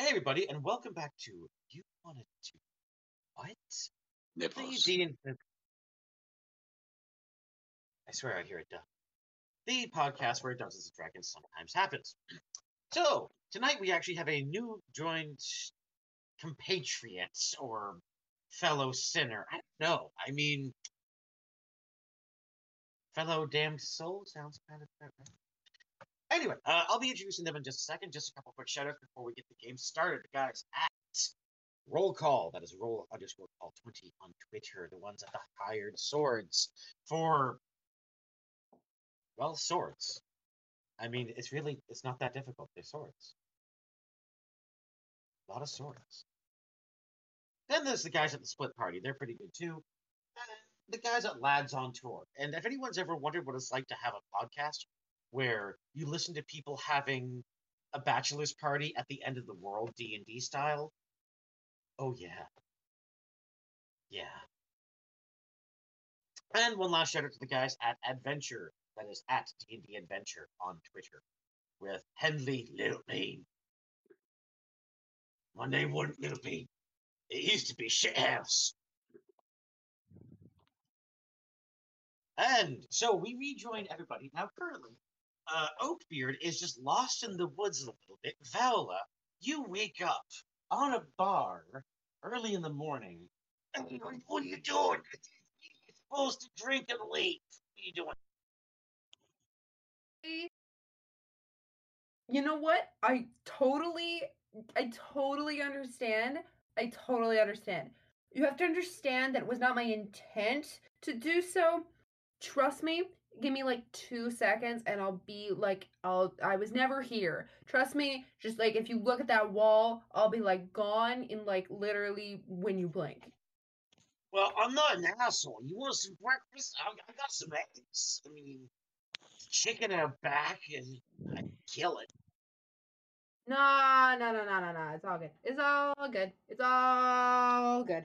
Hey everybody, and welcome back to You Wanted to What? The Nipples. D I swear I hear it done. The podcast where Dungeons and Dragons sometimes happens. So, tonight we actually have a new joined compatriot or fellow sinner. I don't know. I mean, fellow damned soul sounds kind of right. Anyway, uh, I'll be introducing them in just a second. Just a couple quick shout outs before we get the game started. The guys at Roll Call, that is roll underscore call 20 on Twitter, the ones at the hired swords for, well, swords. I mean, it's really, it's not that difficult. They're swords. A lot of swords. Then there's the guys at the Split Party. They're pretty good too. And the guys at Lads on Tour. And if anyone's ever wondered what it's like to have a podcast where you listen to people having a bachelor's party at the end of the world D&D style, oh yeah. Yeah. And one last shout out to the guys at Adventure, that is at D&D Adventure on Twitter, with Hendley Little Bean. My name wasn't Little Bean. It used to be Shithouse. And so we rejoin everybody. Now, currently, uh, Oakbeard is just lost in the woods a little bit. Viola, you wake up on a bar early in the morning. What are you doing? You're supposed to drink and leave. What are you doing? You know what? I totally, I totally understand. I totally understand. You have to understand that it was not my intent to do so. Trust me. Give me like two seconds and I'll be like, I'll, I was never here. Trust me. Just like if you look at that wall, I'll be like gone in like literally when you blink. Well, I'm not an asshole. You want some breakfast? I, I got some eggs. I mean, chicken out back, and I kill it. No, no, no, no, no, no. It's all good. It's all good. It's all good.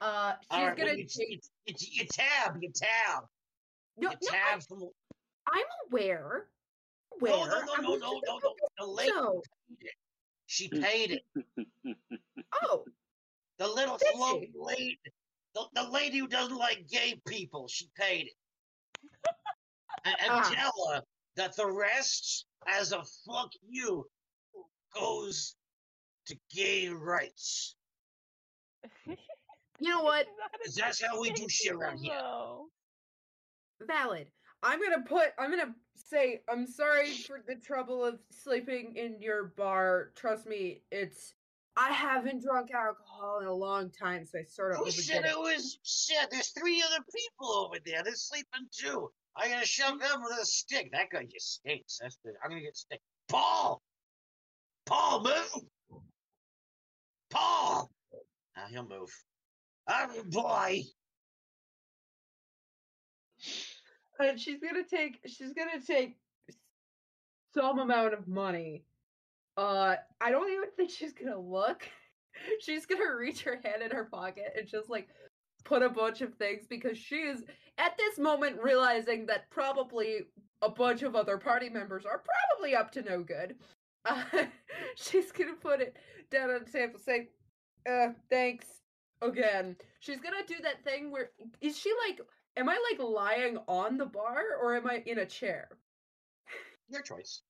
Uh, she's All right, gonna well, you, take. you, you, you tab, you tab, No, you no, tab from. I'm aware. Aware. No, no, no, no, no, no, no. The lady No. paid it. She paid it. Oh, The little Did slow lady, the, the lady who doesn't like gay people, she paid it. and and Ah. tell her that the rest, as a fuck you, goes to gay rights. you know what? That's how we do shit around here. No. Valid. I'm gonna put. I'm gonna say. I'm sorry for the trouble of sleeping in your bar. Trust me, it's. I haven't drunk alcohol in a long time, so I sort of. Who said it was shit? There's three other people over there. They're sleeping too. I gotta shove mm-hmm. them with a stick. That guy just stinks. That's the. I'm gonna get stick. Paul. Paul, move. Paul. Now he'll move. I'm boy. And she's gonna take. She's gonna take some amount of money. Uh, I don't even think she's gonna look. She's gonna reach her hand in her pocket and just like put a bunch of things because she is at this moment realizing that probably a bunch of other party members are probably up to no good. Uh, she's gonna put it down on the table, say, uh, thanks again. She's gonna do that thing where is she like am I like lying on the bar or am I in a chair? Your choice.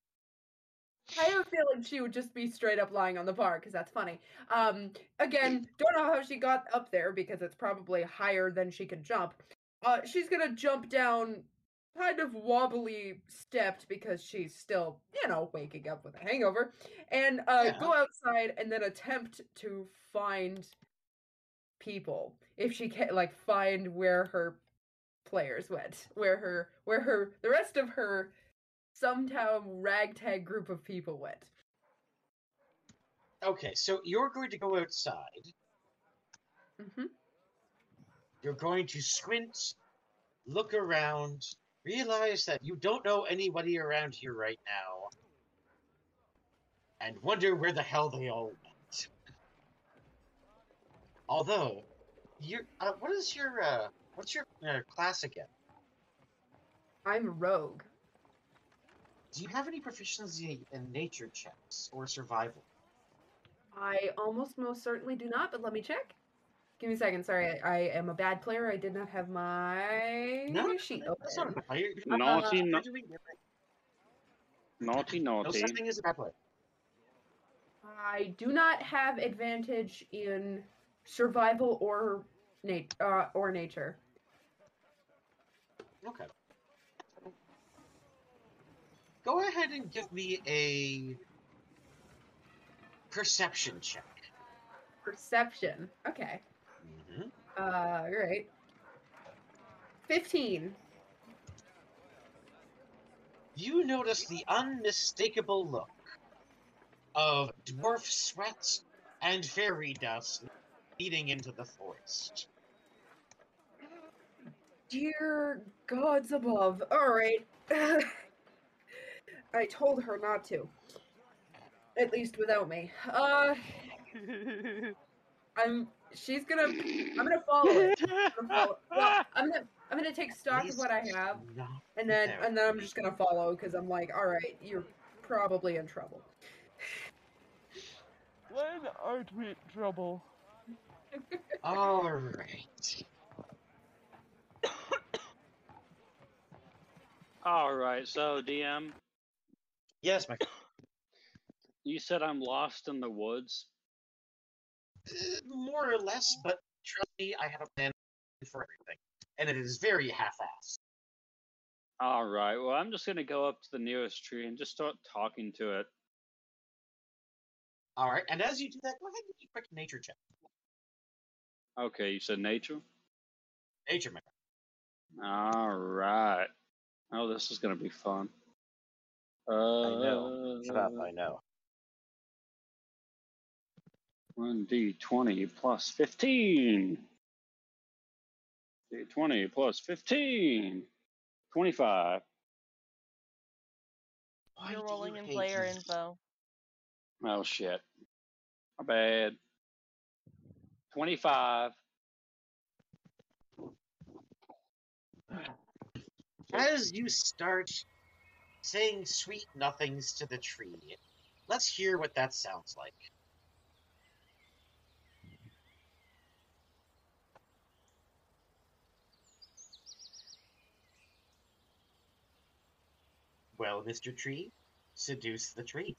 I have a feeling she would just be straight up lying on the bar because that's funny. Um, again, don't know how she got up there because it's probably higher than she can jump. Uh, she's gonna jump down, kind of wobbly stepped because she's still, you know, waking up with a hangover, and uh, Yeah. go outside and then attempt to find people if she can, like, find where her players went, where her, where her, the rest of her sometime ragtag group of people went. Okay, so you're going to go outside. hmm You're going to squint, look around, realize that you don't know anybody around here right now, and wonder where the hell they all went. Although, you uh, what is your uh, what's your uh, class again? I'm a rogue. Do you have any proficiency in nature checks or survival? I almost most certainly do not, but let me check. Give me a second. Sorry, I, I am a bad player. I did not have my No, sheet That's not a player. Naughty, Uh, no- you're doing different. naughty, No naughty. such thing as a bad player. I do not have advantage in survival or nat- uh, or nature. Okay. Go ahead and give me a perception check. Perception. Okay. hmm Uh, right. Fifteen. You notice the unmistakable look of dwarf sweat and fairy dust leading into the forest. Dear gods above. All right. I told her not to. At least without me. Uh, I'm. She's gonna. I'm gonna follow it. I'm gonna follow, well, I'm gonna. I'm gonna take stock of what I have, and then and then I'm just gonna follow because I'm like, all right, you're probably in trouble. When aren't we in trouble? All right. All right, so DM, Yes, my you said I'm lost in the woods. Uh, more or less, but trust me, I have a plan for everything, and it is very half-assed. All right, well, I'm just gonna go up to the nearest tree and just start talking to it. All right, and as you do that, go ahead and make a quick nature check. Okay, you said nature. Nature, friend. All right. Oh, this is gonna be fun. Uh, know. Shut up, I know. One D twenty plus fifteen. D twenty plus fifteen. Twenty-five. Why You're rolling you in player me? info. Oh shit. My bad. Twenty-five. As you start saying sweet nothings to the tree, let's hear what that sounds like. Well, Mr. Tree, seduce the tree.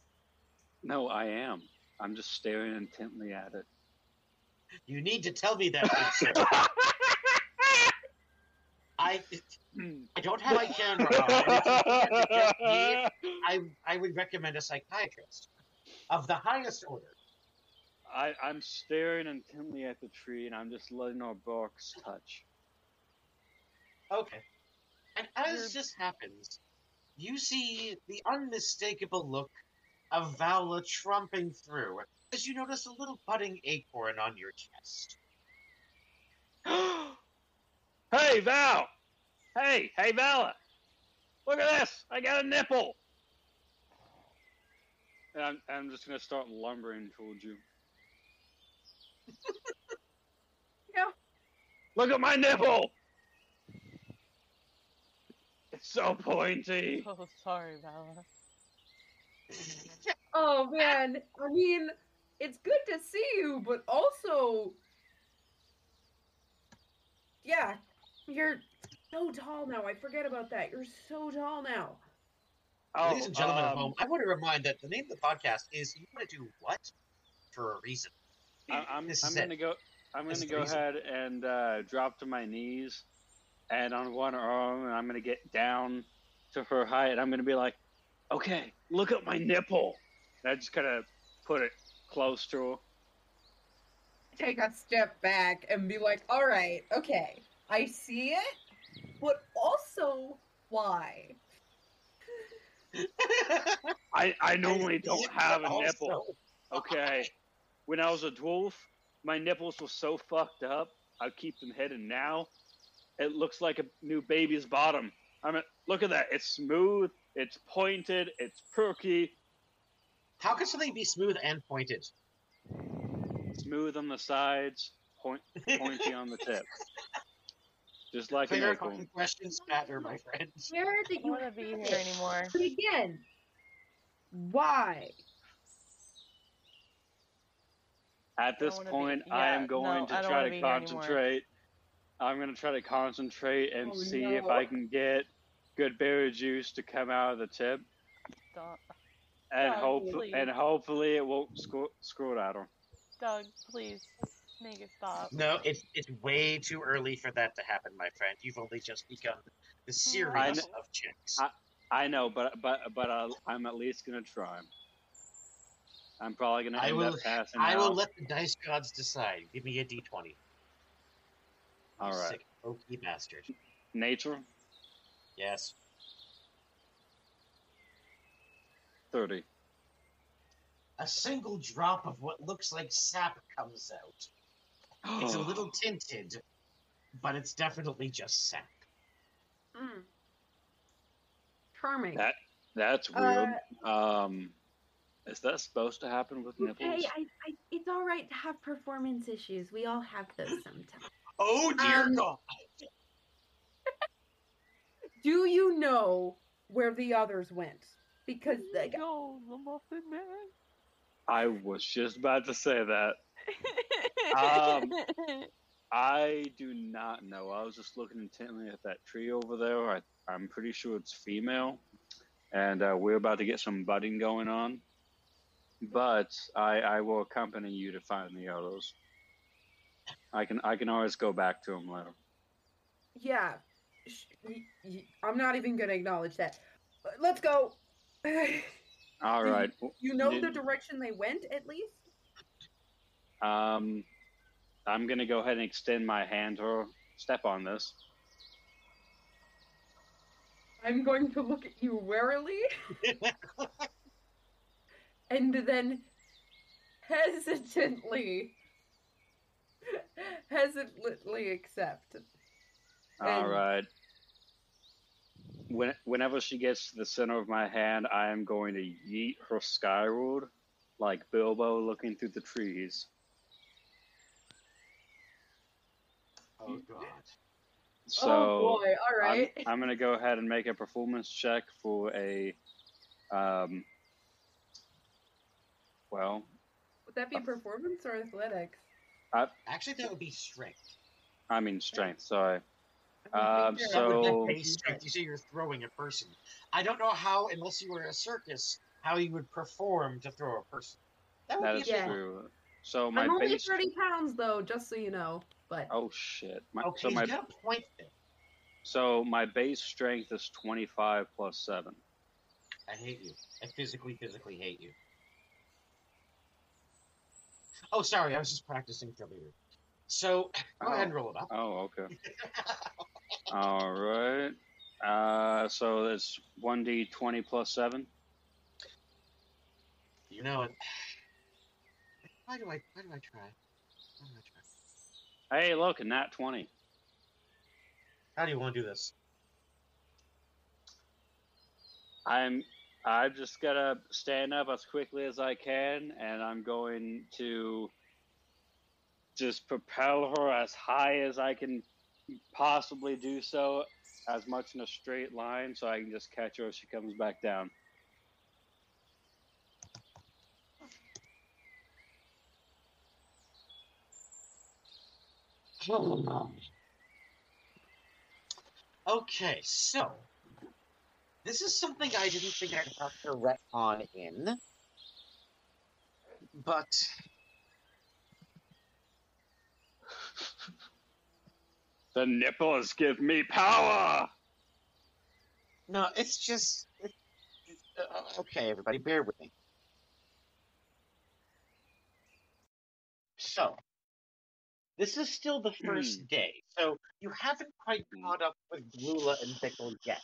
No, I am. I'm just staring intently at it. You need to tell me that. good sir. I hmm. I don't have my camera on. and if you can't detect me, I I would recommend a psychiatrist of the highest order. I, I'm staring intently at the tree and I'm just letting our barks touch. Okay. And as You're- this happens, you see the unmistakable look of Vala trumping through as you notice a little budding acorn on your chest. hey, Val! Hey, hey, Vala! Look at this! I got a nipple! And I'm, I'm just gonna start lumbering towards you. Yeah. Look at my nipple! It's so pointy! Oh, sorry, Vala. Oh man, I mean, it's good to see you, but also, yeah, you're so tall now. I forget about that. You're so tall now. Ladies and gentlemen at um, home, I want to remind that the name of the podcast is "You Want to Do What?" for a reason. I, I'm, I'm gonna go. I'm gonna go reason. ahead and uh, drop to my knees, and on one arm, and I'm gonna get down to her height. I'm gonna be like, "Okay, look at my nipple." And I just kind of put it close to her. Take a step back and be like, all right, okay, I see it, but also, why? I I normally don't have a nipple. Okay, when I was a dwarf, my nipples were so fucked up. I'd keep them hidden. Now, it looks like a new baby's bottom. I mean, look at that. It's smooth. It's pointed. It's perky. How can something be smooth and pointed? smooth on the sides, point, pointy on the tip. Just like an Fair acorn. questions matter, my friend. Where that I don't you want to be here anymore. But again, why? Why? At this wanna be- point, I am going no, to try wanna to be here anymore. concentrate. I'm going to try to concentrate and Oh, see if. I can get good berry juice to come out of the tip, Doug, and Doug, hopefully, please. and hopefully it won't screw, screw it out of him. Doug, please make it stop. No, it's it's way too early for that to happen, my friend. You've only just begun the hmm. series I of kn- checks. I- I know, but but but I'll, I'm at least going to try. I'm probably going to I end will- up passing I out. will let the dice gods decide. Give me a d twenty. All right. Sick okey bastard. Nature Yes. thirty. A single drop of what looks like sap comes out. It's a little tinted, but it's definitely just sap. Mm. Charming. That- That's Uh, weird. um, is that supposed to happen with nipples? Hey, I, I, it's all right to have performance issues. We all have those sometimes. Oh dear Um, God! Do you know where the others went? Because they got Go, the Muffin Man. I was just about to say that. Um, I do not know. I was just looking intently at that tree over there. I, I'm pretty sure it's female, and uh, we're about to get some budding going on. But I, I will accompany you to find the others. I can I can always go back to them later. yeah. Sh- y- y- I'm not even gonna acknowledge that. Let's go. All right. You- You know Did- the direction they went, at least. Um, I'm gonna go ahead and extend my hand or. Step on this. I'm going to look at you warily, and then hesitantly, hesitantly accept. All And- right. When, whenever she gets to the center of my hand, I am going to yeet her skyward, like Bilbo looking through the trees. Oh God! So oh boy! All I'm. I'm going to go ahead and make a performance check for a, um, well, Would that be performance or athletics? Uh, Actually, that would be strength. I mean strength. Sorry. Um, think That would be So- strength. You say you're throwing a person. I don't know how, unless you were in a circus, how you would perform to throw a person. That would That be is a true. So my I'm only base. 30 pounds though, just so you know. But Oh shit! My, Okay, so my got a point there. so my base strength is 25 plus seven. I hate you. I physically, physically hate you. Oh, sorry. I was just practicing for later. So, go Oh. ahead and roll it up. Oh, okay. All right. Uh, so it's one d twenty plus seven. You know it. Why do I? Why do I try? Why do I try? Hey, look, a nat twenty. How do you want to do this? I'm I'm just gonna stand up as quickly as I can, and I'm going to just propel her as high as I can possibly do so, as much in a straight line, so I can just catch her as she comes back down. Okay, so this is something I didn't think I'd have to retcon in, but The nipples give me power. no, it's just it, uh, okay. Everybody, bear with me. So, this is still the first day, so you haven't quite Hmm. caught up with Lula and Bickle yet.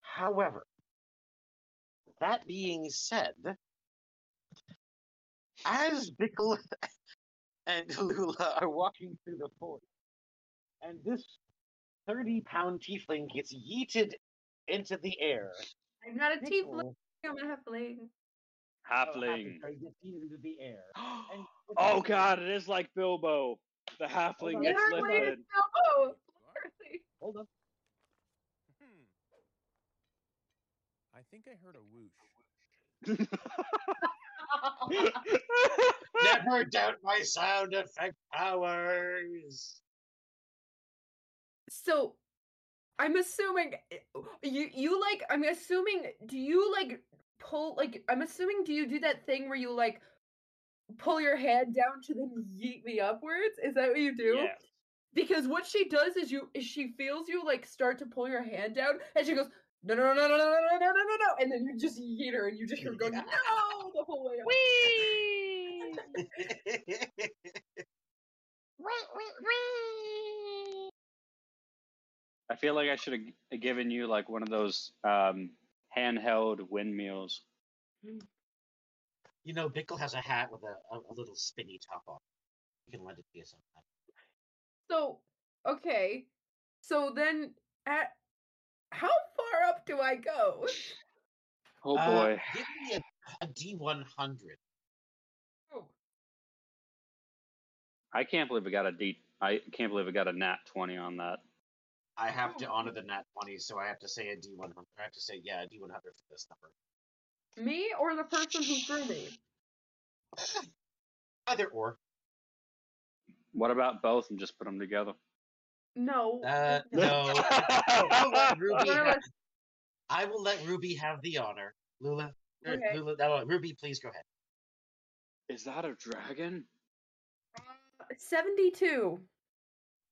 However, that being said, as Bickle and Lula are walking through the forest, and this 30 pound tiefling gets yeeted into the air. I'm not a tiefling. I'm a halfling. oh, Halfling. sorry, gets yeeted into the air. And oh god, it is like Bilbo. The halfling gets Yeah, lifted. Literally. Hold on. Hmm. I think I heard a whoosh. never doubt my sound effect powers. So, I'm assuming you you like. I'm assuming. Do you like pull like? I'm assuming. Do you do that thing where you like pull your hand down to then yeet me upwards? Is that what you do? Yeah. Because what she does is you is she feels you like start to pull your hand down, and she goes. No no no no no no no no no no no and then you just yeet her and you just hear her go no the whole way up. Wait wait wait. I feel like I should have given you like one of those um, handheld windmills. You know, Bickle has a hat with a, a, a little spinny top on. You can lend it to you sometime. So, okay. So then at how far up do I go? Oh Uh, boy. give me a, a D100. Oh, I can't believe I got a D. I can't believe I got a nat twenty on that. I have to Oh. honor the nat 20, so I have to say a D100. I have to say, yeah, a D100 for this number. Me or the person who threw me? Either or. What about both and just put them together? No. Uh, no. no. I will let Ruby have, I will let Ruby have the honor. Lula, er, Okay. Lula no, Ruby, please go ahead. Is that a dragon? Uh, Seventy-two.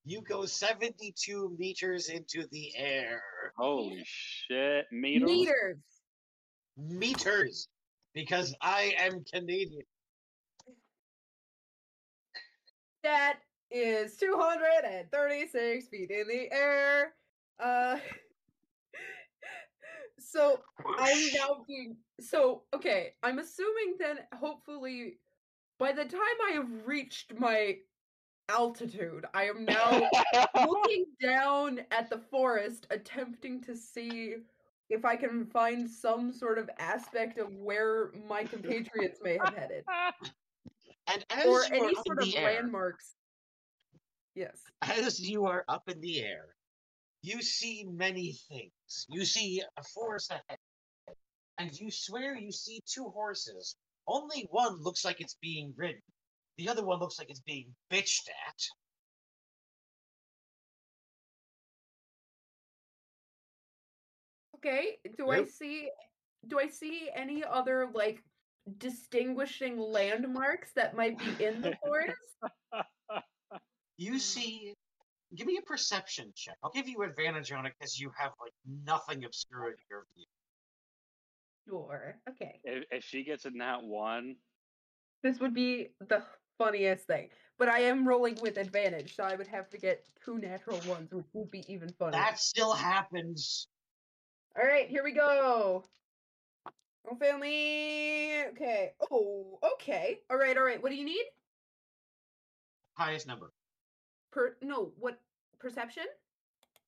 You go 72 meters into the air. Holy shit! Meters. Meters. Meters. Because I am Canadian. That is two hundred and thirty-six feet in the air. Uh. So I'm now being so okay. I'm assuming then, hopefully, by the time I have reached my altitude, I am now looking down at the forest, attempting to see if I can find some sort of aspect of where my compatriots may have headed, And as or any sort of air, landmarks. Yes. as you are up in the air, you see many things. You see a forest ahead, and you swear you see two horses. Only one looks like it's being ridden. The other one looks like it's being bitched at. Okay. Do I see? Do I see any other like distinguishing landmarks that might be in the forest? You see, give me a perception check. I'll give you advantage on it because you have like nothing obscuring your view. Sure. Okay. If, if she gets a nat one, This would be the funniest thing. But I am rolling with advantage, so I would have to get two natural ones, which would be even funnier. That still happens. All right, here we go. Family. Okay. Oh, okay. All right, all right. What do you need? Highest number. Per no, what perception?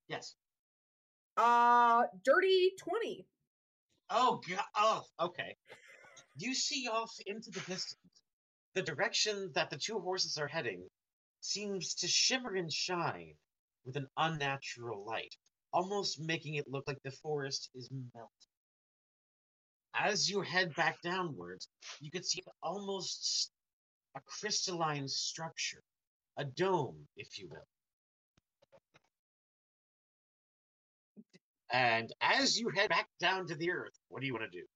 Yes. Uh, dirty 20. Oh god. Oh, okay. You see off into the distance. The direction that the two horses are heading seems to shimmer and shine with an unnatural light, almost making it look like the forest is melting. As you head back downwards, you can see almost a crystalline structure, a dome, if you will. And as you head back down to the earth, what do you want to do?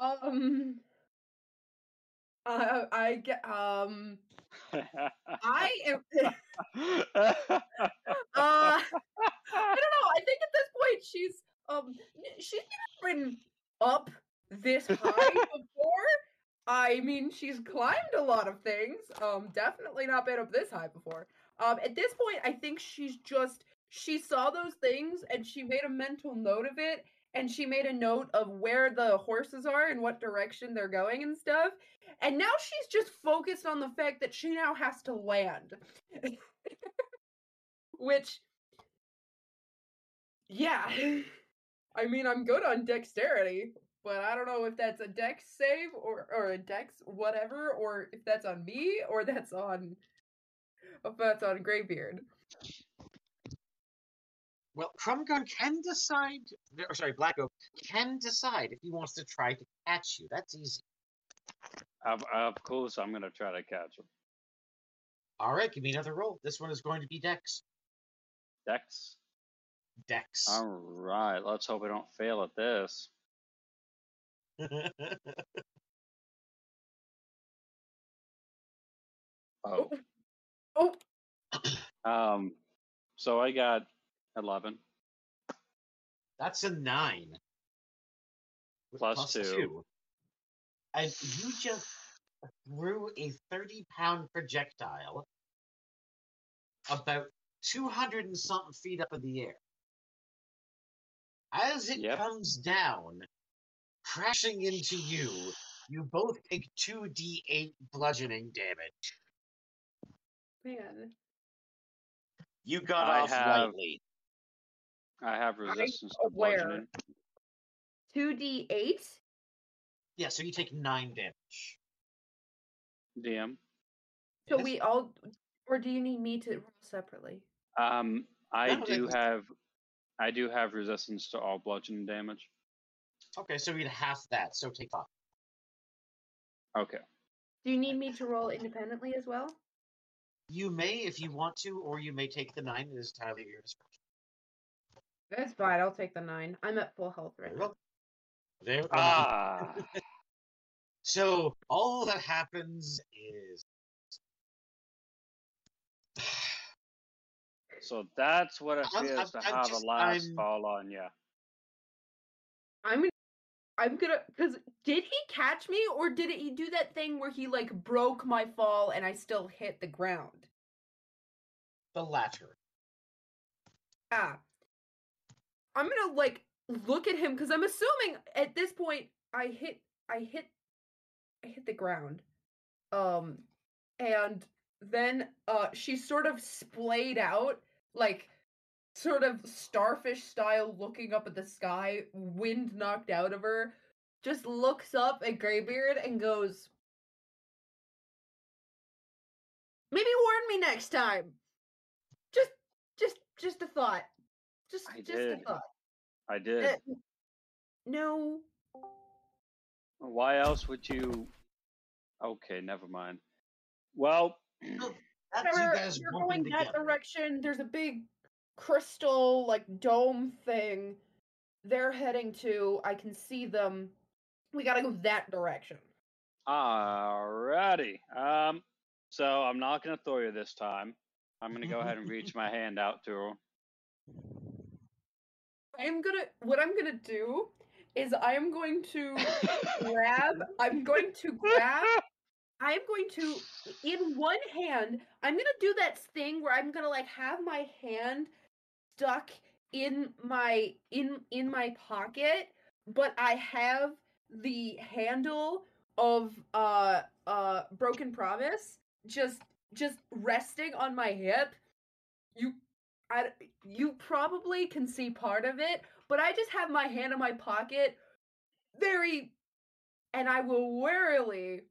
Um uh, I get um I am uh I don't know. I think at this point she's um she's never been up this high before. I mean, she's climbed a lot of things. Um, definitely not been up this high before. Um, at this point, I think she's just she saw those things and she made a mental note of it, and she made a note of where the horses are and what direction they're going and stuff. And now she's just focused on the fact that she now has to land, which yeah. I mean, I'm good on dexterity, but I don't know if that's a dex save or or a dex whatever, or if that's on me or that's on if that's on Greybeard. Well, Crumgun can decide, or sorry, Black Oak can decide if he wants to try to catch you. That's easy. Of, of course, I'm gonna try to catch him. All right, give me another roll. This one is going to be Dex. Dex. Dex. All right. Let's hope I don't fail at this. Oh. Oh, Um. So I got eleven. That's a nine. With Plus two. And you just threw a 30 pound projectile about 200 and something feet up in the air. As it Yep. comes down, crashing into you, you both take 2d8 bludgeoning damage. man. You got I off have- lightly. I have resistance to aware. bludgeoning. 2d8? Yeah, so you take 9 damage. DM. So Yes? we all. Or do you need me to roll separately? Um. I No, do that's- have. I do have resistance to all bludgeoning damage. Okay, so we'd half that, so take 5. Okay. Do you need me to roll independently as well? You may if you want to, or you may take the 9. It is entirely at your discretion. That's fine. I'll take the nine. I'm at full health right Very now. well. Very well. Ah. So all that happens is so that's what it I'm- feels I'm- to I'm have just- a last I'm- fall on you. I'm gonna. I'm gonna. Because did he catch me, or did he do that thing where he like broke my fall and I still hit the ground? the latter. Ah. I'm gonna like look at him because I'm assuming at this point I hit. I hit. I hit the ground. Um, and then uh she sort of splayed out like sort of starfish style looking up at the sky wind knocked out of her just looks up at graybeard and goes maybe warn me next time just just just a thought just I just did. a thought I did. Uh, no Why else would you? Okay, never mind. Well, That's you Whatever, guys you're going that together. direction. There's a big crystal, like dome thing. They're heading to. I can see them. We gotta go that direction. alrighty. Um, so I'm not gonna throw you this time. I'm gonna go ahead and reach my hand out to her. I'm gonna. What I'm gonna do is I am going to grab. I'm going to grab. I am going to, in one hand, I'm gonna do that thing where I'm gonna like have my hand stuck in my in in my pocket, but I have the handle of uh uh broken promise just just resting on my hip. You I you probably can see part of it, but I just have my hand in my pocket very and I will warily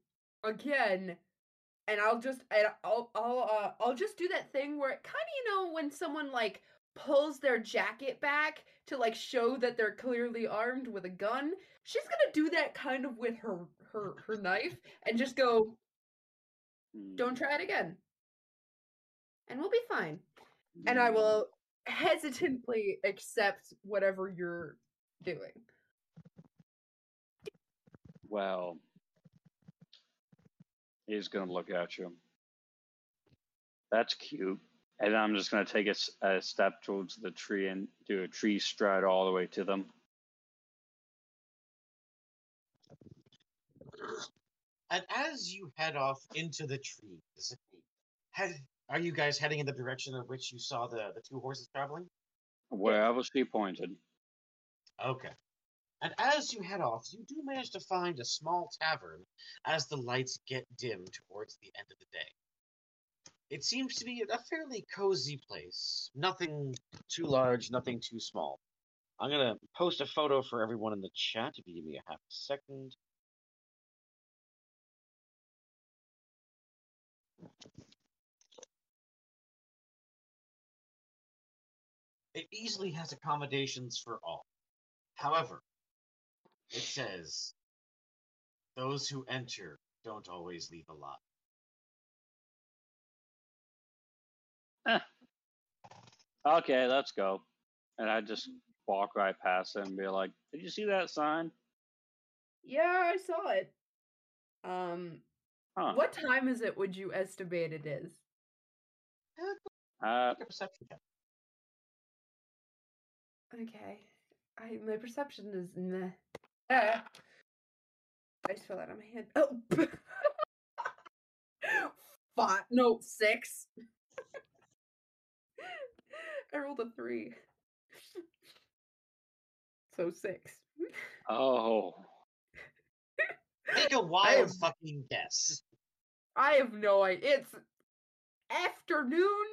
again and I'll just and I'll I'll uh, I'll just do that thing where it kind of you know when someone like pulls their jacket back to like show that they're clearly armed with a gun. She's to do that kind of with her her her knife and just go don't try it again. And we'll be fine. And I mm-hmm. will hesitantly accept whatever you're doing. Well, he's gonna look at you. That's cute. And I'm just gonna take a step towards the tree and do a tree stride all the way to them. And as you head off into the trees, head, are you guys heading in the direction of which you saw the, the two horses traveling? Wherever she pointed. Okay. And as you head off, you do manage to find a small tavern as the lights get dim towards the end of the day. It seems to be a fairly cozy place. Nothing too large, nothing too small. I'm going to post a photo for everyone in the chat if you give me a half a second. It easily has accommodations for all. However, it says those who enter don't always leave a lot. Okay, let's go. And I just walk right past it and be like, "Did you see that sign?" Yeah, I saw it. Um, Huh. what time is it? Would you estimate it is? Uh, perception check. Okay, I my perception is meh. Ah. I just fell out of my head. Oh, five. No, six. I rolled a three. So six. oh, Make a wild am- fucking guess. I have no idea. It's afternoon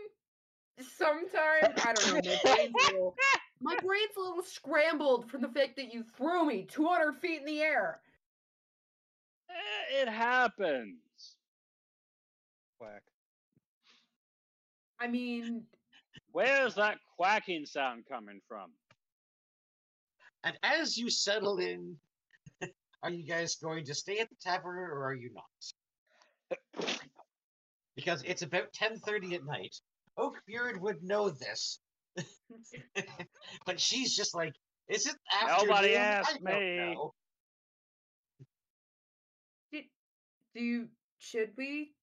sometime. I don't know. My brain's a little, my brain's a little scrambled from the fact that you threw me 200 feet in the air. Eh, it happens. Quack. I mean, Where's that quacking sound coming from? And as you settle in, are you guys going to stay at the tavern or are you not? Because it's about 10:30 at night. Oakbeard would know this. but she's just like, is it afternoon? Nobody I asked me." know." do you should we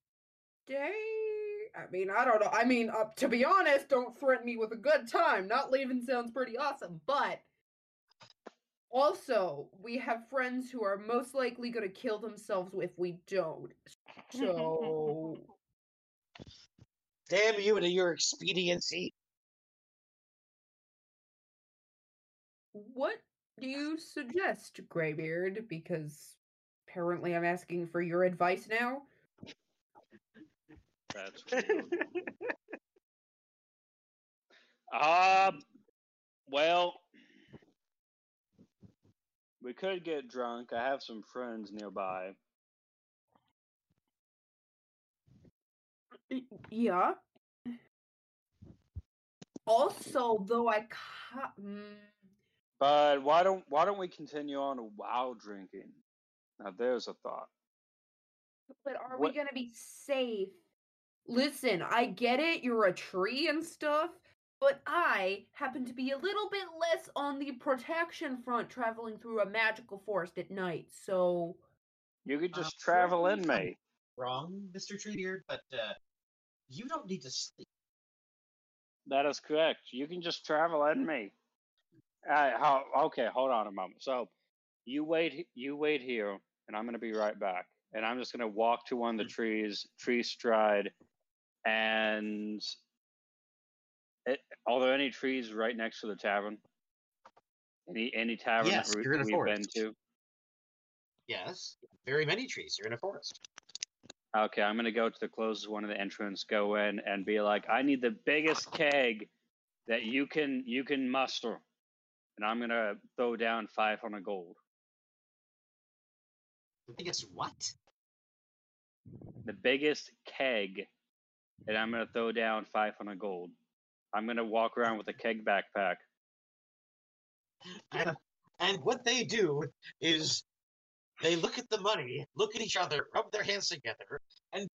stay? I mean, I don't know. I mean, uh, to be honest, don't threaten me with a good time. Not leaving sounds pretty awesome, but also we have friends who are most likely going to kill themselves if we don't. So Damn you to your expediency. What do you suggest, Greybeard? Because apparently I'm asking for your advice now. That's weird. Um, well, we could get drunk. I have some friends nearby. Yeah. Also, though I ca- mm, But why don't why don't we continue on while drinking? Now there's a thought. but are What- we gonna be safe? Listen, I get it, you're a tree and stuff, but I happen to be a little bit less on the protection front traveling through a magical forest at night, so You could Uh, just travel in correct me. Wrong, Mr. Treebeard, but uh, you don't need to sleep. That is correct. You can just travel in me. Uh, how, okay, hold on a moment. So, you wait. You wait here, and I'm going to be right back. And I'm just going to walk to one of the trees, tree stride, and it, are there any trees right next to the tavern? Any any tavern Yes, that we, you're in a we've been forest. to? Yes, very many trees. You're in a forest. Okay, I'm gonna go to the closest one of the entrance, go in, and be like, I need the biggest keg that you can you can muster, and I'm gonna throw down 500 gold. I think it's what? The biggest keg, and I'm gonna throw down 500 gold. I'm gonna walk around with a keg backpack. And, and what they do is they look at the money, look at each other, rub their hands together, and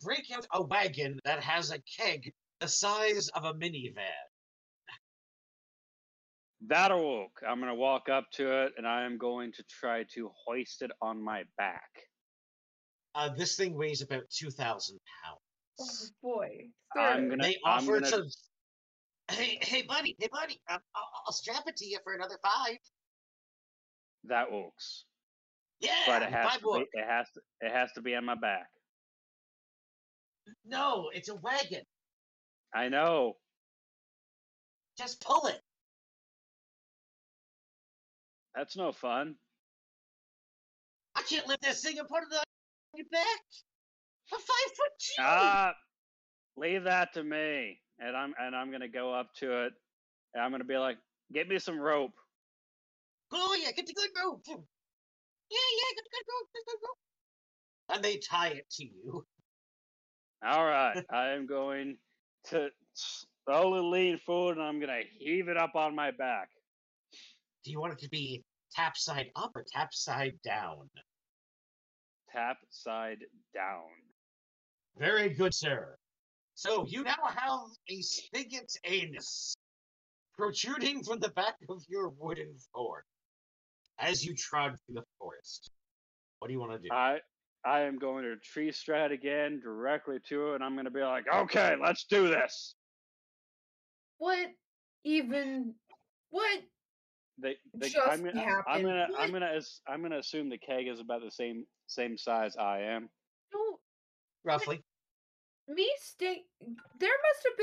break out a wagon that has a keg the size of a minivan. That awoke. I'm gonna walk up to it, and I am going to try to hoist it on my back. Uh, this thing weighs about 2,000 pounds. oh pounds. boy. I'm gonna. They I'm offer gonna, to. Hey, hey, buddy, hey, buddy, I'll, I'll strap it to you for another five. That works. Yeah, But it has to more. be. It has to. It has to be on my back. No, it's a wagon. I know. Just pull it. That's no fun. I can't lift this thing it on your back. I'm five foot two. Ah, leave that to me. And I'm and I'm gonna go up to it. And I'm gonna be like, get me some rope. Yeah, get the good rope. Yeah, yeah, get the good rope, get the good rope. And they tie it to you. All right, I am going to slowly lean forward, and I'm gonna heave it up on my back. Do you want it to be tap side up or tap side down? tap side down. Very good, sir. So you now have a spigot anus protruding from the back of your wooden fort as you trod through the forest. What do you want to do? I I am going to tree stride again directly to it, and I'm going to be like, okay, let's do this. What even? What? They, they, Just I'm gonna, I'm happened. gonna, What? I'm gonna, as- I'm gonna assume the keg is about the same, same size I am. No, Roughly. me stay. There must have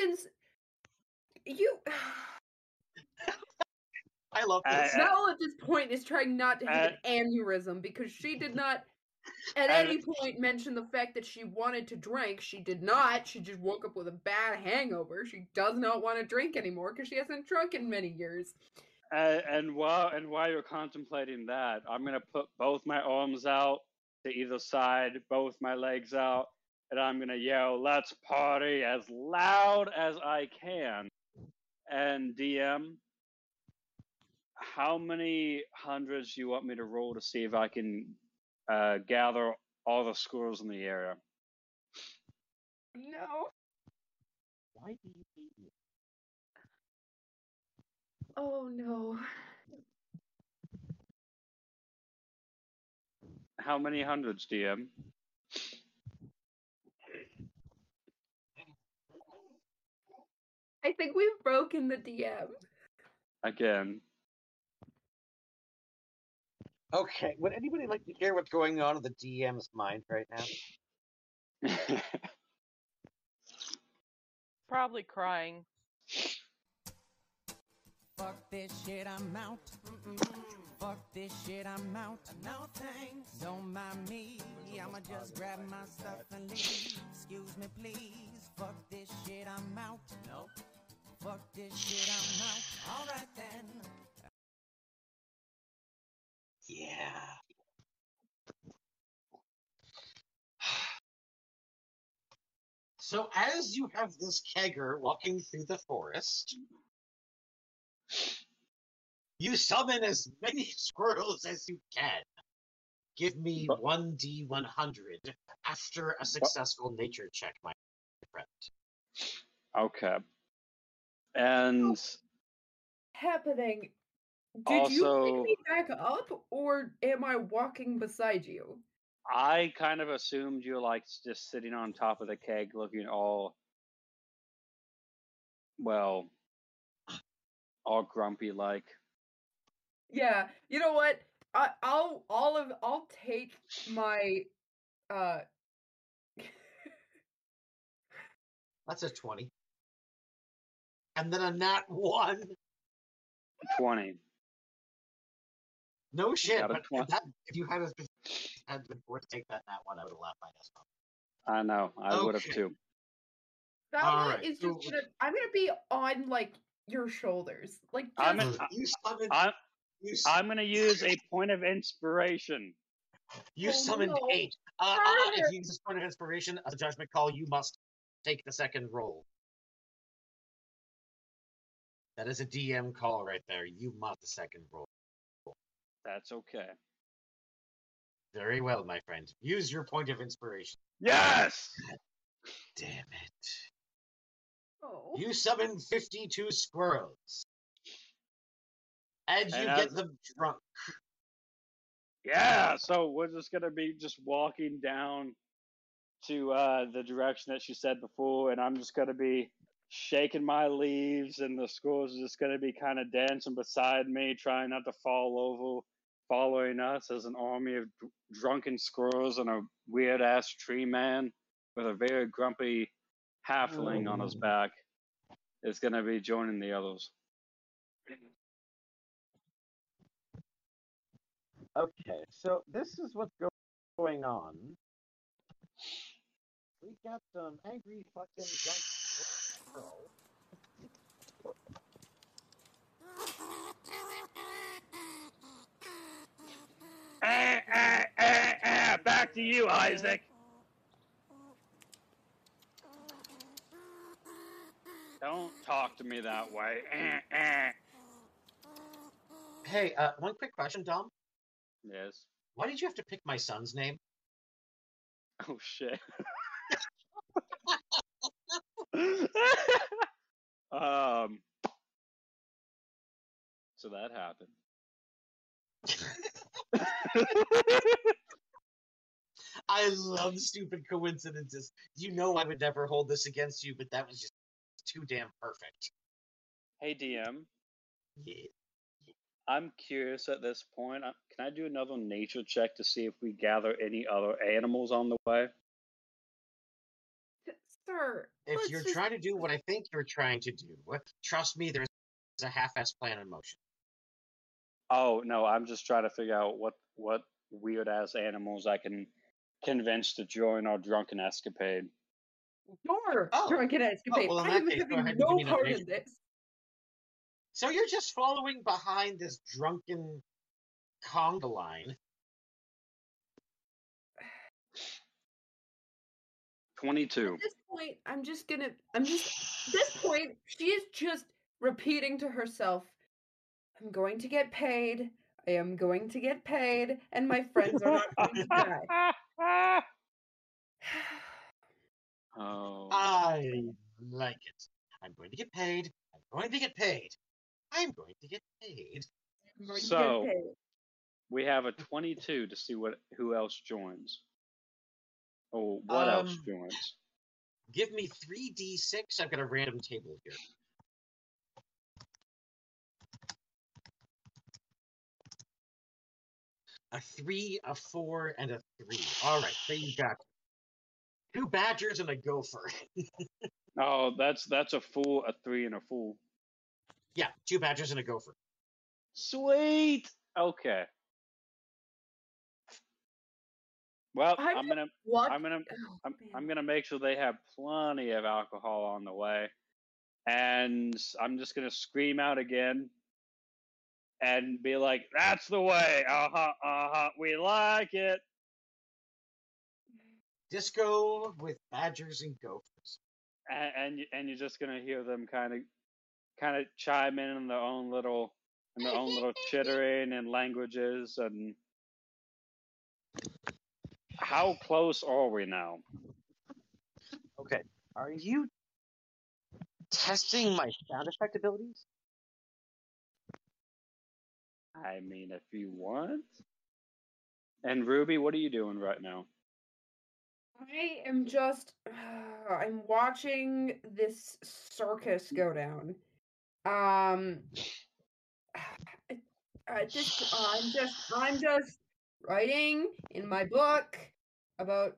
been. You. I love Uh, this. uh, Mel at this point is trying not to have Uh, an aneurysm because she did not at Uh, any point mention the fact that she wanted to drink. She did not. She just woke up with a bad hangover. She does not want to drink anymore because she hasn't drunk in many years. And, and while and while you're contemplating that, I'm gonna put both my arms out to either side, both my legs out, and I'm gonna yell, "Let's party!" as loud as I can. And DM, how many hundreds do you want me to roll to see if I can uh, gather all the squirrels in the area? No. Why do you hate me? Oh no. How many hundreds, DM? I think we've broken the DM. Again. Okay, would anybody like to hear what's going on in the DM's mind right now? Probably crying. Fuck this shit, I'm out. Fuck this shit, I'm out. No thanks. Don't mind me. I'ma just grab my stuff and leave. Excuse me, please. Fuck this shit, I'm out. Nope. Fuck this shit, I'm out. Alright then. Yeah. So as you have this kegger walking through the forest, you summon as many squirrels as you can. Give me 1d100 after a successful nature check, my friend. okay. And Happening. Did you pick me back up or am I walking beside you? I kind of assumed you were like just sitting on top of the keg looking all well all grumpy like. Yeah, you know what? I, I'll all of I'll take my uh That's a 20. And then a nat 1. Twenty. No shit, Got but if, that, if you had, had been forced to take that nat 1, I would have laughed my ass off. I know. I would have too. that All one right, is so- just gonna I'm gonna be on like your shoulders. Like just, I'm in- you summoned, I'm you, s- I'm gonna use a point of inspiration. you Oh, summoned no. 8. Uh, uh, Further. if you use this point of inspiration as a judgment call, you must take the second roll. That is a DM call right there. You must the second roll. That's okay. Very well, my friend. Use your point of inspiration. Yes. Damn it. oh. You summon 52 squirrels. And you And get as- them drunk. Yeah. So we're just gonna be just walking down to uh, the direction that she said before, and I'm just gonna be shaking my leaves, and the squirrels are just gonna be kind of dancing beside me, trying not to fall over, following us as an army of dr- drunken squirrels and a weird ass tree man with a very grumpy halfling on his Oh. back is gonna be joining the others. Okay, so this is what's go- going on. We got some angry fucking drunk. Eh, eh, eh, eh, back to you, Isaac. Don't talk to me that way. Eh, eh. Hey, uh, one quick question, Dom. Yes. Why did you have to pick my son's name? Oh shit. um. So that happened. I love stupid coincidences. You know I would never hold this against you, but that was just too damn perfect. hey DM, Yeah. I'm curious at this point. Can I do another nature check to see if we gather any other animals on the way? Sir, If let's you're just- trying to do what I think you're trying to do, trust me, there's a half-ass plan in motion. Oh no, I'm just trying to figure out what what weird ass animals I can convince to join our drunken escapade. Your Oh. drunken oh, escapade. well, I that am case, having no give me another part in this. So you're just following behind this drunken conga line. Twenty-two. At this point, I'm just gonna. I'm just. At this point, she is just repeating to herself, "I'm going to get paid. I am going to get paid, and my friends are not going to die." oh. I like it. I'm going to get paid. I'm going to get paid. I'm going to get paid. I'm going to So- get paid. We have a 22 to see what who else joins. Oh, what else Um, joins? Give me 3d6. I've got a random table here. A three, a four, and a three. All right, so you got two badgers and a gopher. Oh, that's that's a fool, a three, and a fool. yeah, two badgers and a gopher. Sweet. Okay. Well, I'm I'm gonna What? I'm gonna Oh, I'm. I'm gonna make sure they have plenty of alcohol on the way, and I'm just gonna scream out again, and be like, "That's the way! Uh huh! Uh huh! We like it!" Disco with badgers and gophers. and and, you- and you're just gonna hear them kind of kind of chime in in their own little in their own little chittering and languages and how close are we now Okay. Are you testing my sound effect abilities? i mean if you want and ruby what are you doing right now I am just. I'm watching this circus go down. Um. I just. I'm just. I'm just writing in my book about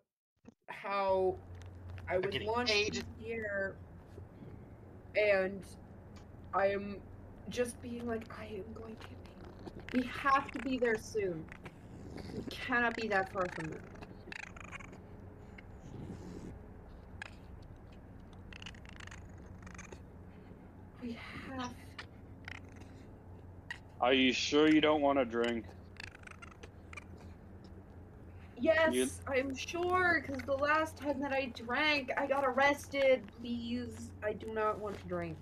how I was getting launched paid. here, and I am just being like, I am going to get paid. We have to be there soon. We cannot be that far from there. We have. are you sure you don't want to drink Yes, I'm sure, because the last time that I drank, I got arrested. Please, I do not want to drink.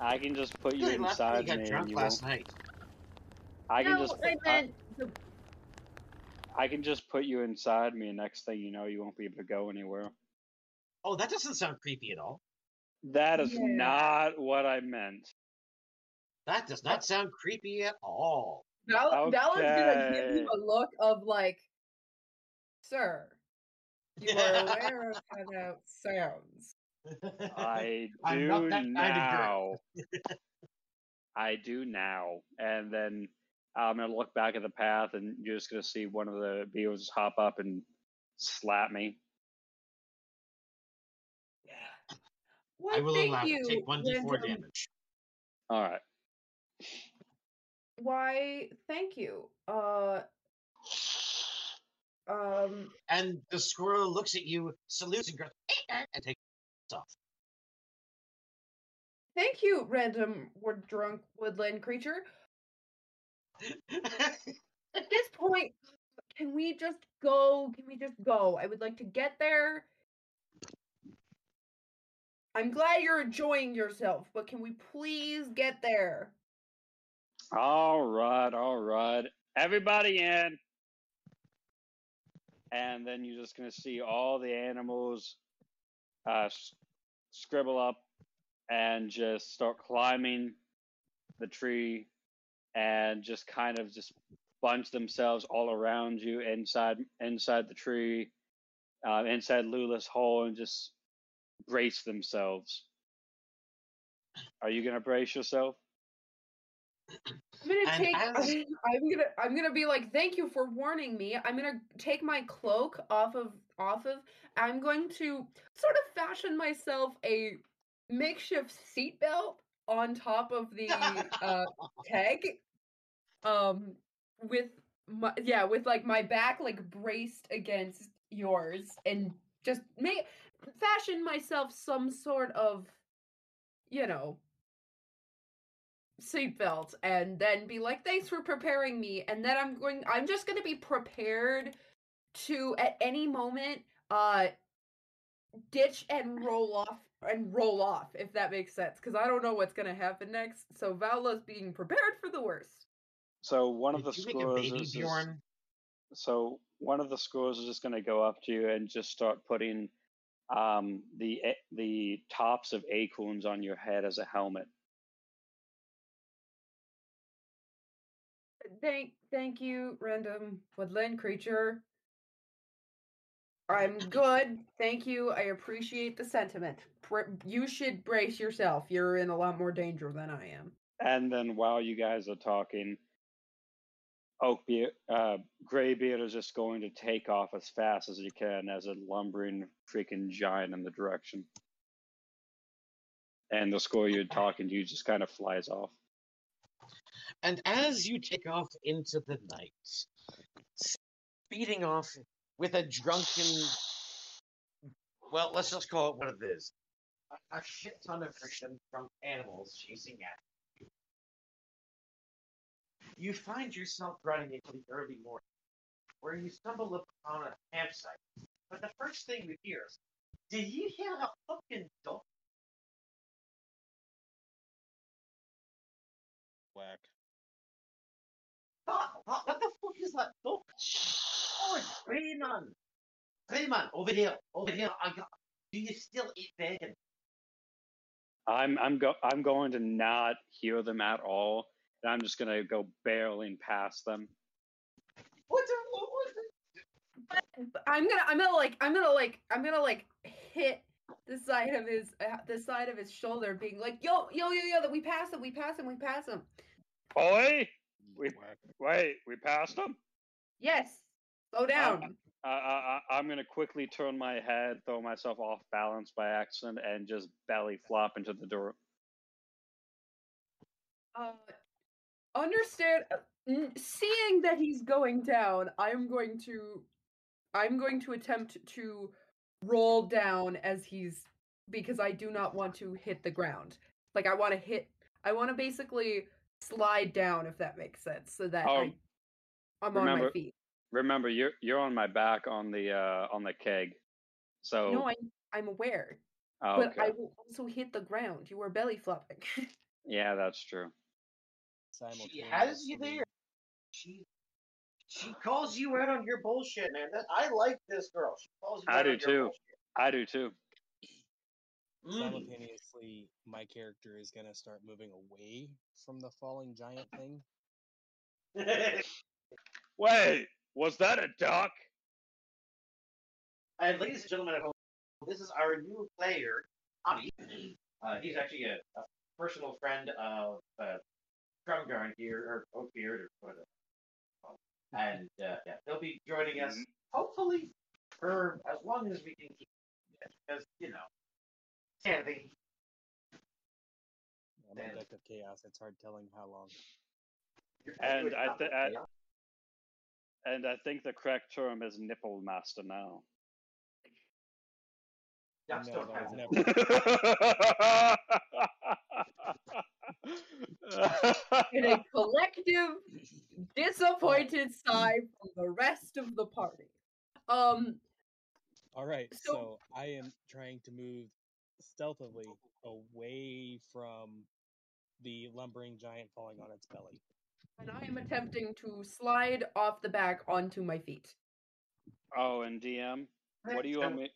i can just put you Really, last time inside you got me drunk and you last won't night. i can no, just I I- meant the I can just put you inside me and next thing you know you won't be able to go anywhere Oh, that doesn't sound creepy at all. That is Yeah. not what I meant. That does not sound creepy at all. Val- Vala's gonna give you a look of like, sir, you are aware of how that sounds. I I'm do that now. I do now. And then I'm gonna look back at the path, and you're just gonna see one of the beetles hop up and slap me. Why, I will allow you. it. Take 1d4 random- damage. All right. Why, thank you. Uh, um, And the squirrel looks at you, salutes, and goes, and takes off. thank you, random wood drunk woodland creature. At this point, can we just go? Can we just go? I would like to get there. I'm glad you're enjoying yourself, but can we please get there? All right. All right. Everybody in. And then you're just gonna see all the animals uh, scribble up and just start climbing the tree and just kind of just bunch themselves all around you inside inside the tree, uh, inside Lula's hole, and just brace themselves. Are you gonna brace yourself? I'm gonna take. as- I'm gonna. I'm gonna be like, thank you for warning me. I'm gonna take my cloak off of off of. I'm going to sort of fashion myself a makeshift seatbelt on top of the uh, keg. Um, with my yeah, with like my back like braced against yours, and just make fashion myself some sort of, you know, seatbelt and then be like thanks for preparing me and then i'm going i'm just going to be prepared to at any moment uh ditch and roll off and roll off if that makes sense because i don't know what's going to happen next so vala's being prepared for the worst So one of the Did you make a scores is, is- Bjorn? so one of the scores is just going to go up to you and just start putting um, the the tops of acorns on your head as a helmet. Thank thank you random woodland creature. I'm good. Thank you. I appreciate the sentiment. You should brace yourself. You're in a lot more danger than i am. And then while you guys are talking, Oakbeard, uh, Graybeard is just going to take off as fast as he can as a lumbering freaking giant in the direction. And the score you're talking to just kind of flies off. And as you take off into the night, speeding off with a drunken, well, let's just call it what it is a, a shit ton of friction from animals chasing at you. You find yourself running into the early morning, where you stumble upon a campsite. But the first thing you hear is, Did you hear a fucking dog? Whack. What, what, what the fuck is that dog? Oh, it's Rayman! Rayman, over here, over here. I got. Do you still eat bacon? I'm I'm go I'm going to not hear them at all, and I'm just gonna go barreling past them. What the? What was it? I'm gonna, I'm gonna like, I'm gonna like, I'm gonna like hit the side of his, uh, the side of his shoulder, being like, yo, yo, yo, yo, that we pass him, we pass him, we pass him. Oi! We- Wait, we passed them. Yes, slow down. I, I, I- I'm gonna quickly turn my head, throw myself off balance by accident, and just belly flop into the door. Uh, understand? uh, Seeing that he's going down, I'm going to, I'm going to attempt to roll down as he's because I do not want to hit the ground. Like I want to hit, I want to basically slide down if that makes sense, so that Oh, I, I'm on my feet. Remember, you're you're on my back on the uh, on the keg, so No, I'm I'm aware, oh, but okay. I will also hit the ground. You are belly flopping. yeah, that's true. She has you there. She she calls you out on your bullshit, man. I like this girl. She calls you I out do on your too. I do too. Bullshit. Mm. Simultaneously, my character is gonna start moving away from the falling giant thing. Wait, was that a duck? and ladies and gentlemen at home, this is our new player, Tommy. Uh, he's actually a, a personal friend of uh, Drumgarn here, or Oakbeard, or whatever. And uh, yeah, he'll be joining us hopefully for as long as we can keep it, because you know, sanity. I'm a deck of chaos. It's hard telling how long. And I th- I- And I think the correct term is nipple master now. Ducks No, don't that have in a collective disappointed sigh from the rest of the party. Um, All right, So- so I am trying to move stealthily away from the lumbering giant falling on its belly. and I am attempting to slide off the back onto my feet. Oh, and DM, what do you want me?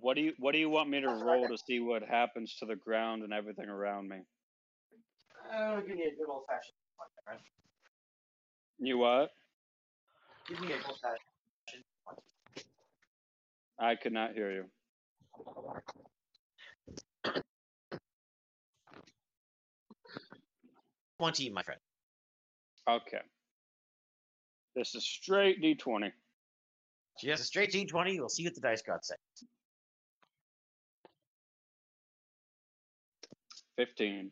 What do you What do you want me to roll to see what happens to the ground and everything around me? Oh, give me a good old fashioned. You what? Give me a good old fashioned. I could not hear you. Twenty, my friend. Okay. This is straight D20. She has a straight D20. We'll see what the dice god says. 15.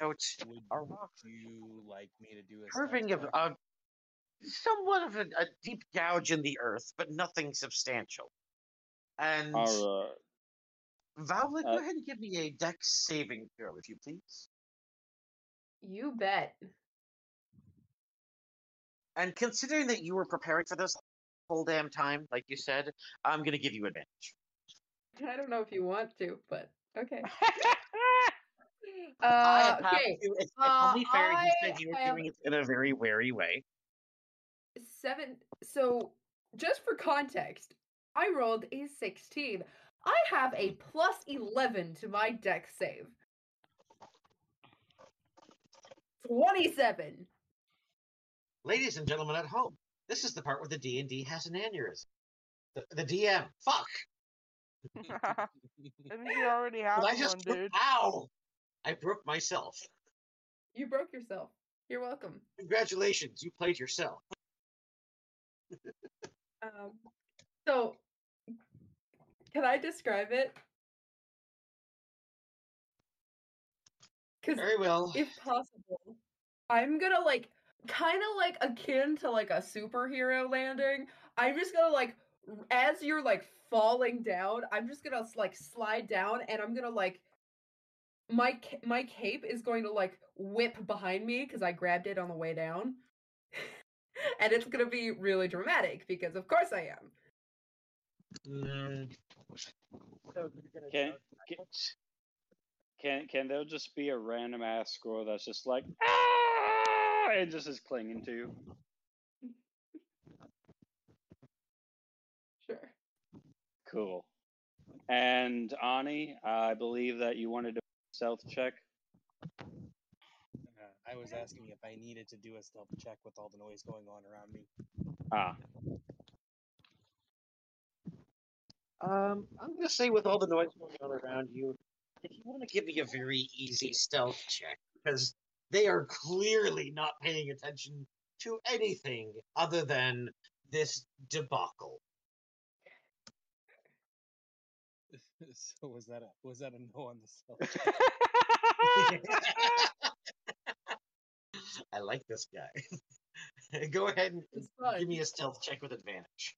Out Would rock you like me to do a curving of stealth a somewhat of a, a deep gouge in the earth, but nothing substantial. And All right. Valva, go Uh, ahead and give me a dex saving throw, if you please. You bet. And considering that you were preparing for this whole damn time, like you said, I'm gonna give you advantage. I don't know if you want to, but okay. I Uh, have okay, to. It's, it's uh, only fair. He said I you were have- doing it in a very wary way. Seven. So, just for context, I rolled a 16. I have a plus 11 to my dex save. 27. Ladies and gentlemen at home, this is the part where the D and D has an aneurysm. The, the DM, fuck! I think you already have Did I one, just dude. ow! I broke myself. You broke yourself. You're welcome. Congratulations, you played yourself. Um, so, can I describe it? Because Very well. if possible, I'm gonna like kind of like akin to like a superhero landing. I'm just gonna like as you're like falling down, I'm just gonna like slide down and I'm gonna like my my cape is going to like whip behind me because I grabbed it on the way down. and it's gonna be really dramatic because of course I am. Mm, Can, can, can, can there just be a random ass score that's just like, ah, and just is clinging to you? Sure. Cool. And Ani, I believe that you wanted to stealth check. I was asking if I needed to do a stealth check with all the noise going on around me. Ah, Um, I'm gonna say with all the noise going on around you, if you want to give me a very easy stealth check, because they are clearly not paying attention to anything other than this debacle. so was that a was that a no on the stealth? check? I like this guy. Go ahead and give me a stealth check with advantage.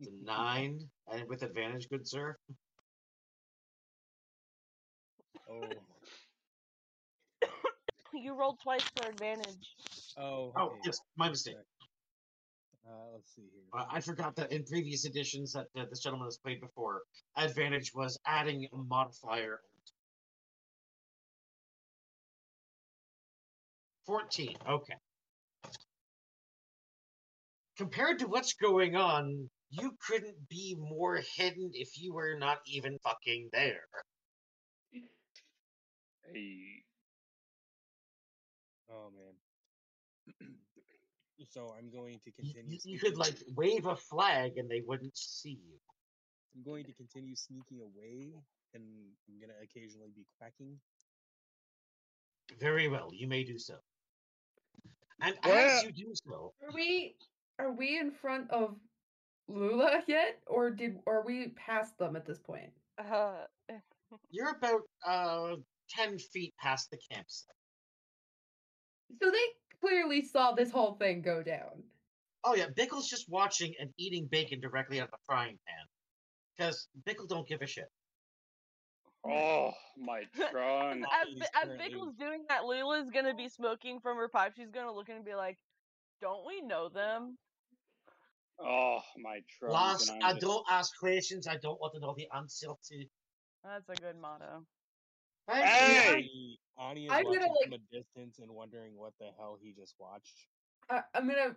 Nine, and with advantage, good sir. Oh, You rolled twice for advantage. oh, Oh, yes, my mistake. Uh, let's see here. Uh, I forgot that in previous editions that uh, this gentleman has played before, advantage was adding a modifier. Fourteen. Okay. Compared to what's going on, you couldn't be more hidden if you were not even fucking there. hey. Oh man. so I'm going to continue. you- you could like wave a flag and they wouldn't see you. I'm going to continue sneaking away, and I'm gonna occasionally be quacking. Very well, you may do so. And Well- as you do so, Are we are we in front of Lula yet, or did are we past them at this point? Uh, you're about uh ten feet past the campsite. So they clearly saw this whole thing go down. Oh yeah, Bickle's just watching and eating bacon directly out of the frying pan. Because Bickle don't give a shit. Oh, my trunk. as, He's Bi- as Bickle's doing that, Lula's gonna be smoking from her pipe. She's gonna look and be like, "Don't we know them?" Oh, my trunk. Last, and I'm just- don't ask questions. I don't want to know the answer to. That's a good motto. Hey! Ani, Ani is I'm watching gonna, from a distance and wondering what the hell he just watched. I, I'm gonna,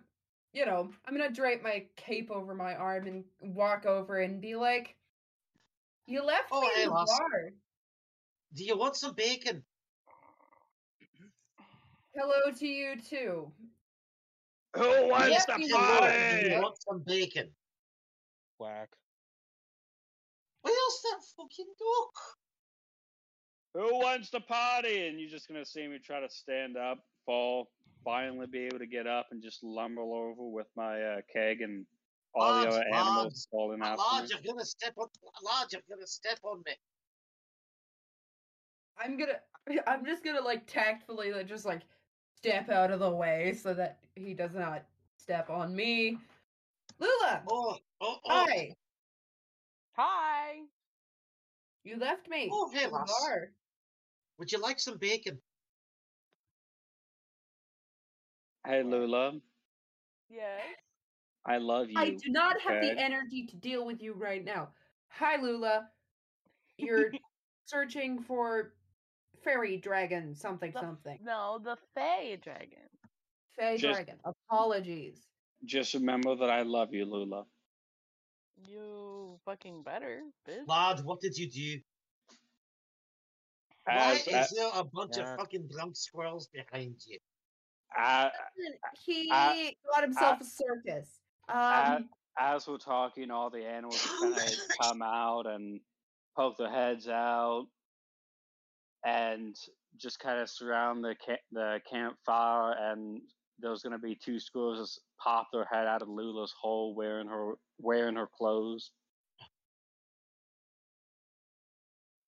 you know, I'm gonna drape my cape over my arm and walk over and be like, "You left Oh, me hey, in the Lost. bar. Do you want some bacon? Hello to you too." Who wants Yes, to you do party? you want some bacon? Whack. Where's that fucking duck? Who wants to party? And you're just gonna see me try to stand up, fall, finally be able to get up, and just lumber over with my uh, keg and all the Lodge, other animals Lodge, falling after Lodge, me. you're gonna step on. Lodge, you're gonna step on me. I'm gonna, I'm just gonna like tactfully like, just like step out of the way so that he does not step on me. Lula, Oh, oh, oh. hi. Hi. You left me. Oh, hey, in lass. Would you like some bacon? Hey Lula, Yes. I love you. I do not have the energy to deal with you right now. Hi, Lula. You're searching for fairy dragon something The- something. No, the Fey dragon. Fey Just- dragon. Apologies. Just remember that I love you, Lula. You fucking better, bitch. Lodge, what did you do? Why As, is there a bunch Yeah. of fucking drunk squirrels behind you? as, He uh, got himself a circus. Um, as we're talking, all the animals kind of come out and poke their heads out, and just kind of surround the ca- the campfire. And there's gonna be two squirrels just pop their head out of Lula's hole, wearing her wearing her clothes.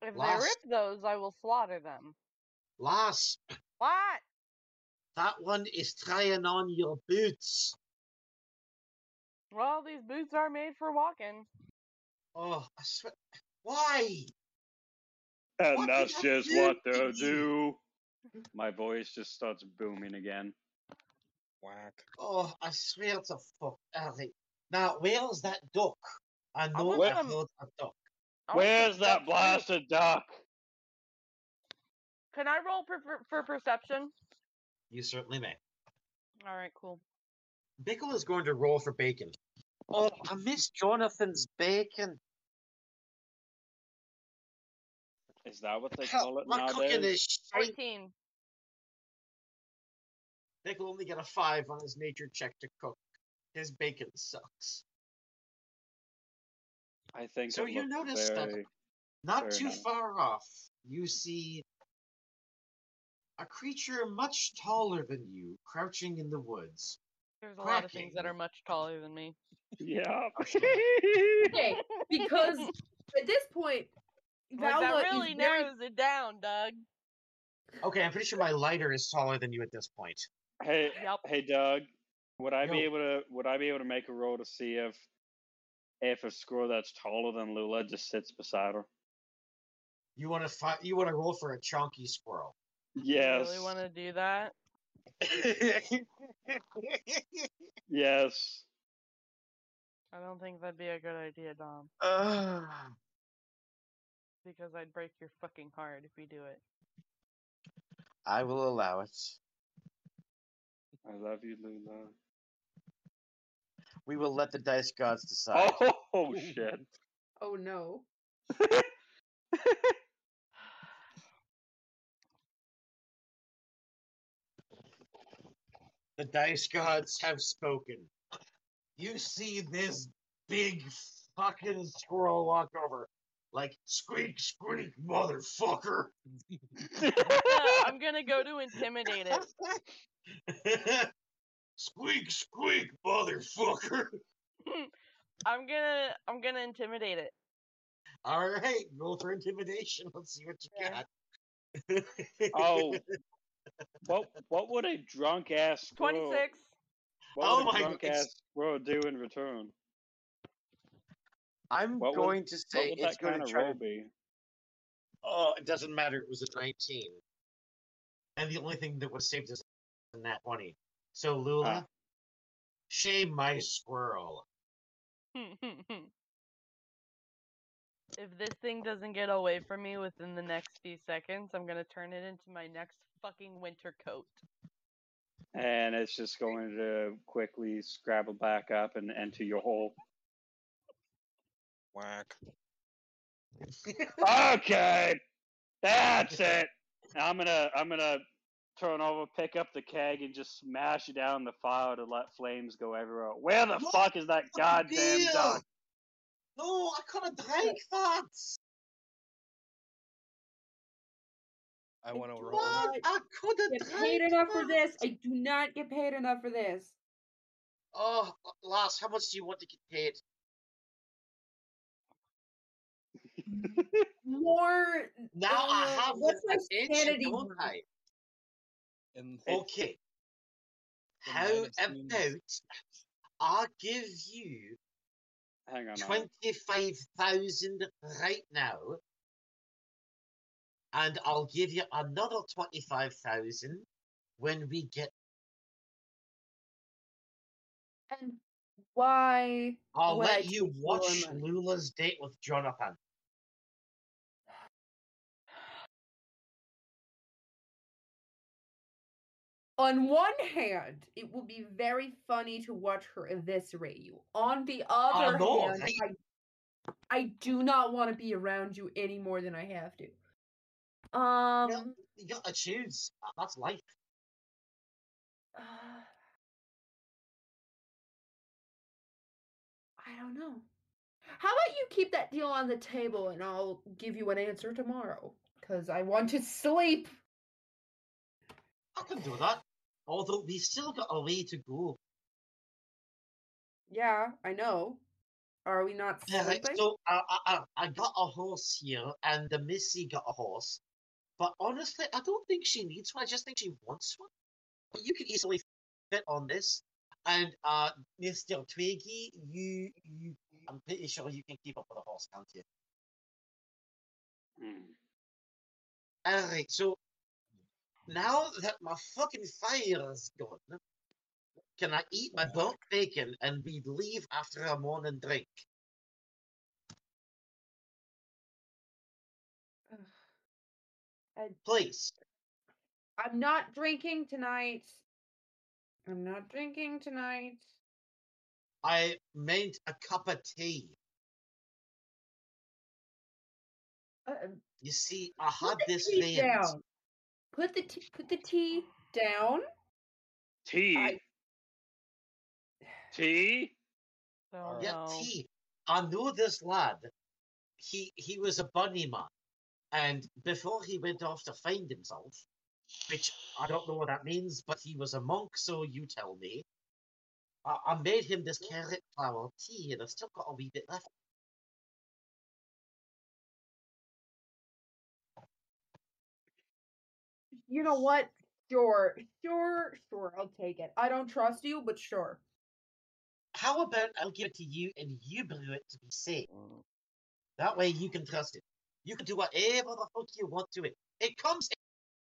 if they rip those, I will slaughter them. Lass, What? that one is trying on your boots. Well, these boots are made for walking. Oh, I swear. Why? And What that's just do what they'll do. My voice just starts booming again. Whack. Oh, I swear to fuck, Ellie. Now, where's that duck? I know want I've heard a duck. I Where's that duck blasted duck? Can I roll per- for, for perception? You certainly may. All right, cool. Bickle is going to roll for bacon. Oh, I miss Jonathan's bacon. Is that what they call it my cooking is shite. 14. Bickle only got a five on his nature check to cook. His bacon sucks. I think So you looked notice that very... Not too enough. far off, you see a creature much taller than you crouching in the woods. There's a lot of things that are much taller than me. Yeah. okay, because at this point, Like, Valda that really is very narrows it down, Doug. Okay, I'm pretty sure my lighter is taller than you at this point. hey, Yep. hey, Doug. Would I be able to? Would I be able to make a roll to see if if a squirrel that's taller than Lula just sits beside her? You want to fi- You want to roll for a chunky squirrel. Yes. You really want to do that? Yes. I don't think that'd be a good idea, Dom. Ugh. Because I'd break your fucking heart if we do it. I will allow it. I love you, Lula. We will let the dice gods decide. Oh shit. Oh no. The dice gods have spoken. You see this big fucking squirrel walk over, like squeak, squeak, motherfucker. I'm gonna go to intimidate it. squeak, squeak, motherfucker. I'm gonna I'm gonna intimidate it. All right, roll for intimidation. Let's see what you Yeah. got. Oh. What what would a drunk ass squirrel? 26. What Oh would my a drunk God, ass squirrel do in return? I'm What would- going to What say would it's going to try be? Oh, it doesn't matter. It was a 19. And the only thing that was saved is in that 20. So, Lula, Ah. shame my squirrel. If this thing doesn't get away from me within the next few seconds, I'm gonna turn it into my next fucking winter coat. and it's just going to quickly scrabble back up and enter your hole. Whack. Okay, that's it. I'm gonna I'm gonna turn over, pick up the keg, and just smash it down the fire to let flames go everywhere. Where the No, fuck is that goddamn beer! duck? No, I couldn't drink that. I want to roll. What? I couldn't Get paid enough for this. I do not get paid enough for this. Oh, lass, how much do you want to get paid? More. Now I have what's my attention, sanity don't? I? Okay. How minus means- about I give you Hang on. now. twenty-five thousand right now, and I'll give you another twenty-five thousand when we get. And why? I'll I let you watch? Lula's date with Jonathan. On one hand, it will be very funny to watch her eviscerate you. On the other know, hand? I, I do not want to be around you any more than I have to. Um, Yeah, you gotta choose. That's life. I don't know. How about you keep that deal on the table and I'll give you an answer tomorrow? Because I want to sleep. I can do that. Although we still got a way to go. Yeah, I know. Are we not Yeah, sleeping? right, so I, I- I got a horse here, and the Missy got a horse. But honestly, I don't think she needs one. I just think she wants one. But you can easily fit on this. And uh, Mr. Twiggy, you, you, I'm pretty sure you can keep up with a horse, can't you? Hmm. Alright, so now that my fucking fire is gone, can I eat my burnt bacon and we leave after a morning drink? Please. I'm not drinking tonight. I'm not drinking tonight. I meant a cup of tea. Uh, You see, I had this tea friend. down. Put the tea. Put the tea down. Tea. I- Tea. Oh Yeah, no. tea. I know this lad. He he was a bunny man, and before he went off to find himself, which I don't know what that means, but he was a monk, so you tell me. I, I made him this carrot flower tea, and I've still got a wee bit left. You know what? Sure, sure, sure. I'll take it. I don't trust you, but sure. How about I'll give it to you and you brew it to be safe? Mm. That way you can trust it. You can do whatever the fuck you want to it. It comes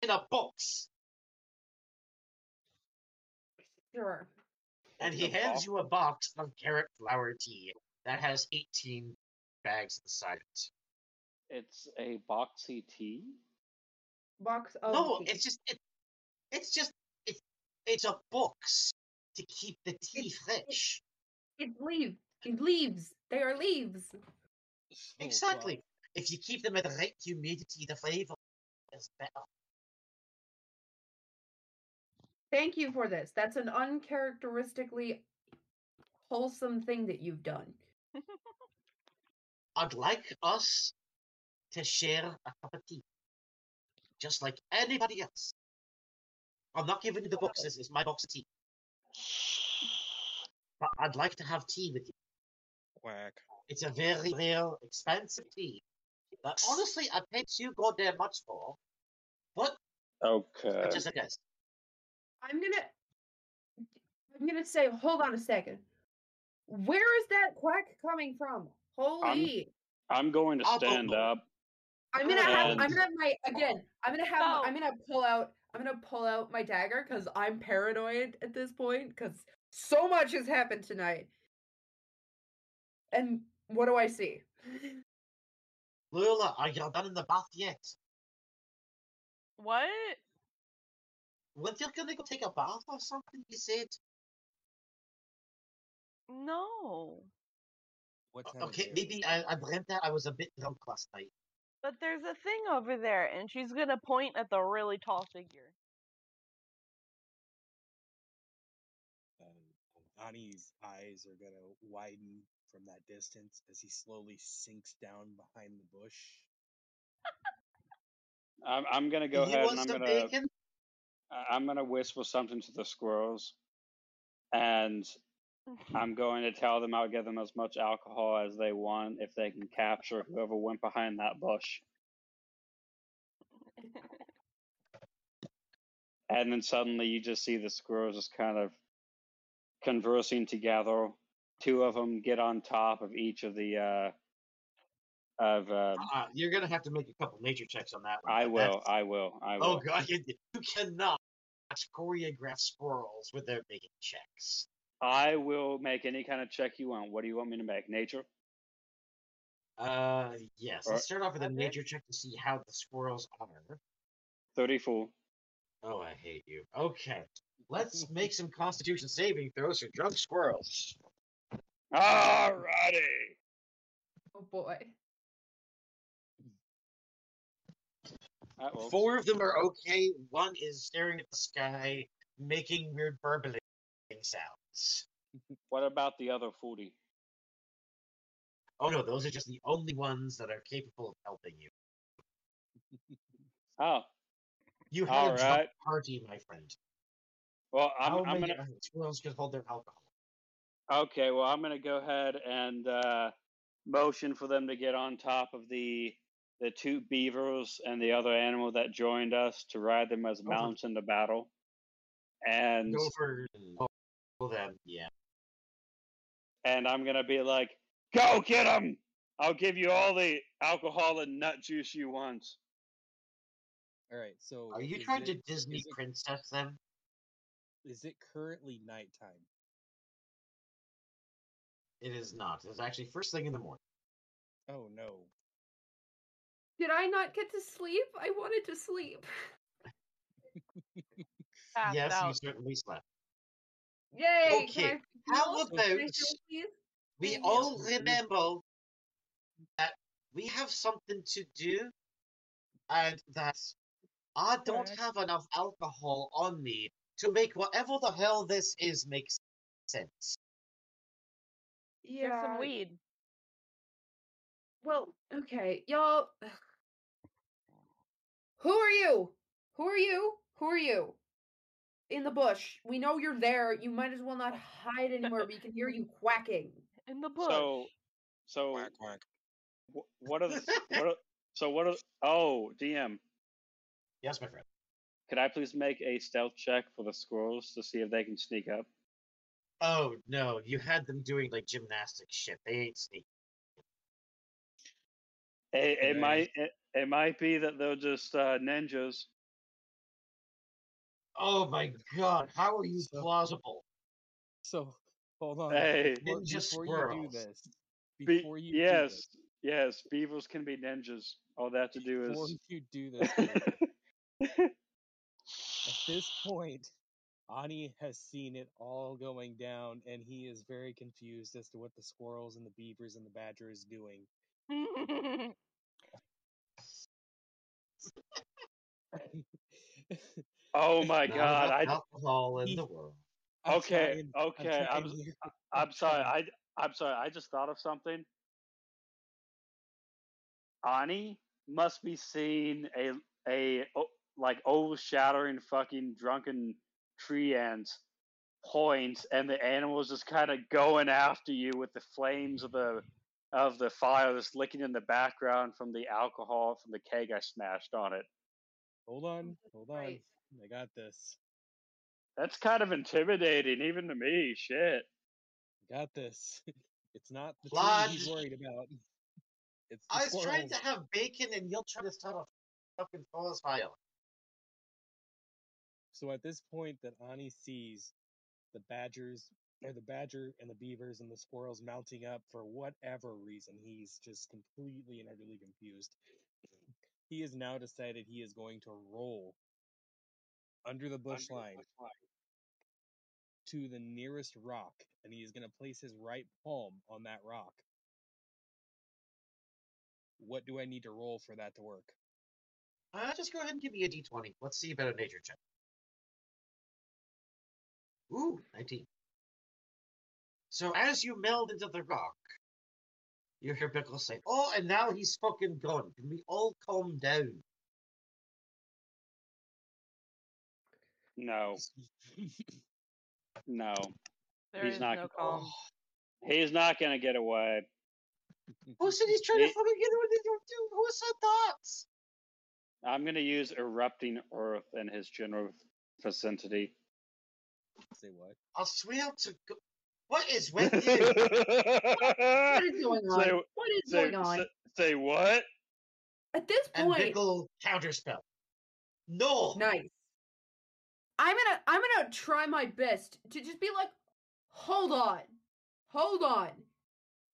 in a box, Sure. and he hands box? you a box of carrot flower tea that has 18 bags inside it. It's a boxy tea. Box of. no, tea. it's just it, it's just it's it's a box to keep the tea It's- fresh. It's leaves. It's leaves. They are leaves. So, Exactly. If you keep them at the right humidity, the flavor is better. Thank you for this. That's an uncharacteristically wholesome thing that you've done. I'd like us to share a cup of tea, just like anybody else. I'm not giving you the boxes; it's my box of tea. But I'd like to have tea with you. Whack. It's a very rare, expensive tea that honestly I paid too goddamn much for. But Okay. just a guess. I'm gonna. I'm gonna say, hold on a second. Where is that quack coming from? Holy! I'm going to uh, stand up. I'm gonna have. I'm gonna have my again. I'm gonna have. No. I'm gonna pull out. I'm gonna pull out my dagger because I'm paranoid at this point because so much has happened tonight. And what do I see? Lula, are you done in the bath yet? What? When you're gonna go take a bath or something? You said. No. What time Okay, maybe I, I dreamt that I was a bit drunk last night. But there's a thing over there, and she's gonna point at the really tall figure. Uh, Ani's eyes are gonna widen from that distance as he slowly sinks down behind the bush. I'm, I'm gonna go you ahead and I'm gonna bacon? I- I'm gonna whisper something to the squirrels, and I'm going to tell them I'll give them as much alcohol as they want if they can capture whoever went behind that bush. And then suddenly you just see the squirrels just kind of conversing together. Two of them get on top of each of the uh, of. Uh, Uh, you're gonna have to make a couple nature checks on that one. I will. that's- I will. I will. Oh god, you, you cannot choreograph squirrels without making checks. I will make any kind of check you want. What do you want me to make? Nature? Uh, yes. Or- Let's start off with a nature check to see how the squirrels are. 34. Oh, I hate you. Okay, let's make some Constitution saving throws for drunk squirrels. Alrighty. Oh boy. That works. Four of them are okay. One is staring at the sky, making weird burbling sounds. What about the other 40? Oh no, those are just the only ones that are capable of helping you. Oh, You had a drunk Alright. party, my friend. well, I'm, How I'm many gonna. squirrels can hold their alcohol? Okay, well, I'm gonna go ahead and uh, motion for them to get on top of the the two beavers and the other animal that joined us to ride them as Over. mounts into battle. And Go for them, yeah. and I'm gonna be like, "Go get them! I'll give you all the alcohol and nut juice you want." All right. So Are you is trying it- to Disney is it- princess them? Is it currently nighttime? It is not. It's actually first thing in the morning. Oh no. Did I not get to sleep? I wanted to sleep. Passed yes, you certainly slept. Yay! Okay, Can I how about Can I feel, please? We all remember that we have something to do, and that I don't Correct. have enough alcohol on me to make whatever the hell this is make sense. Here's Yeah. some weed. Well, okay, y'all. Who are you? Who are you? Who are you? In the bush. We know you're there. You might as well not hide anymore. we can hear you quacking. In the bush. So, so Quack quack. wh- what are the what are, so what are oh DM? Yes, my friend. Could I please make a stealth check for the squirrels to see if they can sneak up? Oh no, you had them doing like gymnastic shit. They ain't sneaking. It, it Right. might it, it might be that they're just uh, ninjas. Oh my god, how are you So- plausible? So hold on. Hey. before, Ninja before you do this, Be- before you do yes, this, yes, beavers can be ninjas. All that to do before is. you do this, at this point, Ani has seen it all going down, and he is very confused as to what the squirrels and the beavers and the badger is doing. oh my Not god! I alcohol in He- the world. I'm Okay, trying- I'm okay, I'm. I'm sorry. I I'm sorry. I just thought of something. Ani must be seeing a a o- like overshadowing fucking drunken treants points point, and the animals just kind of going after you with the flames of the of the fire just licking in the background from the alcohol from the keg I smashed on it. Hold on, hold on. Right. I got this. That's kind of intimidating, even to me. Shit. Got this. It's not the tree he's Lodge. worried about. It's I was trying to have bacon and you'll try to start a fucking forest fire. So at this point that Ani sees the badgers or the badger and the beavers and the squirrels mounting up for whatever reason. He's just completely and utterly confused. He has now decided he is going to roll under the bush line to the nearest rock, and he is going to place his right palm on that rock. What do I need to roll for that to work? Uh, just go ahead and give me a d20. Let's see about a nature check. Ooh, 19. So as you meld into the rock, you hear Bickle say, Oh, and now he's fucking gone. Can we all calm down? No, no, There He's is not no gonna- calm. Oh. he's not gonna get away. Who said he's trying to He- fucking get away? Dude, Who said that? I'm gonna use erupting earth in his general vicinity. Say what? I swear to God. What is with you? What is going on? Say- what is say, going on? say, say what? At this and point, Bickle counterspell. No! nice. I'm gonna I'm gonna try my best to just be like, hold on, hold on,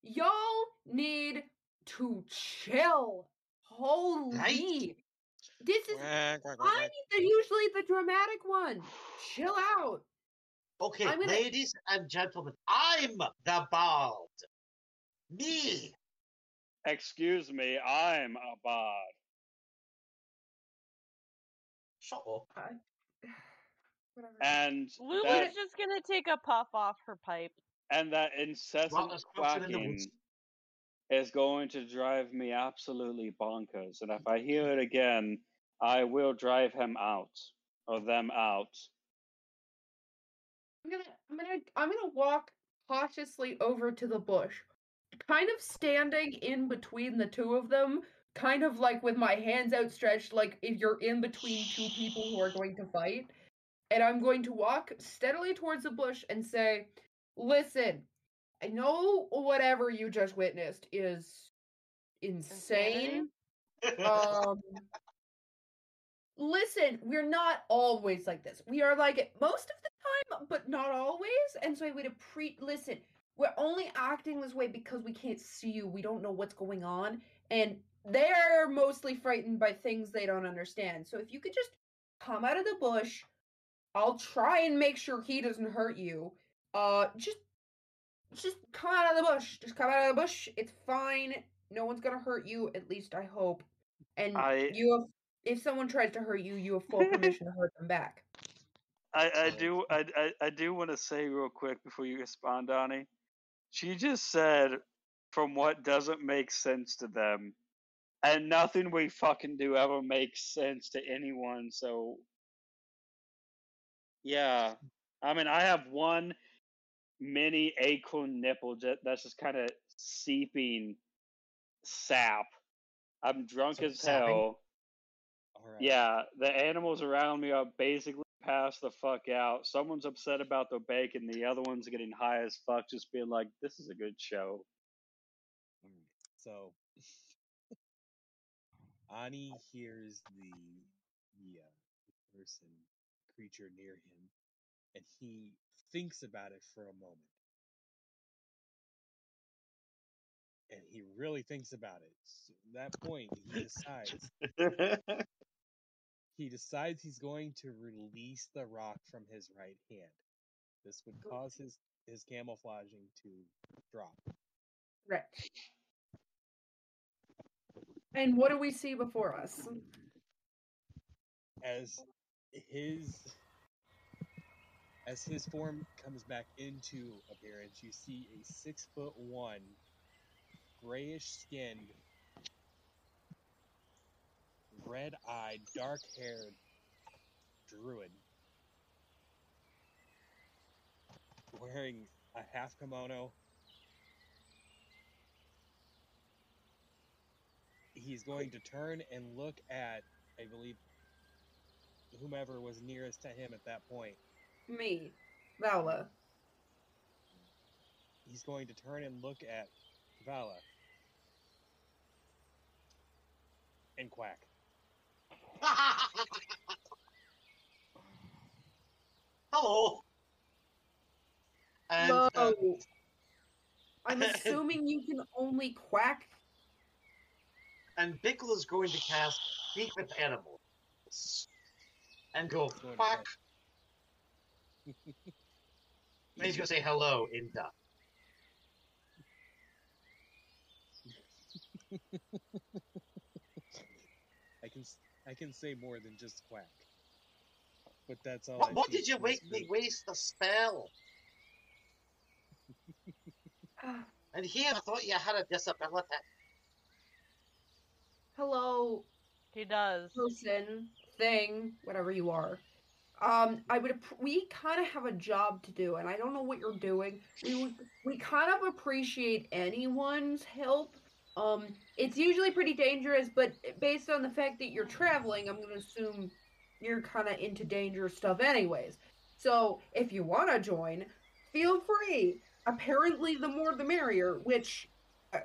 y'all need to chill. Holy, Right? this is I'm the, usually the dramatic one. Chill out. Okay, gonna- ladies and gentlemen, I'm the bald. Me. Excuse me, I'm a bard. Shut up. Whatever. And Lulu's that, just gonna take a puff off her pipe. and that incessant Well, let's put it in quacking is going to drive me absolutely bonkers. And if I hear it again, I will drive him out or them out. I'm gonna I'm gonna I'm gonna walk cautiously over to the bush. Kind of standing in between the two of them, kind of like with my hands outstretched, like if you're in between two people who are going to fight. And I'm going to walk steadily towards the bush and say, Listen, I know whatever you just witnessed is insane. um listen we're not always like this. We are like it most of the time but not always. And so i would appreciate listen we're only acting this way because we can't see you. We don't know what's going on. And they're mostly frightened by things they don't understand. So if you could just come out of the bush i'll try and make sure he doesn't hurt you. Uh just just come out of the bush. Just come out of the bush. It's fine. No one's gonna hurt you at least i hope. And I- you have if someone tries to hurt you you have full permission to hurt them back I, I do I, I, I do want to say real quick before you respond, Donnie. She just said from what doesn't make sense to them, and nothing we fucking do ever makes sense to anyone. So yeah, I mean I have one mini acorn nipple that's just kind of seeping sap. I'm drunk So as sapping? hell. Right. Yeah, the animals around me are basically passed the fuck out. Someone's upset about the bacon, the other one's getting high as fuck, just being like, "This is a good show." Mm, So Ani hears the the uh, person creature near him, and he thinks about it for a moment. And he really thinks about it. So at that point, he decides he decides he's going to release the rock from his right hand. This would oh, cause his his camouflaging to drop. right and what do we see before us as his as his form comes back into appearance, you see a six foot one, grayish skinned, red eyed, dark haired druid wearing a half kimono. He's going to turn and look at, I believe, whomever was nearest to him at that point. me vala He's going to turn and look at Vala and quack. Hello. And Love uh, So, I'm assuming you can only quack. and Bickle is going to cast Speak with Animals. And go Going to quack. And he's gonna say hello in duck. I can s- I can say more than just quack. But that's all. What, I what did you make me waste the spell? And here I thought you had a disability. Hello, He does. person, thing, whatever you are. Um, I would. We kind of have a job to do, and I don't know what you're doing. We would, we kind of appreciate anyone's help. Um, it's usually pretty dangerous, but based on the fact that you're traveling, I'm gonna assume you're kind of into dangerous stuff, anyways. So if you want to join, feel free. Apparently, the more the merrier. Which uh,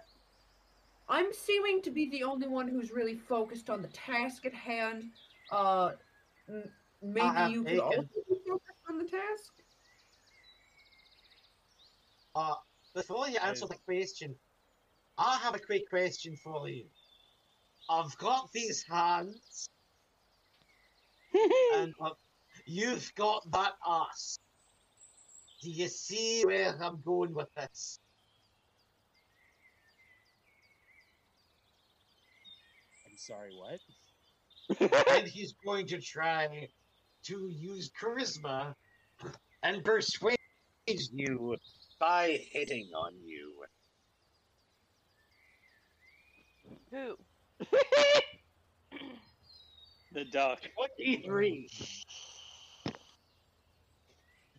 I'm seeming to be the only one who's really focused on the task at hand. Uh, maybe have you could also be focused on the task. Uh, before you answer the question, I have a quick question for you. I've got these hands, and uh, you've got that ass. Do you see where I'm going with this? I'm sorry. What? and he's going to try to use charisma and persuade you by hitting on you. Who? the duck. 23.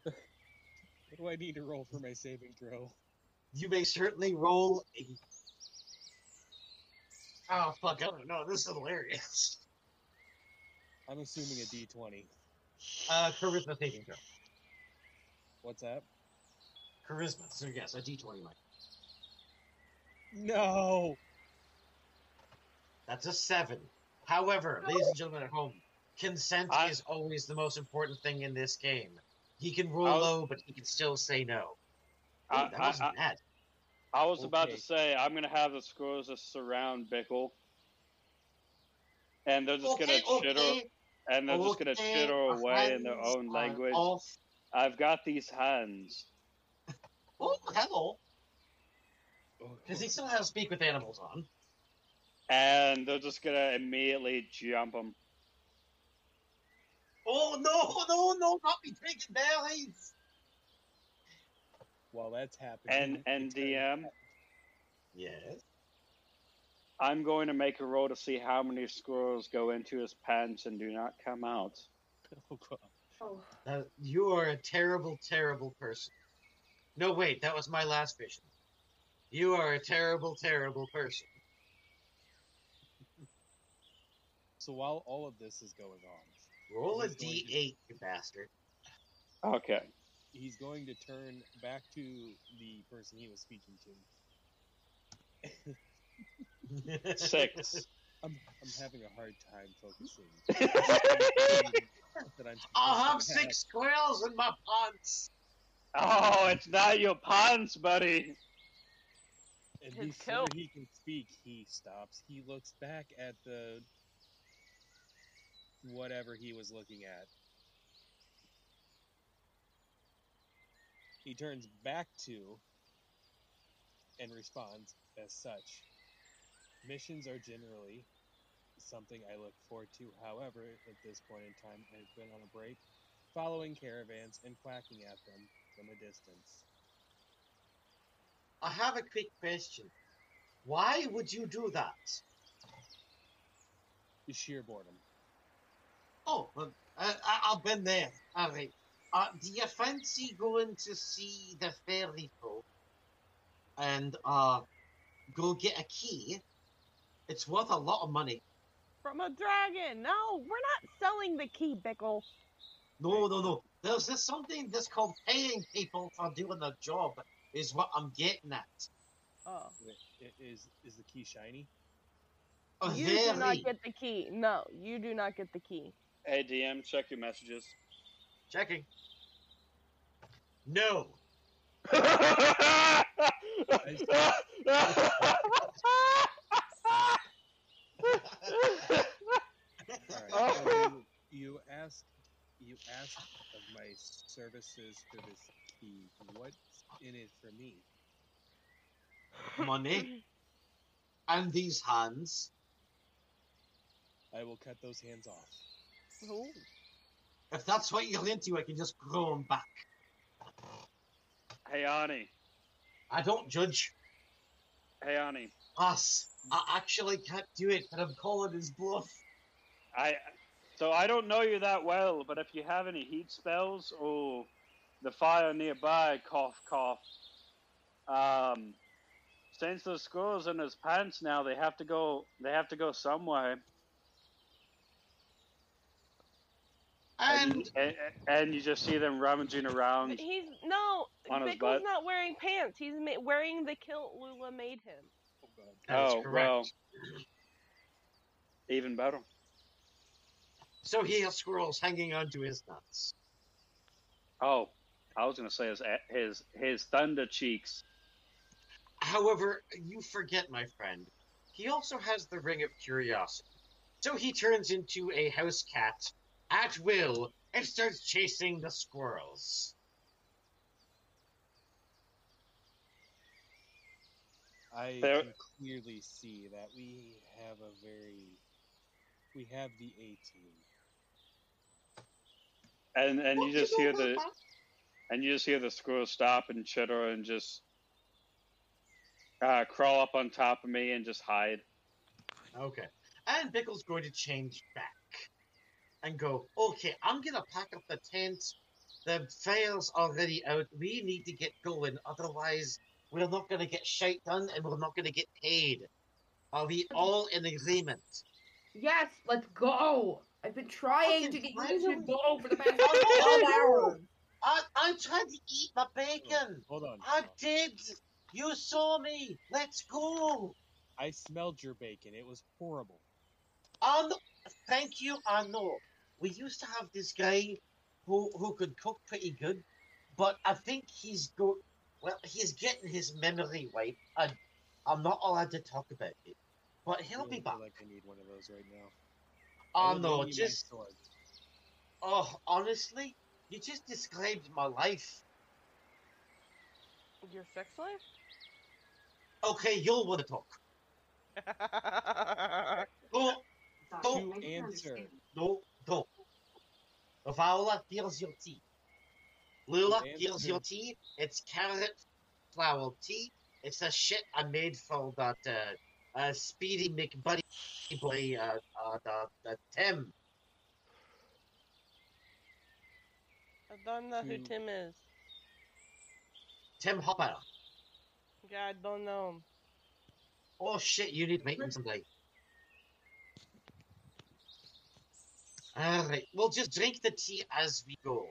What do I need to roll for my saving throw? You may certainly roll a. Oh, fuck, I don't know. This is hilarious. I'm assuming a D20. Uh, charisma saving throw. What's that? Charisma, so yes, a d20 might. No. That's a 7. However, ladies and gentlemen at home, consent I- is always the most important thing in this game. He can roll I was- low, but he can still say no. Ooh, I- that I- wasn't I- bad. I was about to say I'm gonna have the scores just surround Bickle, and they're just okay, gonna chitter, and they're just gonna chitter away in their own language. off. I've got these hands. Oh, hello. Oh, Because he oh. still has speak with animals on. And they're just gonna immediately jump him. Oh no, no, no, not me drinking berries. While that's happening, And it and DM, Yes. I'm going to make a roll to see how many squirrels go into his pants and do not come out. Oh, God. Oh, Uh, you are a terrible, terrible person. No, wait, that was my last vision. You are a terrible, terrible person. So while all of this is going on, Roll a He's going to- d8, you bastard. Okay. he's going to turn back to the person he was speaking to. Six. I'm I'm having a hard time focusing. that I'm I have supposed six squirrels in my pants. oh, it's not your pants, buddy. And His before coat. he can speak, he stops. He looks back at the whatever he was looking at. He turns back to and responds as such. Missions are generally something I look forward to. However, at this point in time, I've been on a break, following caravans and quacking at them from a distance. I have a quick question. Why would you do that? Sheer boredom. Oh, well, I, I, I've been there. All right. Uh, do you fancy going to see the fairy folk and uh, go get a key? It's worth a lot of money. From a dragon. No, we're not selling the key, Bickle. No, no, no. There's this something that's called paying people for doing their job. Is what I'm getting at. Oh. Wait, Is is the key shiny? A You very do not get the key. No, you do not get the key. Hey, DM, check your messages. checking. No, Alright, so you, you asked you asked of my services for this key. What's in it for me? Money. And these hands. I will cut those hands off. Ooh. If that's what you're into, I can just grow them back. hey, Arnie. I don't judge Hey, Arnie. us. I actually can't do it, but I'm calling his bluff. I so I don't know you that well, but if you have any heat spells, or the fire nearby, cough, cough. Um, since the squirrel's in his pants now, they have to go. They have to go somewhere. And and, and you just see them rummaging around. But he's no. On his Bickle's butt? not wearing pants. He's ma- wearing the kilt Lula made him. that is oh correct. well, even better. So he has squirrels hanging onto his nuts. Oh, I was gonna say his his his thunder cheeks. However, you forget, my friend, he also has the ring of curiosity. So he turns into a house cat at will and starts chasing the squirrels. I There- can clearly see that we have a very we have the A team. And and you just hear the and you just hear the squirrel stop and chitter and just uh, crawl up on top of me and just hide. Okay. And Bickle's going to change back and go, okay, I'm going to pack up the tent. The fire's are already out. We need to get going. Otherwise, we're not going to get shite done and we're not going to get paid. Are we all in agreement? Yes, let's go. I've been trying to get you to go for the past 12 hours. I, I'm trying to eat my bacon. Hold on. I did. You saw me. Let's go. I smelled your bacon. It was horrible. I know, thank you. I know. We used to have this guy who who could cook pretty good, but I think he's go. Well, he's getting his memory wiped, and I'm not allowed to talk about it. But he'll really be back. like I need one of those right now. Oh no, name you my just oh, honestly, you just described my life. Your sex life? Okay, you'll want to talk. Don't, don't, answer. no, don't. Viola, here's your tea. Lula, To here's your tea. It's carrot flower tea. It's the shit I made for that uh, uh, Speedy McBuddy boy, uh, uh, the, the Tim. I don't know who To- Tim is. Tim Hopper. Yeah, I don't know him. Oh shit, you need to meet him someday. Alright, we'll just drink the tea as we go.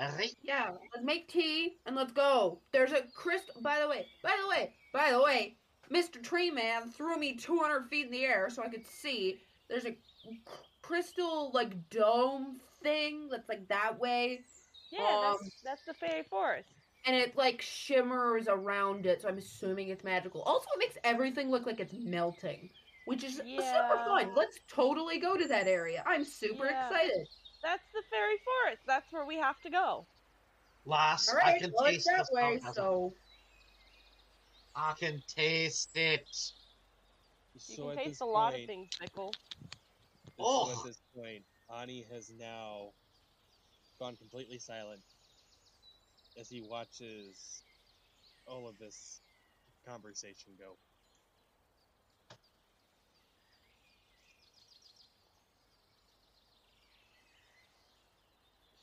Alright? Yeah, let's make tea and let's go. There's a crystal. By the way, by the way, by the way, Mr. Tree Man threw me 200 feet in the air so I could see. There's a crystal like dome thing that's like that way, Yeah, Um, that's, that's the fairy forest. and it like shimmers around it. So I'm assuming it's magical. Also, it makes everything look like it's melting, which is super fun. Let's totally go to that area. I'm super Yeah. excited. That's the fairy forest. That's where we have to go. Last, All I can well, taste that the way. So I can taste it. You So can taste this a lot of things, Michael. Oh. So Oh. at this point, Ani has now gone completely silent as he watches all of this conversation go.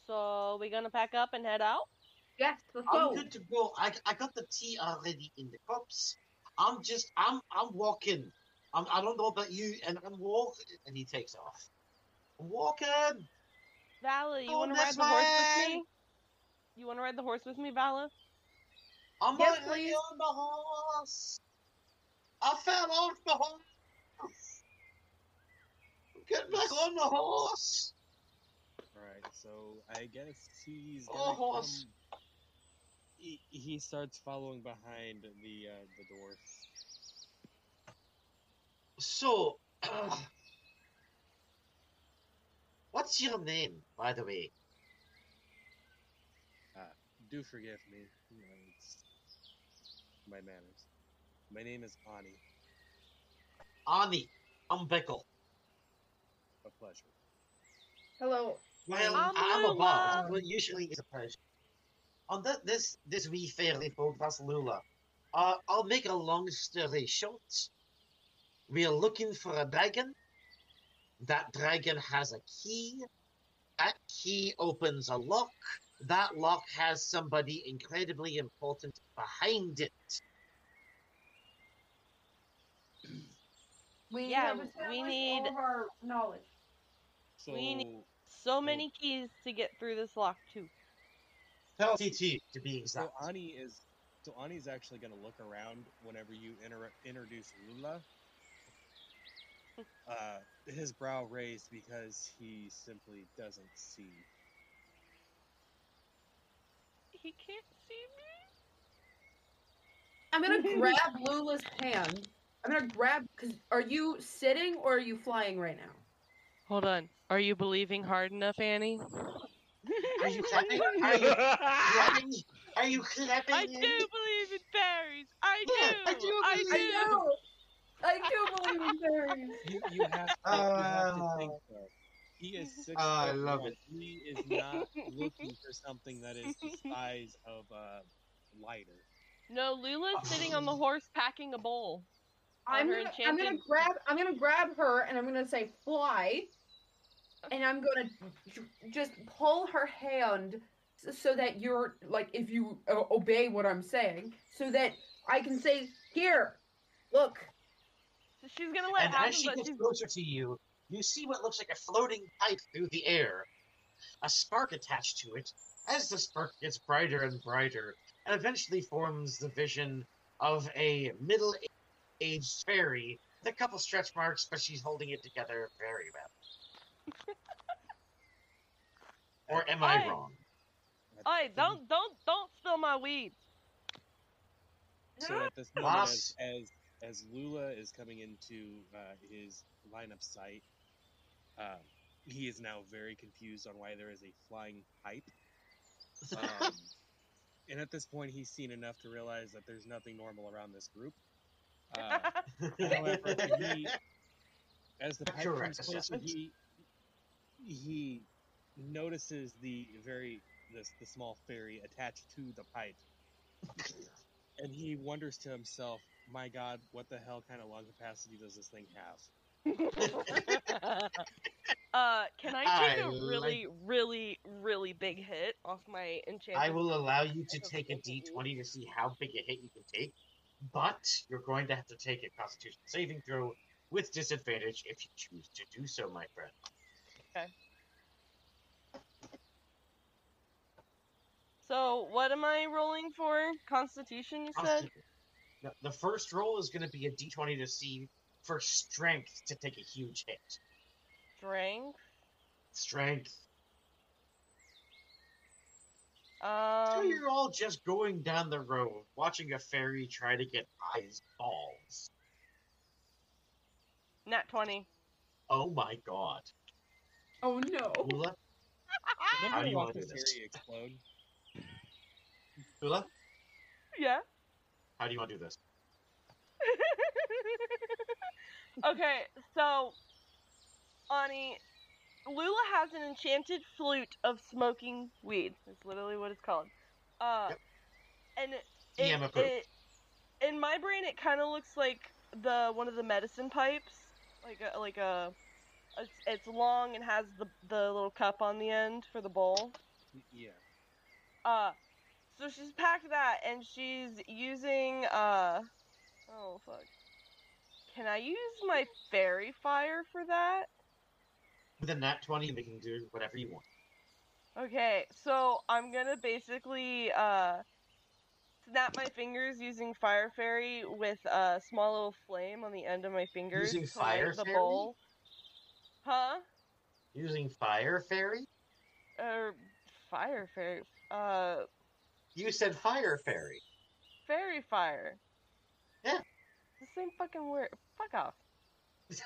So we gonna pack up and head out? yes, let's go. I'm good to go. I, I got the tea already in the cups. I'm just I'm I'm walking. I'm I don't know about you, and I'm walking. And he takes off. I'm walking. Vala, you Go wanna ride the horse with me? You wanna ride the horse with me, Vala? I'm Yes, not really please. on the horse. I fell off the horse. Get back on the horse. Alright, so I guess he's Oh, gonna horse. come he, he starts following behind the uh, the dwarf. So, what's your name, by the way? Uh, do forgive me. You know, it's my manners. My name is Ani. Ani Umbickle. A pleasure. Hello. Well, I'm I'm a Lula. boss. Well, usually it's a pleasure. On that, this this wee fairly folk, that's Lula. Uh, I'll make a long story short. We are looking for a dragon. That dragon has a key. That key opens a lock. That lock has somebody incredibly important behind it. We Yeah, we need- all of our knowledge. So We need- So many keys to get through this lock too. Tell TT, to be exact. so exact. Ani is so Ani's actually going to look around whenever you inter- introduce Lula. Uh, his brow raised because he simply doesn't see. He can't see me. I'm gonna grab Lula's hand. I'm gonna grab. Cause are you sitting or are you flying right now? Hold on. Are you believing hard enough, Annie? Are you clapping? Are you clapping? Are you clapping? I do believe in fairies. I do. I do I believe- do. I know. I do believe in fairies. You, you have to, you have to think Ah. though. He is six Ah, I love one. it. He is not looking for something that is the size of a lighter. No, Lula's sitting on the horse packing a bowl. I'm gonna, I'm gonna grab I'm gonna grab her and I'm gonna say fly, and I'm gonna just pull her hand so that you're like if you uh, obey what I'm saying, so that I can say here, look. So she's gonna let And it happen, as she gets she's closer to you, you see what looks like a floating pipe through the air, a spark attached to it. As the spark gets brighter and brighter, and eventually forms the vision of a middle-aged fairy with a couple stretch marks, but she's holding it together very well. or am I Aye. wrong? Hey, don't don't don't spill my weed. So at this moment, as, as as Lula is coming into uh, his line of sight, uh, he is now very confused on why there is a flying pipe. Um, and at this point, he's seen enough to realize that there's nothing normal around this group. Uh, However, he, as the pipe Correct comes closer, assessment. he he notices the very this the small fairy attached to the pipe, and he wonders to himself, "My God, what the hell kind of lung capacity does this thing have?" uh, can I take I a like- really, really, really big hit off my enchanted? I will allow you to take a d20 to see how big a hit you can take, but you're going to have to take a Constitution saving throw with disadvantage if you choose to do so, my friend. So what am I rolling for? Constitution, you said. The, the first roll is going to be a d20 to see for strength to take a huge hit. Strength. Strength. So Um. you're all just going down the road, watching a fairy try to get eyes balls. Nat twenty. Oh my god. Oh no. Ula? How do you wanna do this this? explode? Ula? Yeah. How do you want to do this? okay, so Ani, Lula has an enchanted flute of smoking weed. That's literally what it's called. Uh, Yep. and it, DM it, it, in my brain, it kind of looks like the one of the medicine pipes, like a like a. It's, it's long and has the the little cup on the end for the bowl. Yeah. Uh, so she's packed that, and she's using uh, oh fuck. Can I use my fairy fire for that? With a nat 20, we can do whatever you want. Okay, so I'm gonna basically uh snap my fingers using fire fairy with a small little flame on the end of my fingers Using to fire the fairy? bowl. Huh? Using Fire Fairy? Or fire fairy? Uh, You said fire fairy. Fairy fire. Yeah. The same fucking word. Fuck off.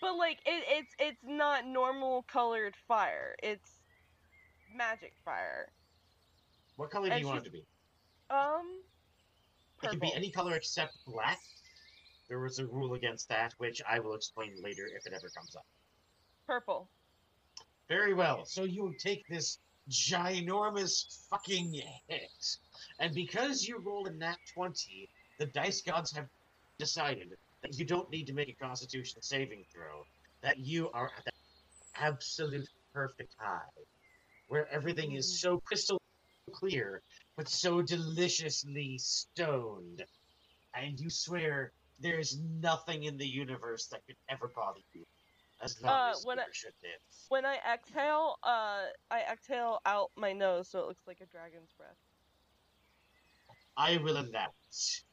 But like it, it's it's not normal colored fire. It's magic fire. What color do And you want it to be? Um. It can be any color except black. There was a rule against that, which I will explain later if it ever comes up. Purple. Very well. So you take this ginormous fucking hit, and because you rolled a nat twenty, the dice gods have decided that you don't need to make a Constitution saving throw. That you are at the absolute perfect high, where everything is mm. so crystal clear, but so deliciously stoned, and you swear there is nothing in the universe that could ever bother you, as long Uh, as when you I- should live. When I exhale, uh, I exhale out my nose so it looks like a dragon's breath. I will announce.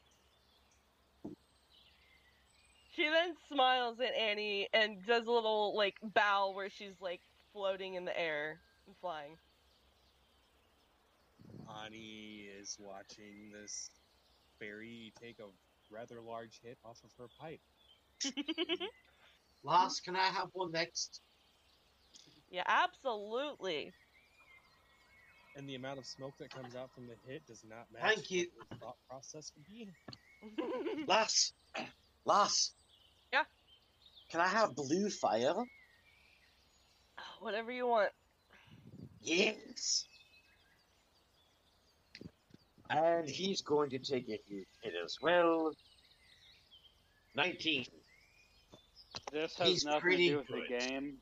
She then smiles at Annie and does a little like bow where she's like floating in the air and flying. Annie is watching this fairy take a rather large hit off of her pipe. Loss, can I have one next? Yeah, absolutely. And the amount of smoke that comes out from the hit does not match Thank you. what your thought process would be. Lass, lass. Yeah? Can I have blue fire? Whatever you want. Yes. And he's going to take a hit as well. 19. This has He's nothing to do with the game.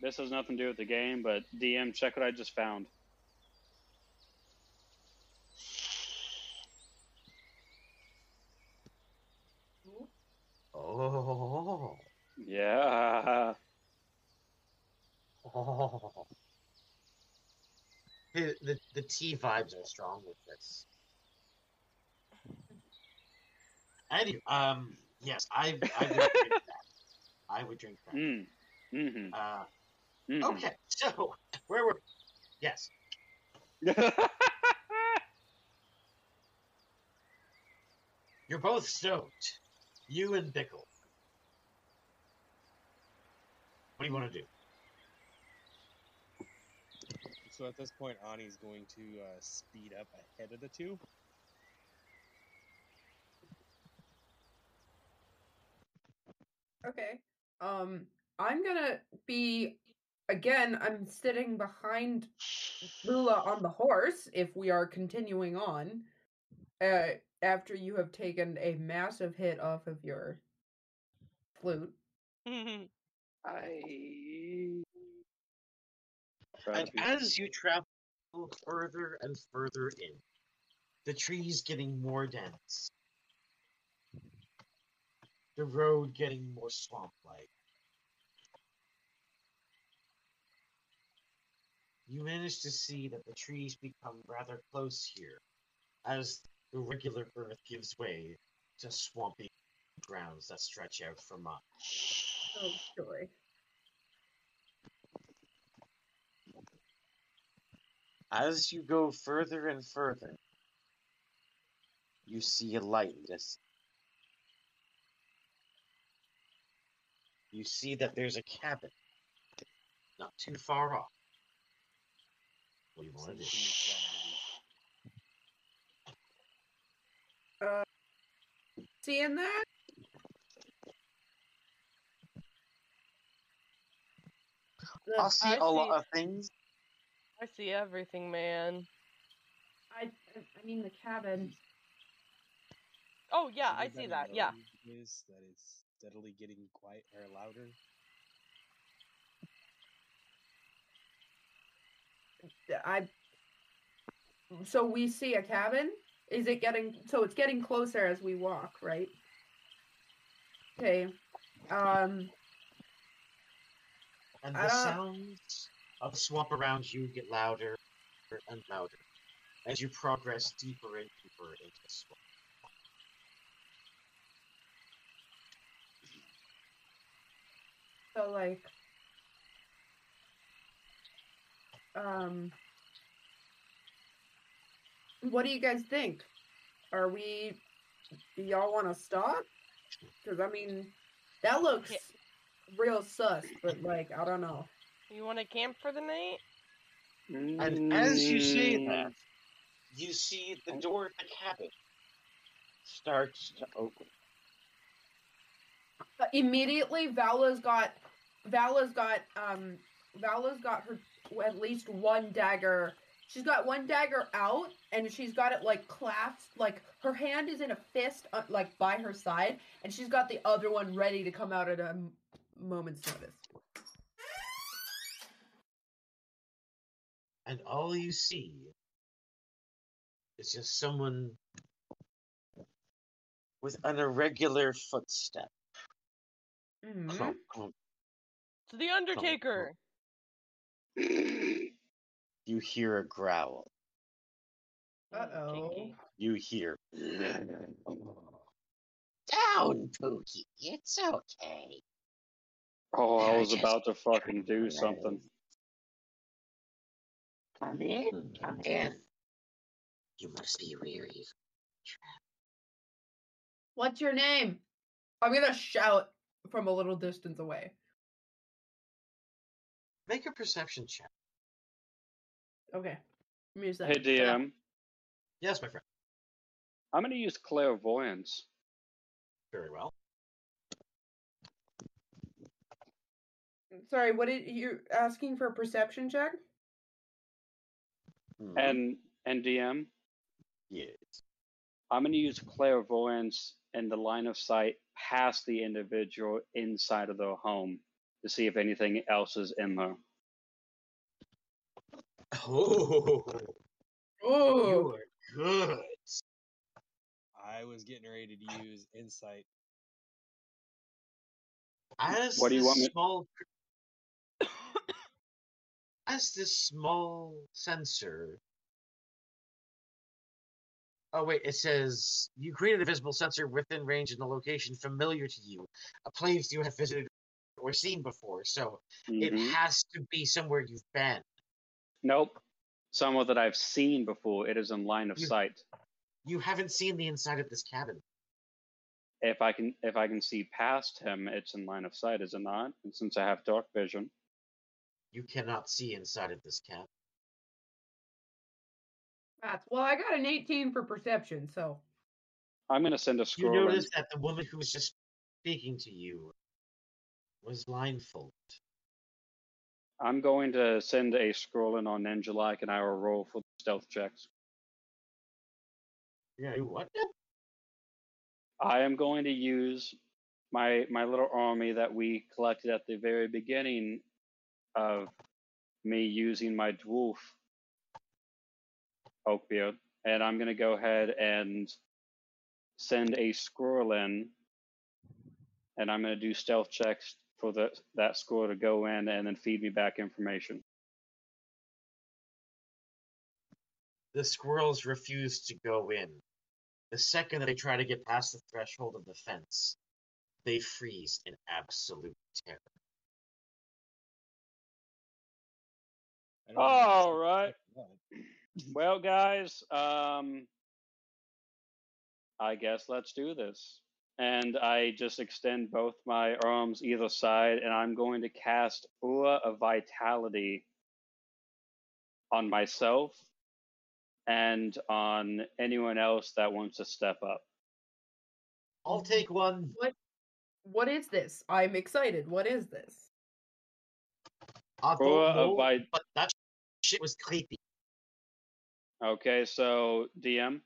This has nothing to do with the game, but DM, check what I just found. Oh. Yeah. Oh. The, the, the T vibes are strong with this. Anyway, um, yes, I, I would drink that. I would drink that. Mm. Mm-hmm. Uh, mm-hmm. okay, so where were? Yes, you're both stoked. You and Bickle. What do you want to do? So at this point, Ani's going to uh, speed up ahead of the two. Okay. Um, I'm gonna be again. I'm sitting behind Lula on the horse. If we are continuing on, uh, after you have taken a massive hit off of your flute. I. And as you travel further and further in, the trees getting more dense, the road getting more swamp like. You manage to see that the trees become rather close here as the regular earth gives way to swampy grounds that stretch out for miles. Oh joy! As you go further and further, you see a light in You see that there's a cabin not too far off. What do you want to do? Uh, seeing that? The- I see I a lot of things. I see everything, man. I, I mean the cabin. Oh yeah, I see that. Yeah. knows that it's steadily getting quiet or louder. I. So we see a cabin. Is it getting? So it's getting closer as we walk, right? Okay. Um. And the don't- sounds of the swamp around you get louder and louder as you progress deeper and deeper into the swamp. So like. Um. what do you guys think? Are we? Do y'all want to stop? Because I mean, that looks Yeah. real sus, but like I don't know. You want to camp for the night? And as you say Mm, that, you see the door of the cabin starts to open. Uh, immediately, Vala's got Vala's got um Vala's got her at least one dagger. She's got one dagger out, and she's got it like clasped, like her hand is in a fist, uh, like by her side, and she's got the other one ready to come out at a m- moment's notice. And all you see is just someone with an irregular footstep. Mhm. Clump, clump. To the Undertaker. You hear a growl. Uh oh. You hear. Down, Pookie. It's okay. Oh, I was about to fucking do something. Come in, come in. You must be weary. What's your name? I'm gonna shout from a little distance away. Make a perception check. Okay. Give me a Hey second. DM, Yes, my friend. I'm gonna use clairvoyance. Very well. Sorry, what did you asking for a perception check? Hmm, And and DM, yes. I'm gonna use clairvoyance in the line of sight past the individual inside of the home to see if anything else is in there. Oh, Oh, you are good. I was getting ready to use insight. As What do you this want me- small cr- as this small sensor Oh wait, it says you created a visible sensor within range in a location familiar to you, a place you have visited or seen before. So it Mhm. has to be somewhere you've been. Nope. Somewhere that I've seen before. It is in line of You- sight. You haven't seen the inside of this cabin. If I can if I can see past him, it's in line of sight, is it not? And since I have dark vision. You cannot see inside of this cabin. that's well. I got an 18 for perception, so I'm gonna send a You scroll in. notice that the woman who was just speaking to you was blindfolded. I'm going to send a scroll in on Ninja Like and I will roll for stealth checks. Yeah, what? I am going to use my my little army that we collected at the very beginning of me using my dwarf Oakbeard, and I'm going to go ahead and send a squirrel in, and I'm going to do stealth checks for the, that squirrel to go in and then feed me back information. The squirrels refuse to go in. The second that they try to get past the threshold of the fence, they freeze in absolute terror. I don't know All if right. what. Well, guys, um, I guess let's do this. And I just extend both my arms either side, and I'm going to cast Aura of Vitality on myself and on anyone else that wants to step up. I'll take one. What? what is this? I'm excited. What is this? I don't Aura of know, Vi- but that shit was creepy. Okay, so DM.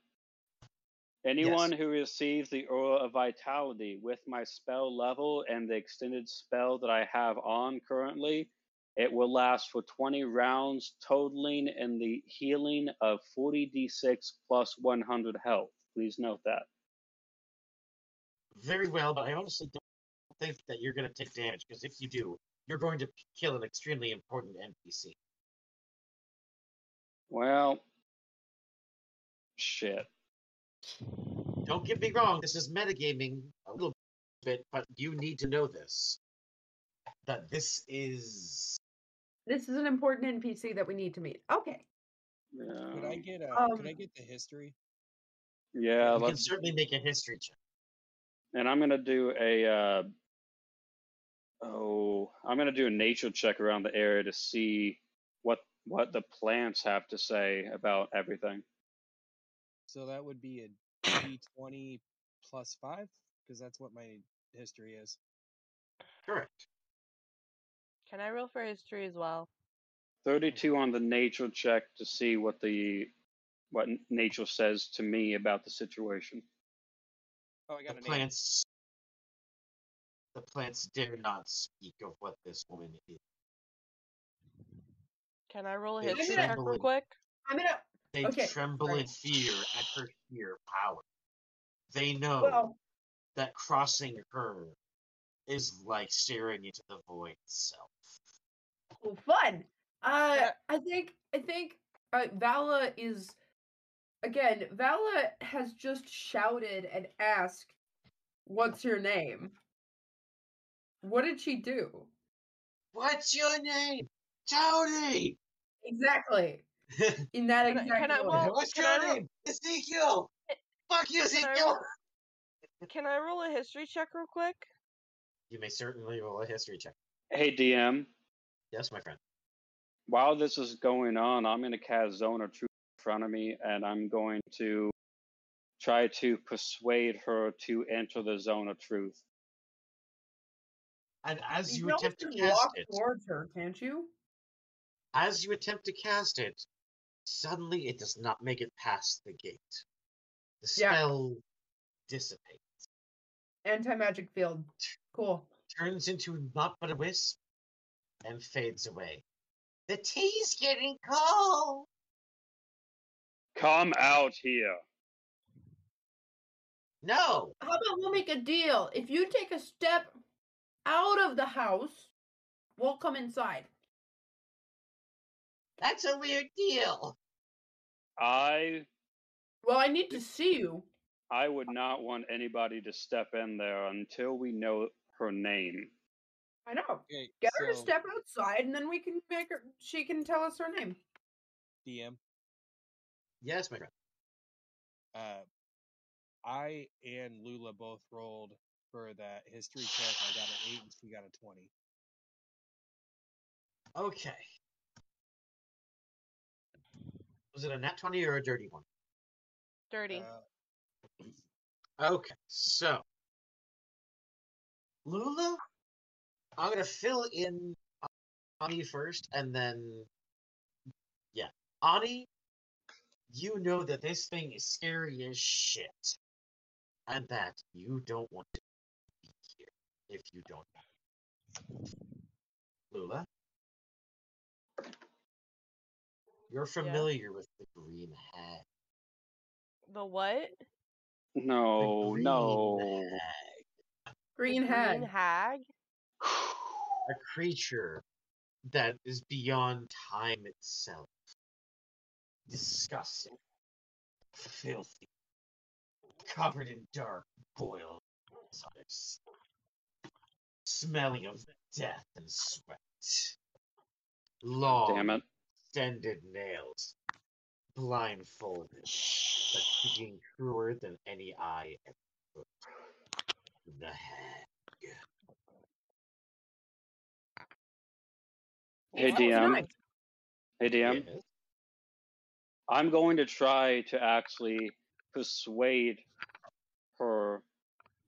Anyone who receives the Aura of Vitality with my spell level and the extended spell that I have on currently, it will last for 20 rounds, totaling in the healing of 40d6 plus 100 health. Please note that. Very well, but I honestly don't think that you're going to take damage because if you do, you're going to kill an extremely important NPC. Well, shit. Don't get me wrong, this is metagaming a little bit, but you need to know this. That this is This is an important NPC that we need to meet. Okay. Yeah. Could I get a? Um, could I get the history? Yeah, you can let's, certainly make a history check. and I'm gonna do a. Uh, oh, I'm gonna do a nature check around the area to see what what the plants have to say about everything. So that would be a D twenty plus five because that's what my history is. Correct. Can I roll for history as well? 32 on the nature check to see what the what nature says to me about the situation. Oh, I The got a name. plants. The plants dare not speak of what this woman is. Can I roll a history check real quick? I'm gonna. They Okay, tremble sorry. in fear at her sheer power. They know Well, that crossing her is like staring into the void itself. well, fun. Uh, Yeah. I think I think uh, Vala is again. Vala has just shouted and asked, "What's your name?" What did she do? What's your name? Tony! Exactly. In that Can I- exact can I- well, What's can your I ro- name? Ezekiel! Fuck you, Can I Ezekiel! roll- Can I roll a history check real quick? You may certainly roll a history check. Hey DM, Yes, my friend. while this is going on, I'm going to cast Zone of Truth in front of me, and I'm going to try to persuade her to enter the Zone of Truth. And as You you can always attempt to just cast walk it, towards her, can't you? as you attempt to cast it, suddenly it does not make it past the gate. The Yeah. spell dissipates, Anti magic field. Cool. turns into naught but a wisp, and fades away. The tea's getting cold. Come out here. No, How about we'll make a deal? If you take a step out of the house, we'll come inside. That's a weird deal. I Well, I need to see you. I would not want anybody to step in there until we know her name. I know. Okay, Get her to so step outside, and then we can make her. She can tell us her name. DM. Yes, my friend. Uh, I and Lula both rolled for that history check. I got an eight, and she got a twenty. Okay. Was it a nat 20 or a dirty one? Dirty. Uh, Okay, so Lula, I'm gonna fill in Ani first, and then yeah, Ani, you know that this thing is scary as shit, and that you don't want to be here if you don't. Lula, you're familiar with the green hag. The what? No, green no. Green The hag. Green hag? a creature that is beyond time itself. Disgusting, filthy, covered in dark, boiled sauce, smelling of death and sweat. Long, Damn it. Extended nails, blindfolded, but speaking truer than any eye ever could. The hag. Hey DM. nice. Hey DM. Yes. I'm going to try to actually persuade her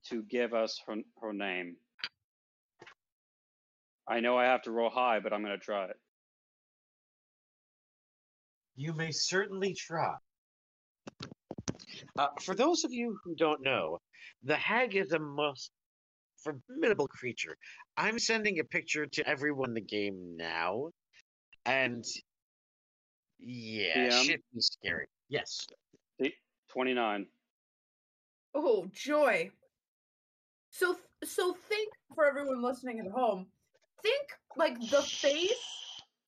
to give us her her name. I know I have to roll high, but I'm going to try it. You may certainly try. Uh, for those of you who don't know, the hag is a most formidable creature. I'm sending a picture to everyone in the game now, and yeah, DM? shit be scary. Yes. 29. Oh, joy. So, so think for everyone listening at home. Think like the face.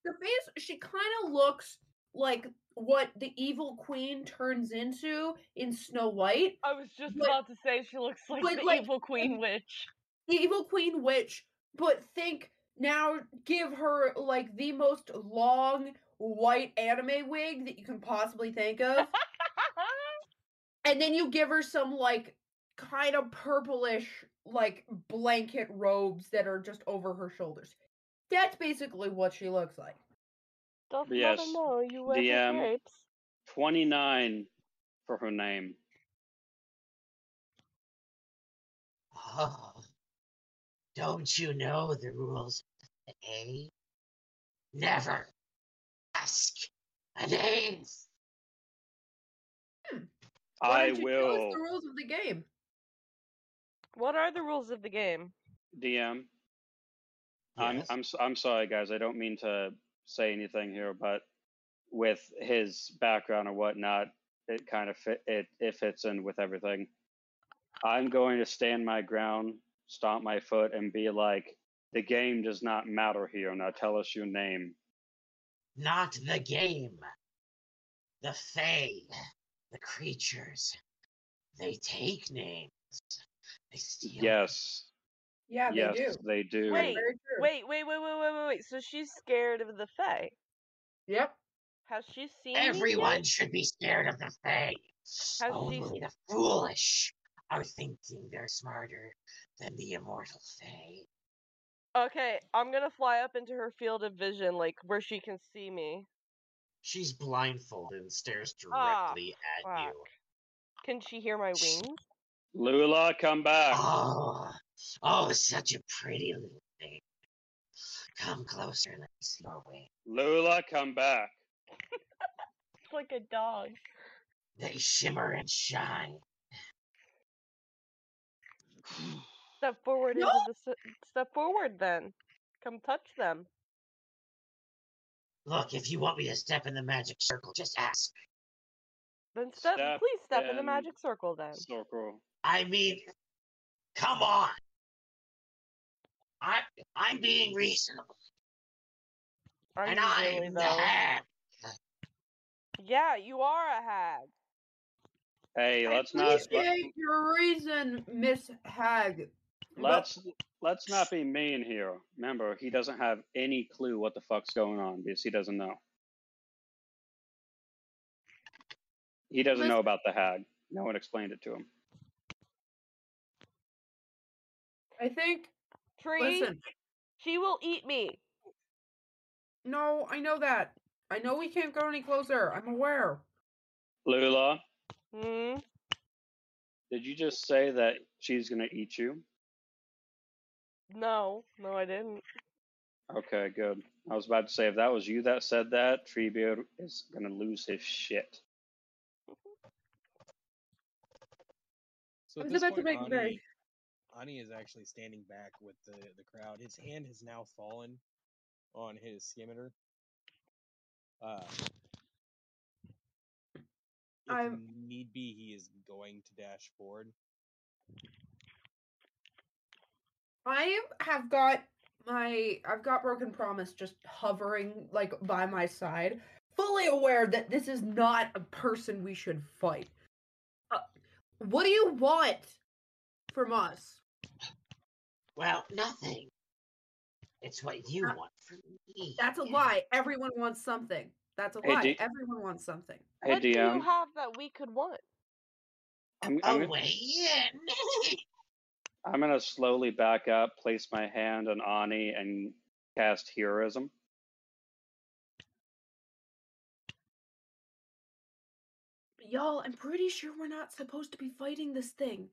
The face. She kind of looks like what the evil queen turns into in Snow White. I was just But- about to say she looks like but, the like, evil eh, queen witch. The evil queen witch. But think now, give her like the most long, white anime wig that you can possibly think of. and then you give her some like kind of purplish like blanket robes that are just over her shoulders. That's basically what she looks like. Doth Yes, mother know you wear the, um, drapes? 29 for her name. Oh, don't you know the rules of the game? Never ask a name. Why I don't you tell us will the rules of the game. What are the rules of the game? DM. Yes. I'm Yes. I'm s- I'm sorry, guys. I don't mean to say anything here, but with his background or whatnot, it kind of fit it it fits in with everything. I'm going to stand my ground, stomp my foot, and be like, "The game does not matter here. Now tell us your name." Not the game. The Fae, the creatures. They take names. They steal. Yes, Yeah, they do. they do. Wait, wait, wait, wait, wait, wait, wait, wait. So she's scared of the Fae. Yep. Has she seen Everyone yet? should be scared of the Fae. she- Only the foolish are thinking they're smarter than the immortal Fae. Okay, I'm gonna fly up into her field of vision, like where she can see me. She's blindfolded and stares Ah, directly at fuck. you. Can she hear my wings? Lula, come back. Oh, oh, such a pretty little thing. Come closer, let me see your wings. Lula, come back. It's like a dog. They shimmer and shine. Step forward No! into the step forward then. Come touch them. Look, if you want me to step in the magic circle, just ask. Then step, Step please step in the magic circle then. Circle. I mean, come on. I, I'm being reasonable, Are and I'm really the hag. Yeah, you are a hag. Hey, let's not let, appreciate your reason, Miss Hag. let's let's not be mean here. Remember, he doesn't have any clue what the fuck's going on because he doesn't know. He doesn't know about the hag. No one explained it to him. I think. Tree, Listen, she will eat me. no, I know that. I know we can't go any closer. I'm aware. Lula, Hmm. did you just say that she's gonna eat you? No, no, I didn't. Okay, good. I was about to say if that was you that said that, Treebeard is gonna lose his shit. So I at was this about to make very. Ani, Ani is actually standing back with the, the crowd. His hand has now fallen on his scimitar. Uh, if I'm- need be, he is going to dash forward. I have got my I've got broken promise just hovering like by my side, fully aware that this is not a person we should fight. Uh, what do you want from us? Well, nothing. It's what you Uh, want from me. That's a lie. Everyone wants something. That's a Hey, lie. D- Everyone wants something. Hey what do you have that we could want? I'm, A I'm, gonna- I'm gonna slowly back up, place my hand on Ani, and cast heroism. Y'all, I'm pretty sure we're not supposed to be fighting this thing.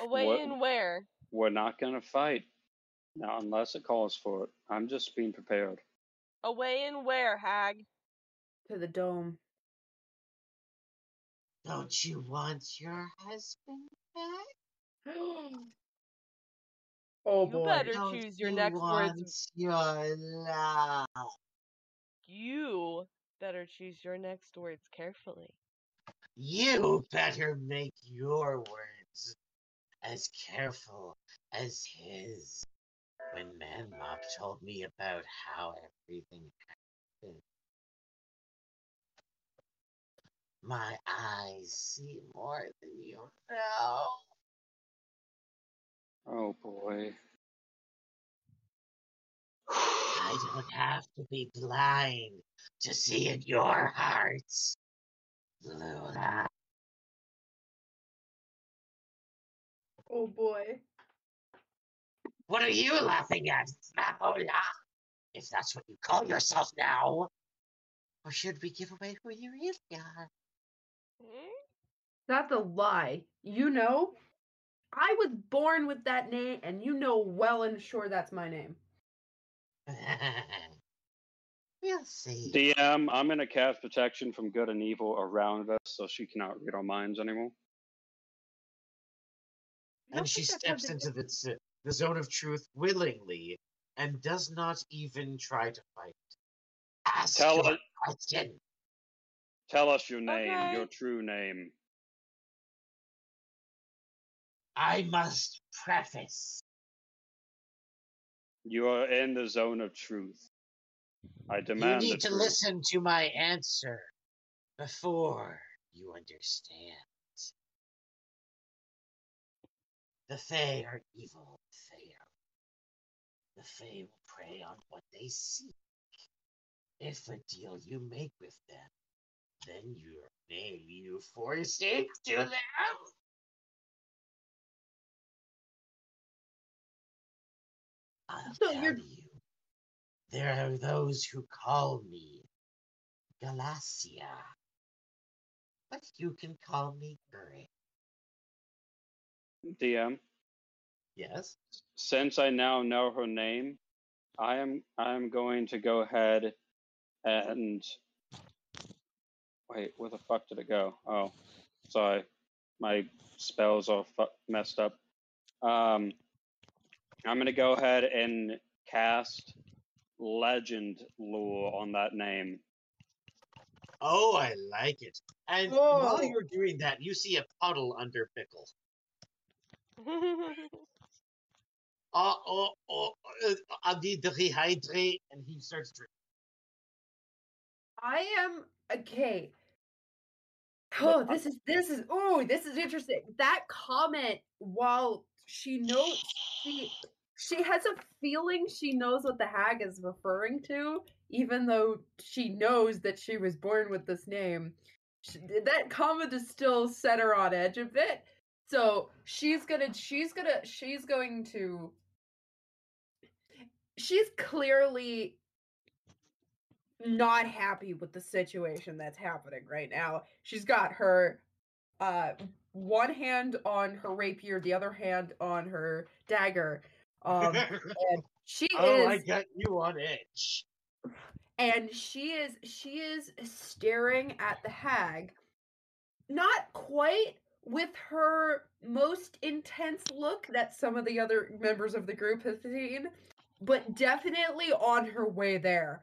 Away What- in where? We're not gonna fight. Now, unless it calls for it. I'm just being prepared. Away in where, hag? To the dome. Don't you want your husband back? Oh You boy. You better Don't choose your you next want words. your love? You better choose your next words carefully. You better make your words as careful as his. When Manlock told me about how everything happened, my eyes see more than you know. Oh boy. I don't have to be blind to see in your hearts, Luna. Oh boy. What are you laughing at, Mamola? If that's what you call yourself now. Or should we give away who you really are? Hmm? That's a lie. You know, I was born with that name, and you know well and sure that's my name. we'll see. DM, I'm gonna cast protection from good and evil around us, so she cannot read our minds anymore. And she think that has steps into the, the zone of truth willingly and does not even try to fight. Ask Tell us, question. tell us your name, Okay. your true name. I must preface. You are in the zone of truth. I demand You need to truth. listen to my answer before you understand. The Fae are evil. Fae are. The Fae will prey on what they seek. If a deal you make with them, then your name you forsake to them. I'll So tell you're- you, there are those who call me Galacia, but you can call me Gray. DM, Yes. since I now know her name, I am I am going to go ahead and wait. Where the fuck did it go? Oh, sorry, my spells are fu- messed up. Um, I'm gonna go ahead and cast Legend Lore on that name. Oh, I like it. And Oh. while you're doing that, you see a puddle under Pickle. Oh, oh, oh, uh, I need to rehydrate, and he starts drinking. I am okay. Oh, this is this is oh, this is interesting. That comment, while she knows she she has a feeling she knows what the hag is referring to, even though she knows that she was born with this name. She, that comment is still set her on edge a bit. So she's gonna she's gonna she's going to she's clearly not happy with the situation that's happening right now. She's got her uh one hand on her rapier, the other hand on her dagger. Um and she oh, I got you on edge. and she is she is staring at the hag not quite with her most intense look that some of the other members of the group have seen but definitely on her way there.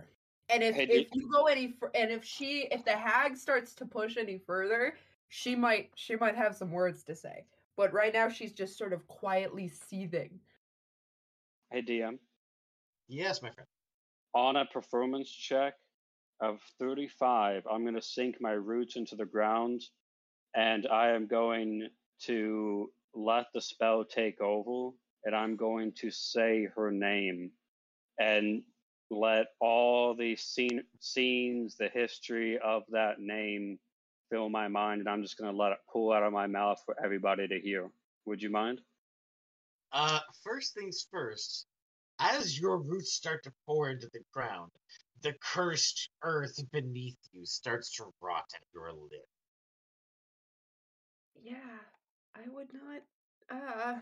And if Hey, if you go any fur- and if she if the hag starts to push any further she might she might have some words to say. But right now she's just sort of quietly seething. Hey DM, Yes, my friend. on a performance check of 35, I'm going to sink my roots into the ground and I am going to let the spell take over and I'm going to say her name and let all the scene, scenes, the history of that name fill my mind and I'm just going to let it pull out of my mouth for everybody to hear. Would you mind? Uh, first things first, as your roots start to pour into the ground, the cursed earth beneath you starts to rot at your lip. Yeah i would not uh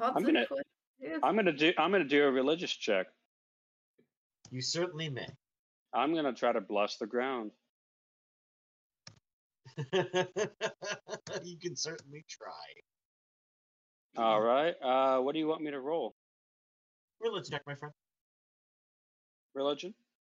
I'm gonna- consequences I'm going to do I'm going to do a religious check. You certainly may. I'm going to try to bless the ground. you can certainly try. All right. Uh, what do you want me to roll? Religion check, my friend. Religion.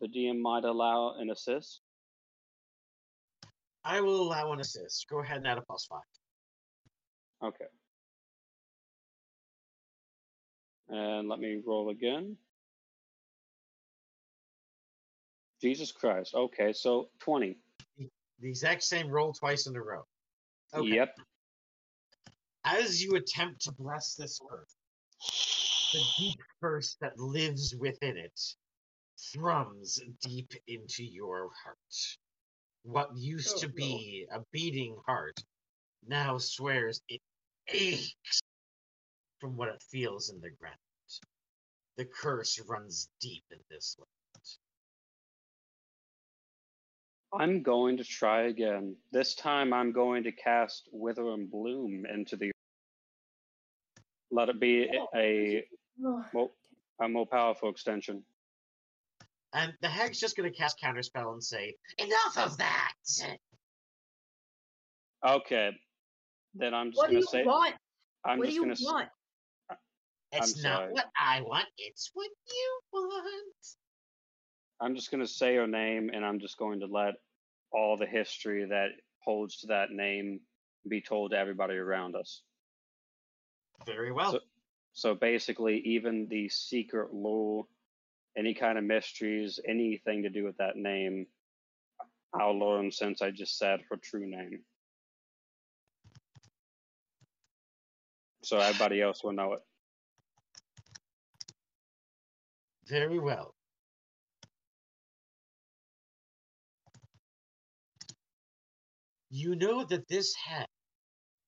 the DM might allow an assist. I will allow an assist. Go ahead and add a plus five. Okay. And let me roll again. Jesus Christ. Okay, so 20. The exact same roll twice in a row. Okay. Yep. As you attempt to bless this earth, the deep curse that lives within it thrums deep into your heart. What used Oh, to no. be a beating heart now swears it aches from what it feels in the ground. The curse runs deep in this land. I'm going to try again. This time I'm going to cast Wither and Bloom into the let it be oh, a oh, more, a more powerful extension. And the hag's just going to cast counterspell and say, "Enough of that." Okay. Then I'm just What do gonna you say want? I'm what just do you gonna s- want? Uh, it's I'm not sorry. what I want; it's what you want. I'm just going to say her name and I'm just going to let all the history that holds to that name be told to everybody around us. Very well. So, so basically, even the secret lore, any kind of mysteries, anything to do with that name, I'll learn since I just said her true name. So everybody else will know it. Very well. You know that this hag,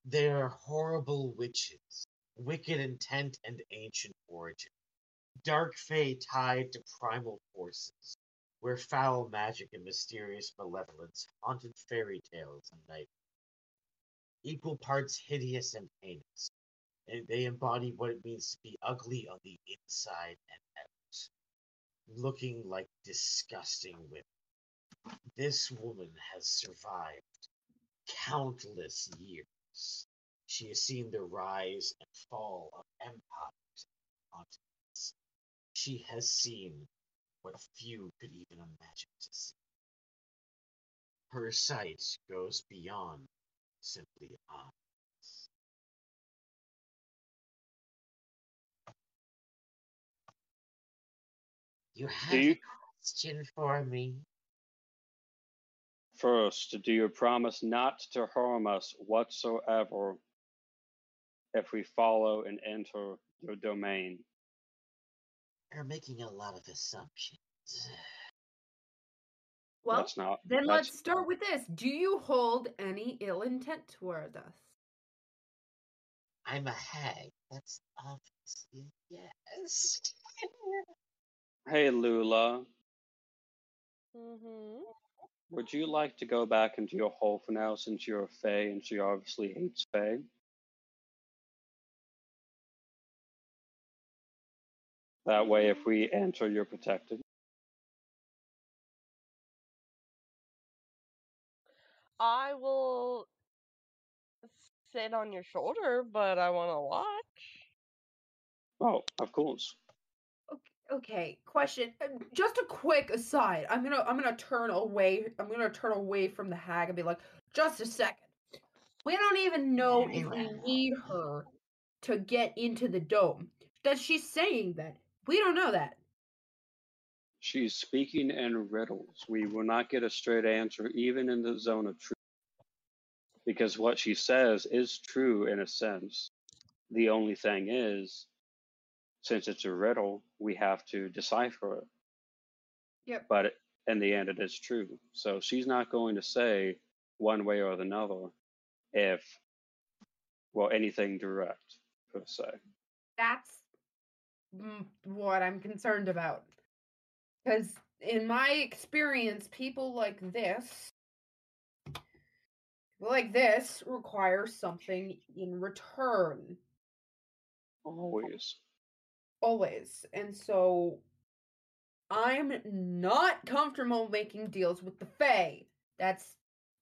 they are horrible witches, wicked intent and ancient origin, dark fae tied to primal forces, where foul magic and mysterious malevolence haunted fairy tales and night. Equal parts hideous and heinous, and they embody what it means to be ugly on the inside and out looking like disgusting women. This woman has survived countless years. She has seen the rise and fall of empires and. She has seen what few could even imagine to see. Her sight goes beyond simply eyes. You have Do you, a question for me? first, do you promise not to harm us whatsoever if we follow and enter your domain? You're making a lot of assumptions. Well, That's not. then that's- let's start with this. Do you hold any ill intent toward us? I'm a hag. That's obviously yes. Hey, Lula, Mm-hmm. would you like to go back into your hole for now since you're a Fae and she obviously hates Fae? That way, if we enter, you're protected. I will sit on your shoulder, but I want to watch. Oh, of course. Okay, question. uh, Just a quick aside. I'm gonna I'm gonna turn away. I'm gonna turn away from the hag and be like, just a second. We don't even know if we need her to get into the dome. That she's saying that. We don't know that. She's speaking in riddles. We will not get a straight answer, even in the zone of truth. Because what she says is true in a sense. The only thing is, since it's a riddle, we have to decipher it. Yep. But in the end, it is true. So she's not going to say one way or another if, well, anything direct, per se. That's what I'm concerned about. Because in my experience, people like this, like this require something in return. Always. always. And so I'm not comfortable making deals with the Fae. That's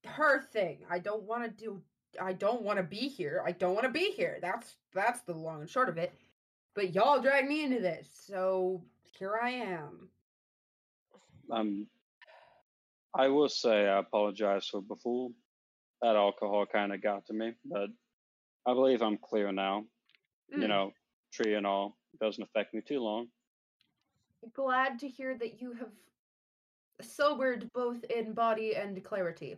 her thing. I don't want to do I don't want to be here. I don't want to be here. That's that's the long and short of it. But y'all dragged me into this. So here I am. Um, I will say I apologize for before. That alcohol kind of got to me, but I believe I'm clear now. You Mm. know, tree and all doesn't affect me too long. Glad to hear that you have sobered both in body and clarity.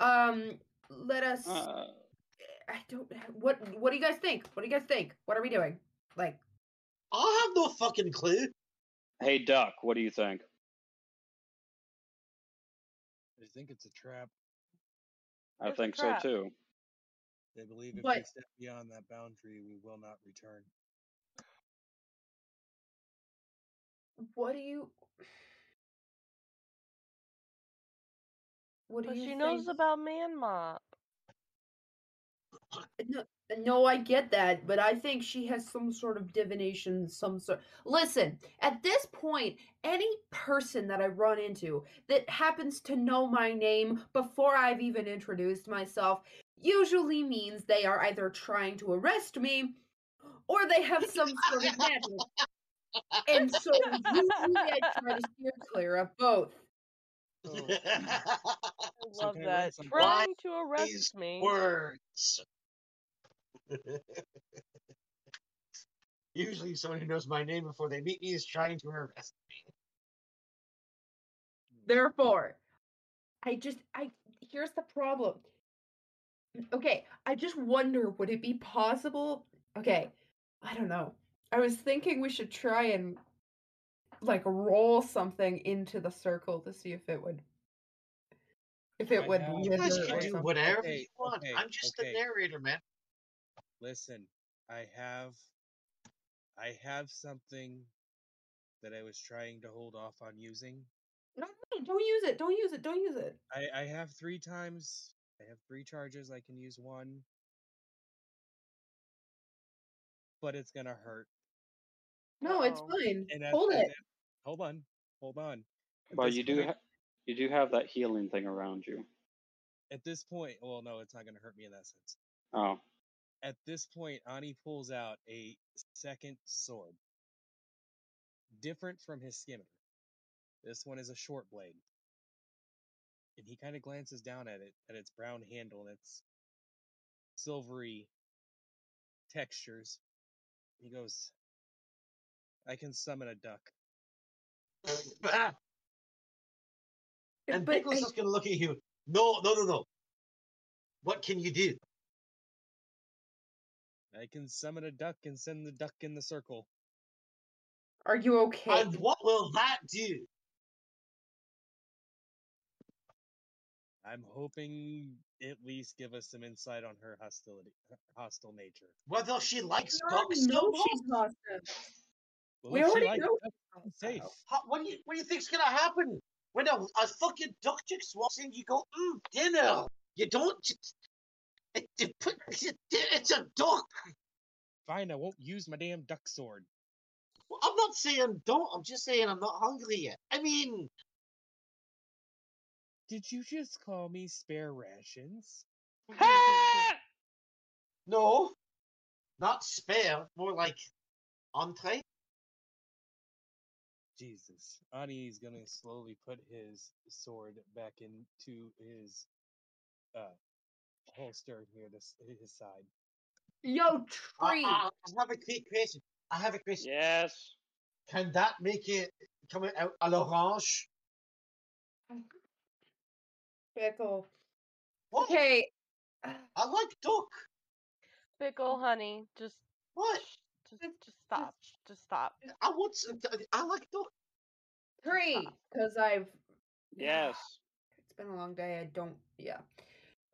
Um, let us. Uh, I don't. What What do you guys think? What do you guys think? What are we doing? Like, I have no fucking clue. hey, Duck, what do you think? I think it's a trap. I What's the think so trap? too. They believe if we But- step beyond that boundary, we will not return. what do you? What do But you she think? knows about Man Mop. No, no, I get that, but I think she has some sort of divination, some sort. Listen, at this point, any person that I run into that happens to know my name before I've even introduced myself usually means they are either trying to arrest me or they have some sort of magic. And so usually I try to steer clear of both. Oh, so, I love can I run that. Trying to arrest me. words. Usually, someone who knows my name before they meet me is trying to arrest me. Therefore, I just I here's the problem. Okay, I just wonder would it be possible? Okay, I don't know. I was thinking we should try and like roll something into the circle to see if it would if it I would have- You guys can do something. whatever Okay, you want. okay, I'm just okay. the narrator, man. Listen, I have, I have something that I was trying to hold off on using. No, no, don't use it. Don't use it. Don't use it. I, I have three times. I have three charges. I can use one, but it's gonna hurt. No, it's fine. And Hold and it. hold on, hold on. At But this you do, ha- you do have that healing thing around you. at this point, well, no, it's not gonna hurt me in that sense. Oh, At this point, Ani pulls out a second sword, different from his skimmer. This one is a short blade, and he kind of glances down at it, at its brown handle and its silvery textures. He goes, "I can summon a duck." And But Nicholas I- is going to look at you. No, no, no, no. What can you do? I can summon a duck and send the duck in the circle. are you okay? And what will that do? I'm hoping at least give us some insight on her hostility, hostile nature. Whether she likes We ducks know or not? she's hostile. Well, We already likes know ducks, safe. How, what do you what do you think's gonna happen when a, a fucking duck just walks in? You go, mm, dinner. You don't. Just, it, it it's, a, duck. Fine, I won't use my damn duck sword. Well, I'm not saying don't. I'm just saying I'm not hungry yet. I mean, Did you just call me spare rations? no, not spare. More like entree. Jesus. Ani's gonna slowly put his sword back into his uh holster near this his side. Yo, I, tree. I, I have a quick question. I have a question. yes. Can that make it come out à l'orange? Pickle. What? Okay. I like duck. Pickle, honey, just, What? just, just stop. Just stop. I want. Some, I like duck. Tree. Because I've. Yes. It's been a long day. I don't. Yeah.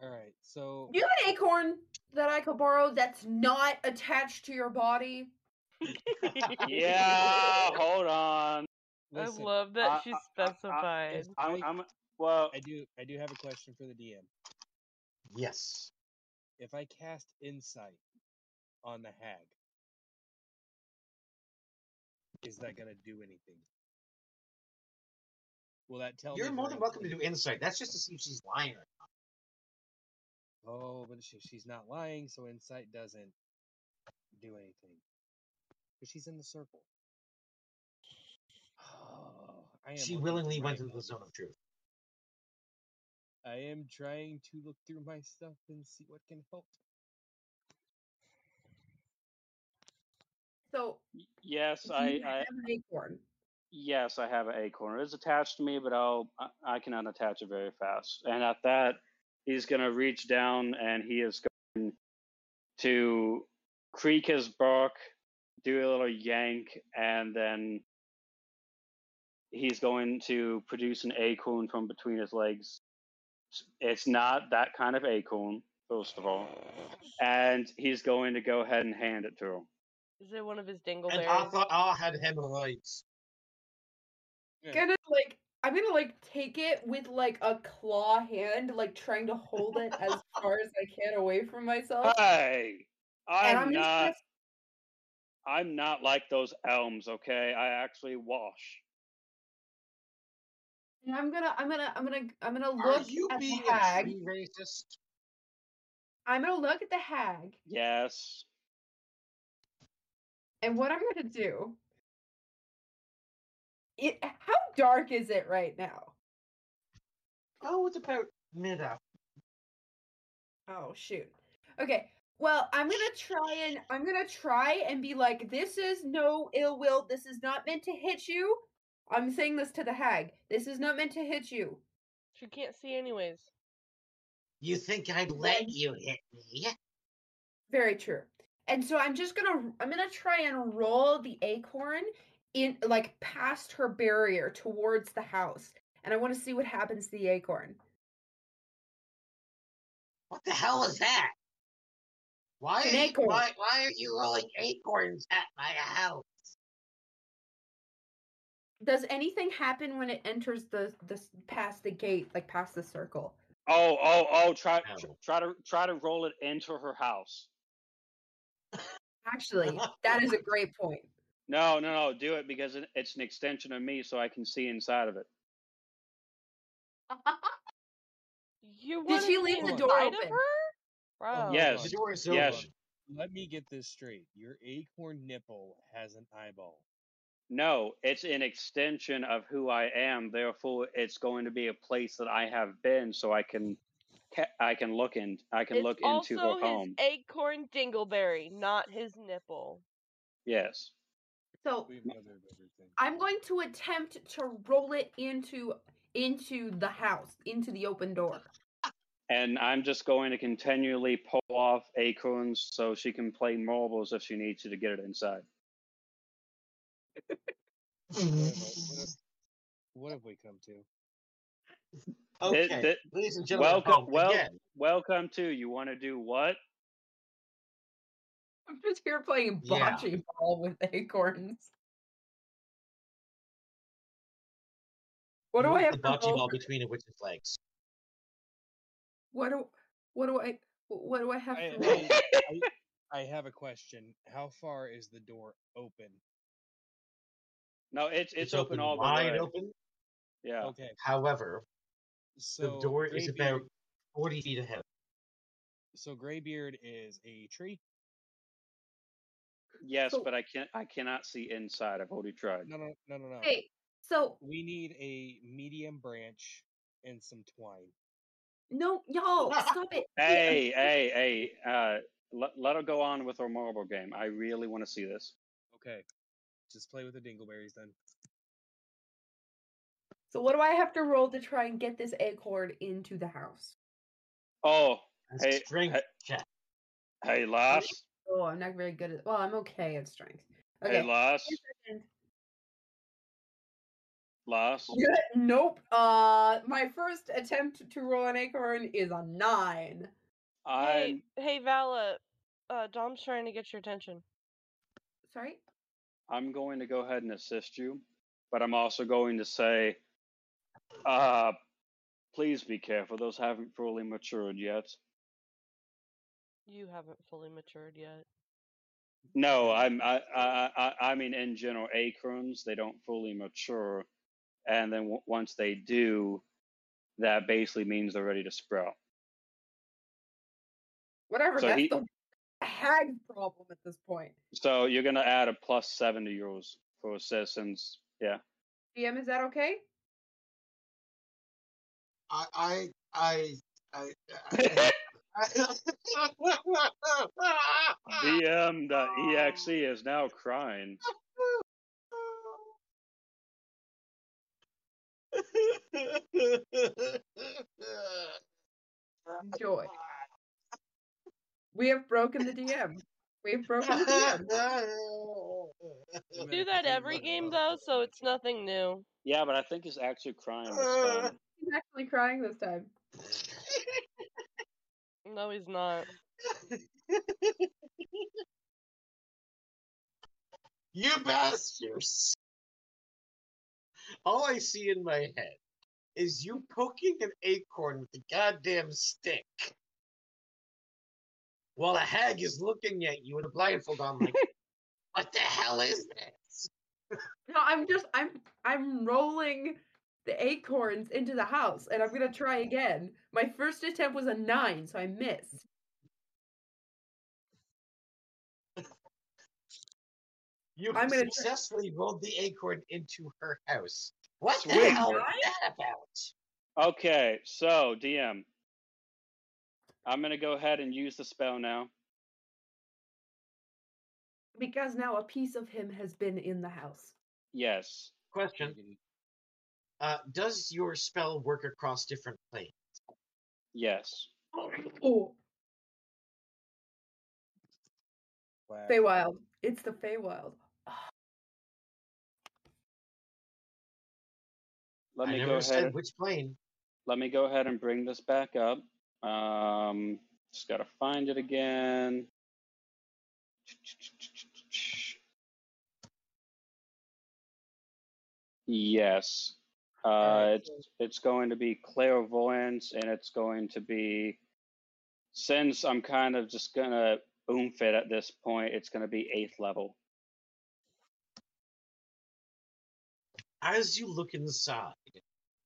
Alright, so Do you have an acorn that I could borrow that's not attached to your body? Yeah. Hold on. listen, I love that I- she I- I- specified. if I'm. I, I'm. Well. I do I do have a question for the DM. Yes. If I cast insight on the hag, is that gonna do anything? Will that tell You're me more than welcome to do insight. That's just to see if she's lying. or Oh, but she, she's not lying, so insight doesn't do anything. Because she's in the circle. Oh, I am She willingly went my- into the zone of truth. I am trying to look through my stuff and see what can help. So Yes, I, I have an acorn. yes, I have an acorn. It's attached to me, but I'll I, I can unattach it very fast. And at that, he's gonna reach down and he is going to creak his bark, do a little yank, and then he's going to produce an acorn from between his legs. It's not that kind of acorn, first of all. And he's going to go ahead and hand it to him. Is it one of his dingleberries? And dingleberries? I thought I had hemorrhoids. Gonna like I'm gonna like take it with like a claw hand, like trying to hold it as far as I can away from myself. Hey, I'm I'm not. gonna I'm not like those elms, okay? I actually wash. and I'm gonna I'm gonna I'm gonna I'm gonna Are look you at being the hag. racist? I'm gonna look at the hag, Yes. and what I'm gonna do. It how dark is it right now? Oh, it's about mid afternoon. Oh shoot. Okay. Well, I'm gonna try and I'm gonna try and be like, this is no ill will. This is not meant to hit you. I'm saying this to the hag. This is not meant to hit you. She can't see anyways. You think I'd let you hit me? Very true. And so I'm just gonna I'm gonna try and roll the acorn in like past her barrier towards the house. And I want to see what happens to the acorn. What the hell is that? Why An are, acorn. why, why are you rolling acorns at my house? Does anything happen when it enters the the past the gate, like past the circle? Oh, oh, oh! Try, No. try to, try to roll it into her house. Actually, that is a great point. No, no, no! Do it because it- it's an extension of me, so I can see inside of it. You Did she leave the door inside of open? her? Oh, Bro. Yes. The door is Yes. Let me get this straight. Your acorn nipple has an eyeball. No, it's an extension of who I am. Therefore, it's going to be a place that I have been, so I can, I can look in, I can It's look also into her his home. acorn dingleberry, not his nipple. Yes. So We have mother of everything. I'm going to attempt to roll it into into the house, into the open door. And I'm just going to continually pull off acorns so she can play marbles if she needs to to get it inside. What have, what, have, we come to? Okay, Th- th- ladies and gentlemen, welcome, well, welcome to. You want to do what? I'm just here playing Yeah. bocce ball with acorns. What do I have the bocce roll ball for- between a witch's legs. What do what do I what do I have I, to? I, I, I have a question. How far is the door open? No, it's it's, It's open, open all the wide way. open. Yeah. Okay, However, so the door is about forty feet ahead. So Graybeard is a tree. Yes, So- but I can't. I cannot see inside. I've already tried. No, no, no, no, no. Hey, so We need a medium branch and some twine. no, y'all, stop it. Hey, hey, hey! Uh, let, let her go on with her marble game. I really want to see this. Okay, just play with the dingleberries then. So what do I have to roll to try and get this acorn into the house? Oh, A Hey, strength hey. check. hey, Lars. Oh, I'm not very good at. Well, I'm okay at strength. Hey, Okay. Lars. wait a. Lars. Yeah, nope. Uh, my first attempt to roll an acorn is a nine. I'm. Hey, hey, Vala. Uh, Dom's trying to get your attention. Sorry. I'm going to go ahead and assist you, but I'm also going to say, uh, please be careful. Those haven't fully matured yet. You haven't fully matured yet. No, I'm. I. I. I, I mean, in general, acorns they don't fully mature, and then w- once they do, that basically means they're ready to sprout. Whatever. So that's he- the hag problem at this point. So you're gonna add a plus seven to yours for citizens. Yeah. DM, is that okay? I I I I. I DM.exe um, is now crying. Enjoy. We have broken the DM. We have broken the DM. Do that every game though, so it's nothing new. Yeah, but I think he's actually crying this time. He's actually crying this time. No, he's not. You bastards! All I see in my head is you poking an acorn with a goddamn stick. While a hag is looking at you with a blindfold on, like, what the hell is this? No, I'm just I'm I'm rolling the acorns into the house and I'm gonna try again. My first attempt was a nine, so I missed. You I'm gonna try- successfully rolled the acorn into her house. What the hell is that about? Okay, so DM. I'm gonna go ahead and use the spell now. Because now a piece of him has been in the house. Yes. Question. Uh, does your spell work across different planes? Yes. Oh, Wow. Feywild. It's the Feywild. Let I me never go said ahead. which plane. Let me go ahead and bring this back up. Um, just gotta find it again. Yes. Uh, it's it's going to be clairvoyance, and it's going to be since I'm kind of just gonna oomph it at this point. It's gonna be eighth level. As you look inside,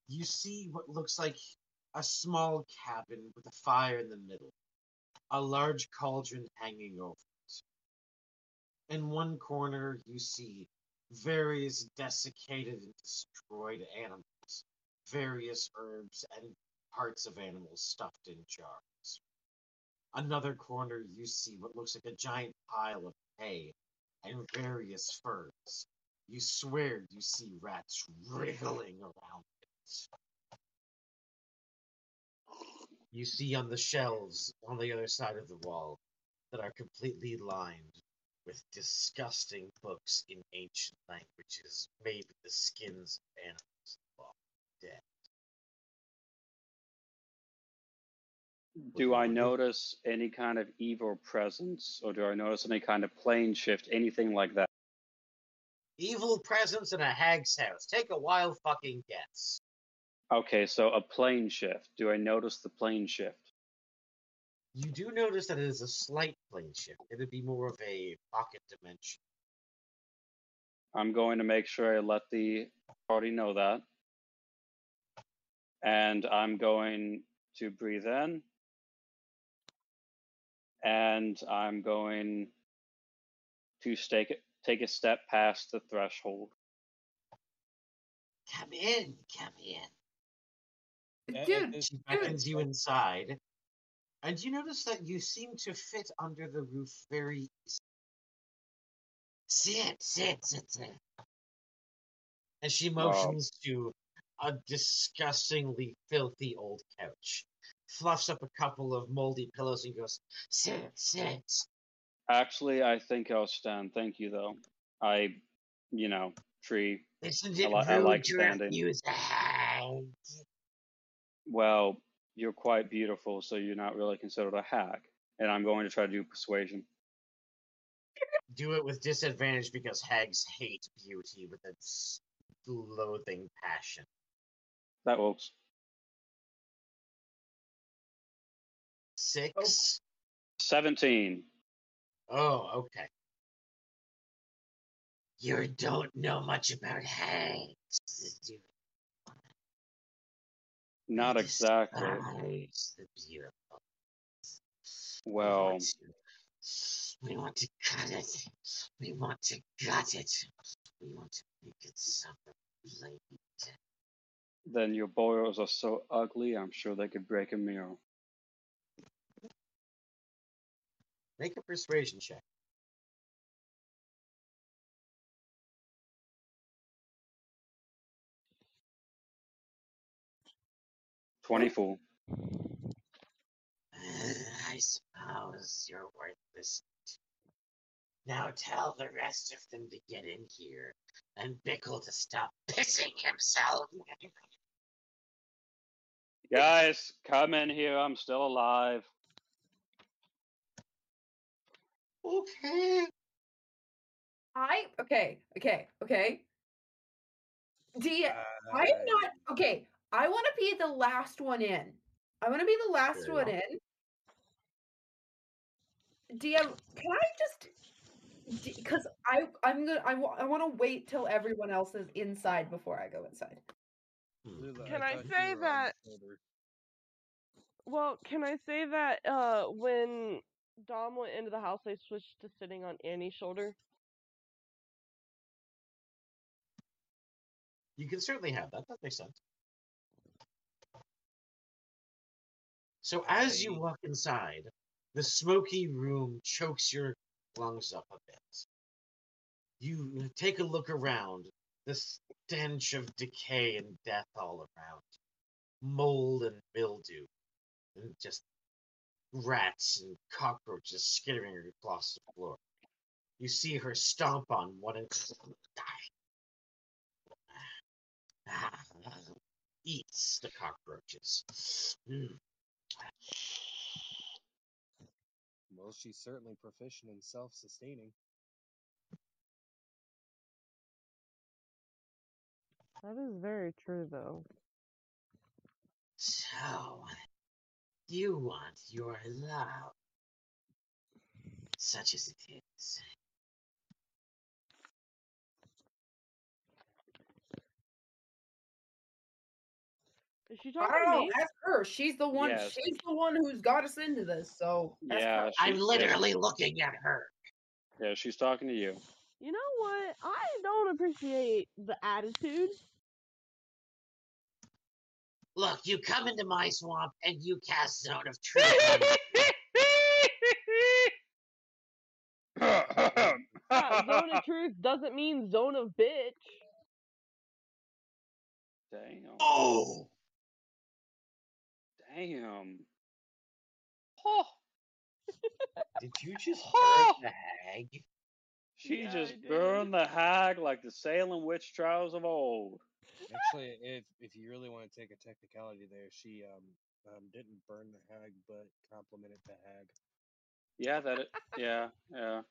you see what looks like a small cabin with a fire in the middle, a large cauldron hanging over it. In one corner, you see various desiccated and destroyed animals, various herbs and parts of animals stuffed in jars. Another corner, you see what looks like a giant pile of hay and various furs. You swear you see rats wriggling around it. You see on the shelves on the other side of the wall that are completely lined with disgusting books in ancient languages made with the skins of animals long dead. Do I notice any kind of evil presence, or do I notice any kind of plane shift, anything like that? Evil presence in a hag's house. Take a wild fucking guess. Okay, so a plane shift. Do I notice the plane shift? You do notice that it is a slight plane shift. It'd be more of a pocket dimension. I'm going to make sure I let the party know that. And I'm going to breathe in. And I'm going to take take a step past the threshold. Come in, come in. Dude, at this She point, beckons you inside, and you notice that you seem to fit under the roof very easily. Sit, sit, sit, sit. And she Wow. motions to a disgustingly filthy old couch, fluffs up a couple of moldy pillows, and goes, Sit, sit. Actually, I think I'll stand. Thank you, though. I, you know, tree. Isn't it li- I like standing. refuse a hag? Well, you're quite beautiful, so you're not really considered a hack. And I'm going to try to do persuasion. do it with disadvantage because hags hate beauty with its loathing passion. That works. Six. 17. Oh, okay. You don't know much about hags, do you? Not exactly. the beautiful. We Well, want to- We want to cut it. We want to gut it. We want to make it suffer blade. Then your boils are so ugly, I'm sure they could break a mirror. Make a persuasion check. Twenty-four. I suppose you're worthless. Now tell the rest of them to get in here, and Bickle to stop pissing himself. Guys, come in here. I'm still alive. Okay. I okay, okay, okay. D uh, I am not okay. I want to be the last one in. I want to be the last one enough. in. DM, can I just because I I'm gonna I, wa- I want to wait till everyone else is inside before I go inside. Lula, Can I thought say that- Well, can I say that uh when Dom went into the house, I switched to sitting on Annie's shoulder. You can certainly have that. That makes sense. So as you walk inside, the smoky room chokes your lungs up a bit. You take a look around, the stench of decay and death all around, mold and mildew, and just rats and cockroaches skittering across the floor. You see her stomp on one and eats the cockroaches. Mm. Well, she's certainly proficient in self-sustaining. That is very true, though. So, you want your love, such as it is. Is she I don't to know. me? Ask her. She's the one. Yes. She's the one who's got us into this. So Yeah, I'm yeah, literally looking at her. Yeah, she's talking to you. You know what? I don't appreciate the attitude. Look, you come into my swamp and you cast Zone of Truth. on. Yeah, zone of truth doesn't mean zone of bitch. Damn. oh! Damn. Oh, Did you just Oh! burn the hag? she Yeah, just burned the hag like the Salem witch trials of old. Actually, if if you really want to take a technicality there, she um, um didn't burn the hag, but complimented the hag. Yeah, that. It, yeah, yeah.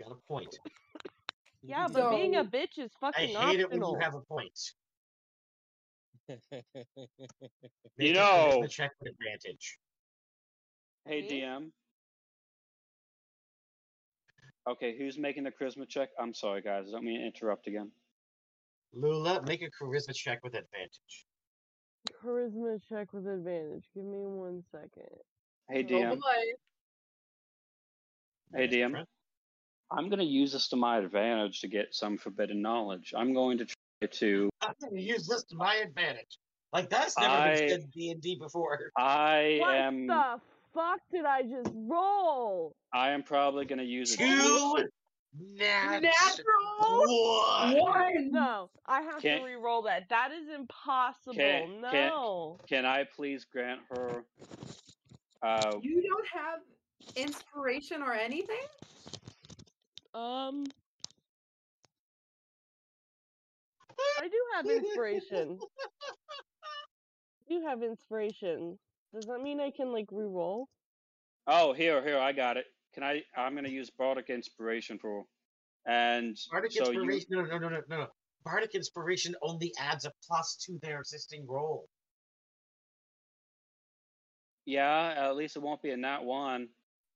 Got a point. Yeah, but being a bitch is fucking. I fucking hate it when optional. you have a point. You Make a know- charisma check with advantage. Hey, DM. Okay, who's making the charisma check? I'm sorry, guys. I don't mean to interrupt again. Lula, make a charisma check with advantage. Charisma check with advantage. Give me one second. Hey, Oh DM. boy. Hey, DM. I'm going to use this to my advantage to get some forbidden knowledge. I'm going to try to. I'm gonna use this to my advantage. Like that's never I- been said in D and D before. I What am. the fuck did I just roll? I am probably going to use it. Two nat Natural one. one. No, I have Can't- to re-roll that. That is impossible. Can't- can't- no. Can I please grant her? Uh, You don't have inspiration or anything. Um. I do have inspiration. I do have inspiration. Does that mean I can like re-roll? oh, here, here, I got it. Can I? I'm going to use bardic inspiration for, and Bardic so inspiration. No, no, no, no, no, no. Bardic inspiration only adds a plus to their existing roll. Yeah, at least it won't be a nat one.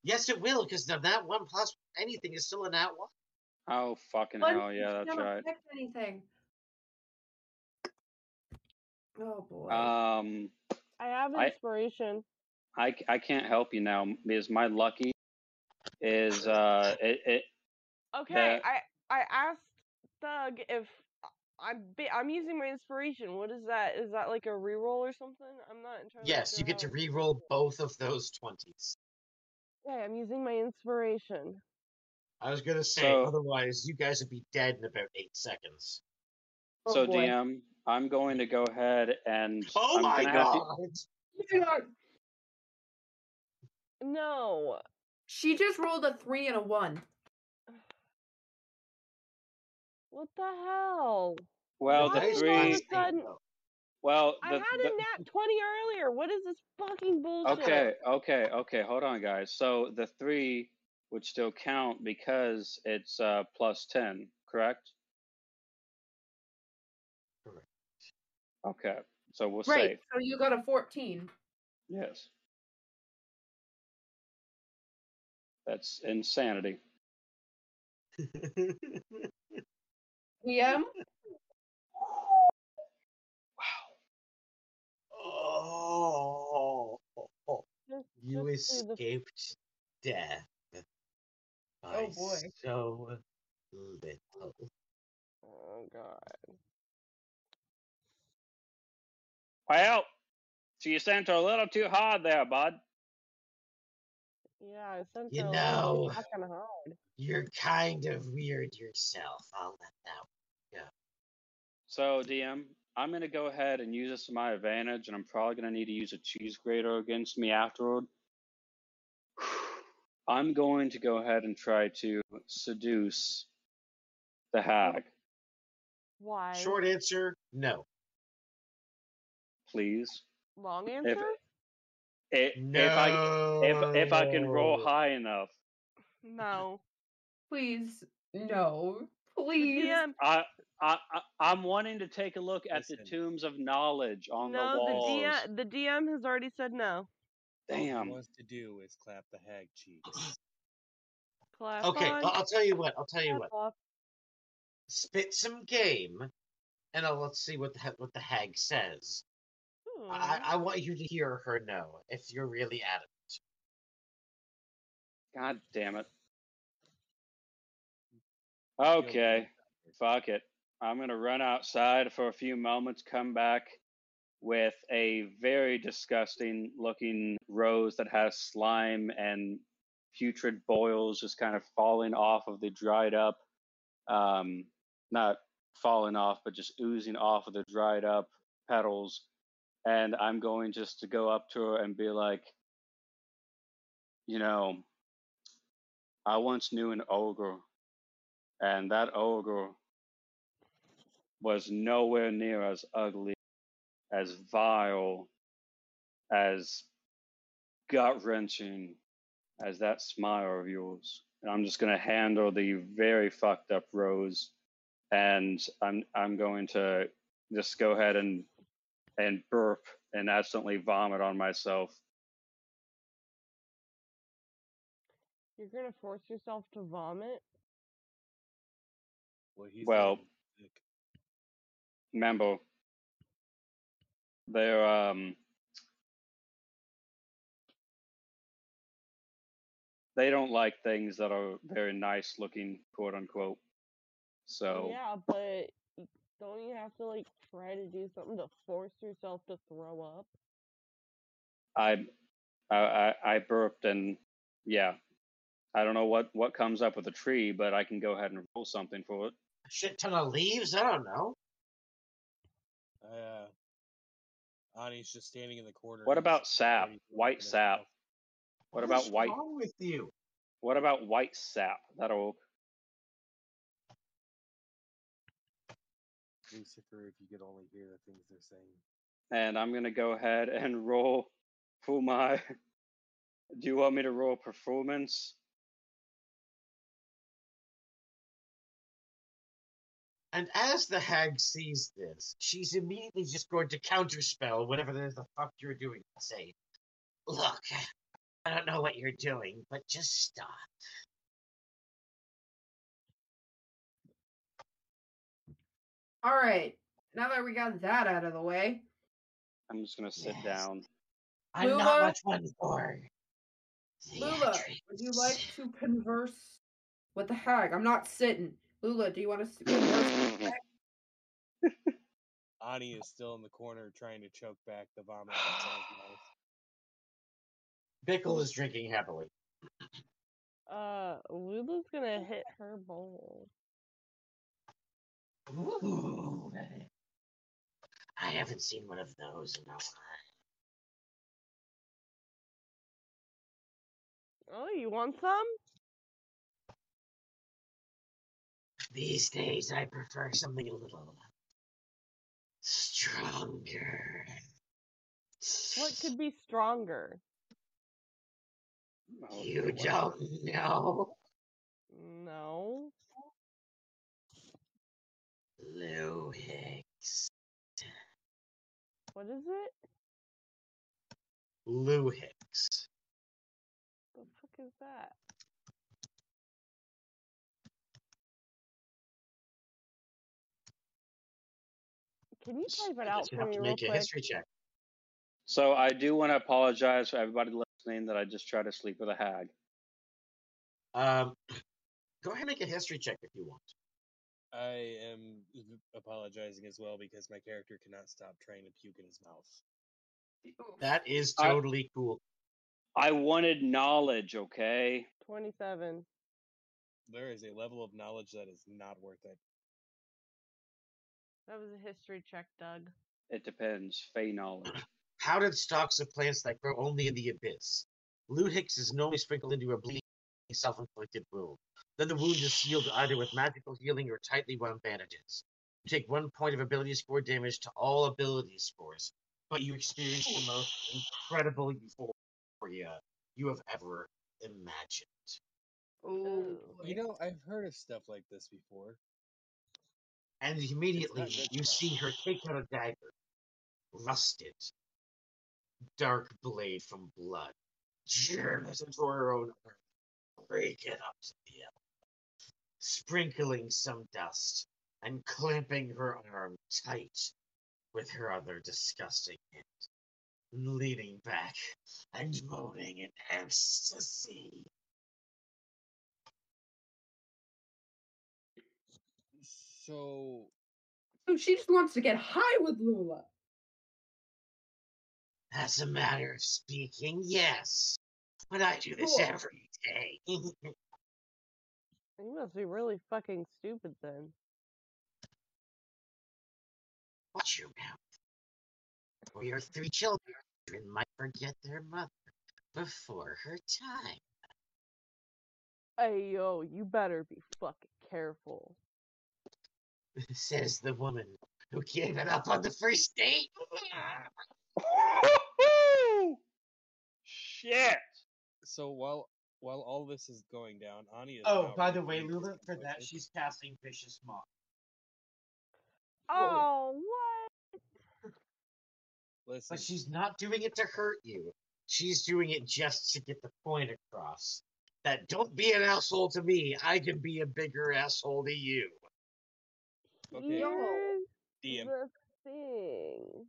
Yes, it will, because the nat one plus anything is still a nat one. Oh fucking But hell! Yeah, that's right. anything. Oh boy. Um, I have inspiration. I- I, I, c- I can't help you now because my lucky is uh it, it Okay, that- I I asked Thug if I'm I'm using my inspiration. What is that? Is that like a reroll or something? I'm not entirely Yes, you get how to it- re-roll both of those twenties. Okay, I'm using my inspiration. I was gonna say, So- otherwise you guys would be dead in about eight seconds. Oh, so boy. DM, I'm going to go ahead and Oh I'm my gonna god! No. She just rolled a three and a one. What the hell? well, Why the is all of a three. sudden- Well, I had the- a nat 20 earlier. What is this fucking bullshit? Okay, okay, okay. Hold on, guys. So the three would still count because it's uh, plus ten, correct? Correct. Okay, so we'll Right. save. So you got a fourteen. Yes. That's insanity. DM. oh, Just- you just do the- escaped death oh, by Oh, boy. so little. Oh god. Well, so you sent her a little too hard there, bud. Yeah, I sent You her a know- little fucking hard. You're kind of weird yourself. I'll let that one go. So DM, I'm gonna go ahead and use this to my advantage, and I'm probably gonna need to use a cheese grater against me afterward. I'm going to go ahead and try to seduce the hag, Why? Short answer, no. Please. Long If, answer? i- if I if if I can roll high enough, No. Please, no. Please. DM. I I, I I'm wanting to take a look at the tombs of knowledge on no, the the. DM. The DM has already said no. All he Damn. wants to do is clap the hag cheeks. Clap Okay, on, I'll, I'll tell you what. I'll tell you clap what. off. Spit some game, and I'll, let's see what the what the hag says. I, Hmm. I want you to hear her no if you're really adamant. God damn it. Okay. Fuck it. I'm gonna run outside for a few moments, come back with a very disgusting looking rose that has slime and putrid boils just kind of falling off of the dried up um not falling off but just oozing off of the dried up petals and I'm going just to go up to her and be like you know I once knew an ogre and that ogre was nowhere near as ugly, as vile, as gut wrenching as that smile of yours. And I'm just gonna handle the very fucked up rose, and I'm I'm going to just go ahead and and burp and accidentally vomit on myself. You're gonna force yourself to vomit. Well, he's Well, already sick. Remember, they're um they don't like things that are very nice looking, quote unquote. So Yeah, but y- don't you have to like try to do something to force yourself to throw up? I, I I I burped and yeah, I don't know what what comes up with a tree, but I can go ahead and roll something for it. A shit ton of leaves. I don't know. Uh, Ani's just standing in the corner. What about sap? White sap. himself, What What's about white? wrong with you? What about white sap? That'll Lucifer, if you could only hear the things they're saying. and I'm gonna go ahead and roll for my. Do you want me to roll performance? And as the hag sees this, she's immediately just going to counterspell whatever the fuck you're doing. and Say, look, I don't know what you're doing, but just stop. All right. Now that we got that out of the way, I'm just gonna sit Yes. down. I'm Lula? not much one for Lula, would you like to converse What the heck? I'm not sitting. Lula, do you want to converse? Ani is still in the corner trying to choke back the vomit that's his mouth. Bickle is drinking heavily. Uh, Lulu's gonna hit her bowl. Ooh, I haven't seen one of those in a while. Oh, you want some? These days, I prefer something a little stronger. What could be stronger? You don't know, No. Luhix. What is it? Luhix. The fuck is that? Can you type it out You for have me to real make a quick? history check. So I do want to apologize for everybody listening that I just tried to sleep with a hag. Um, go ahead and make a history check if you want. I am apologizing as well because my character cannot stop trying to puke in his mouth. That is I- totally cool. I wanted knowledge, okay? 27. There is a level of knowledge that is not worth it. That was a history check, Doug. It depends. Fey knowledge. How did stalks of plants that grow only in the abyss? Luhix is normally sprinkled into a bleeding, self-inflicted wound. Then the wound is sealed either with magical healing or tightly wound bandages. You take one point of ability score damage to all ability scores, but you experience the most incredible euphoria you have ever imagined. Oh, You know, I've heard of stuff like this before. And immediately you see her take out a dagger, rusted, dark blade from blood, jams into her own arm, break it up to the elbow, sprinkling some dust and clamping her arm tight with her other disgusting hand, leaning back and moaning in ecstasy. So, So she just wants to get high with Lula. As a matter of speaking, yes. But I do this every day. Mm-hmm. You must be really fucking stupid then. Watch your mouth. Or your three children might forget their mother before her time. Hey, yo, you better be fucking careful. Says the woman who gave it up on the first date. Shit! so while while all this is going down, Ani is. Oh, by the way, Lula, for that she's casting Vicious Mock. Oh, what? Listen, But she's not doing it to hurt you. She's doing it just to get the point across. That don't be an asshole to me. I can be a bigger asshole to you. Okay. Here's DM. the thing.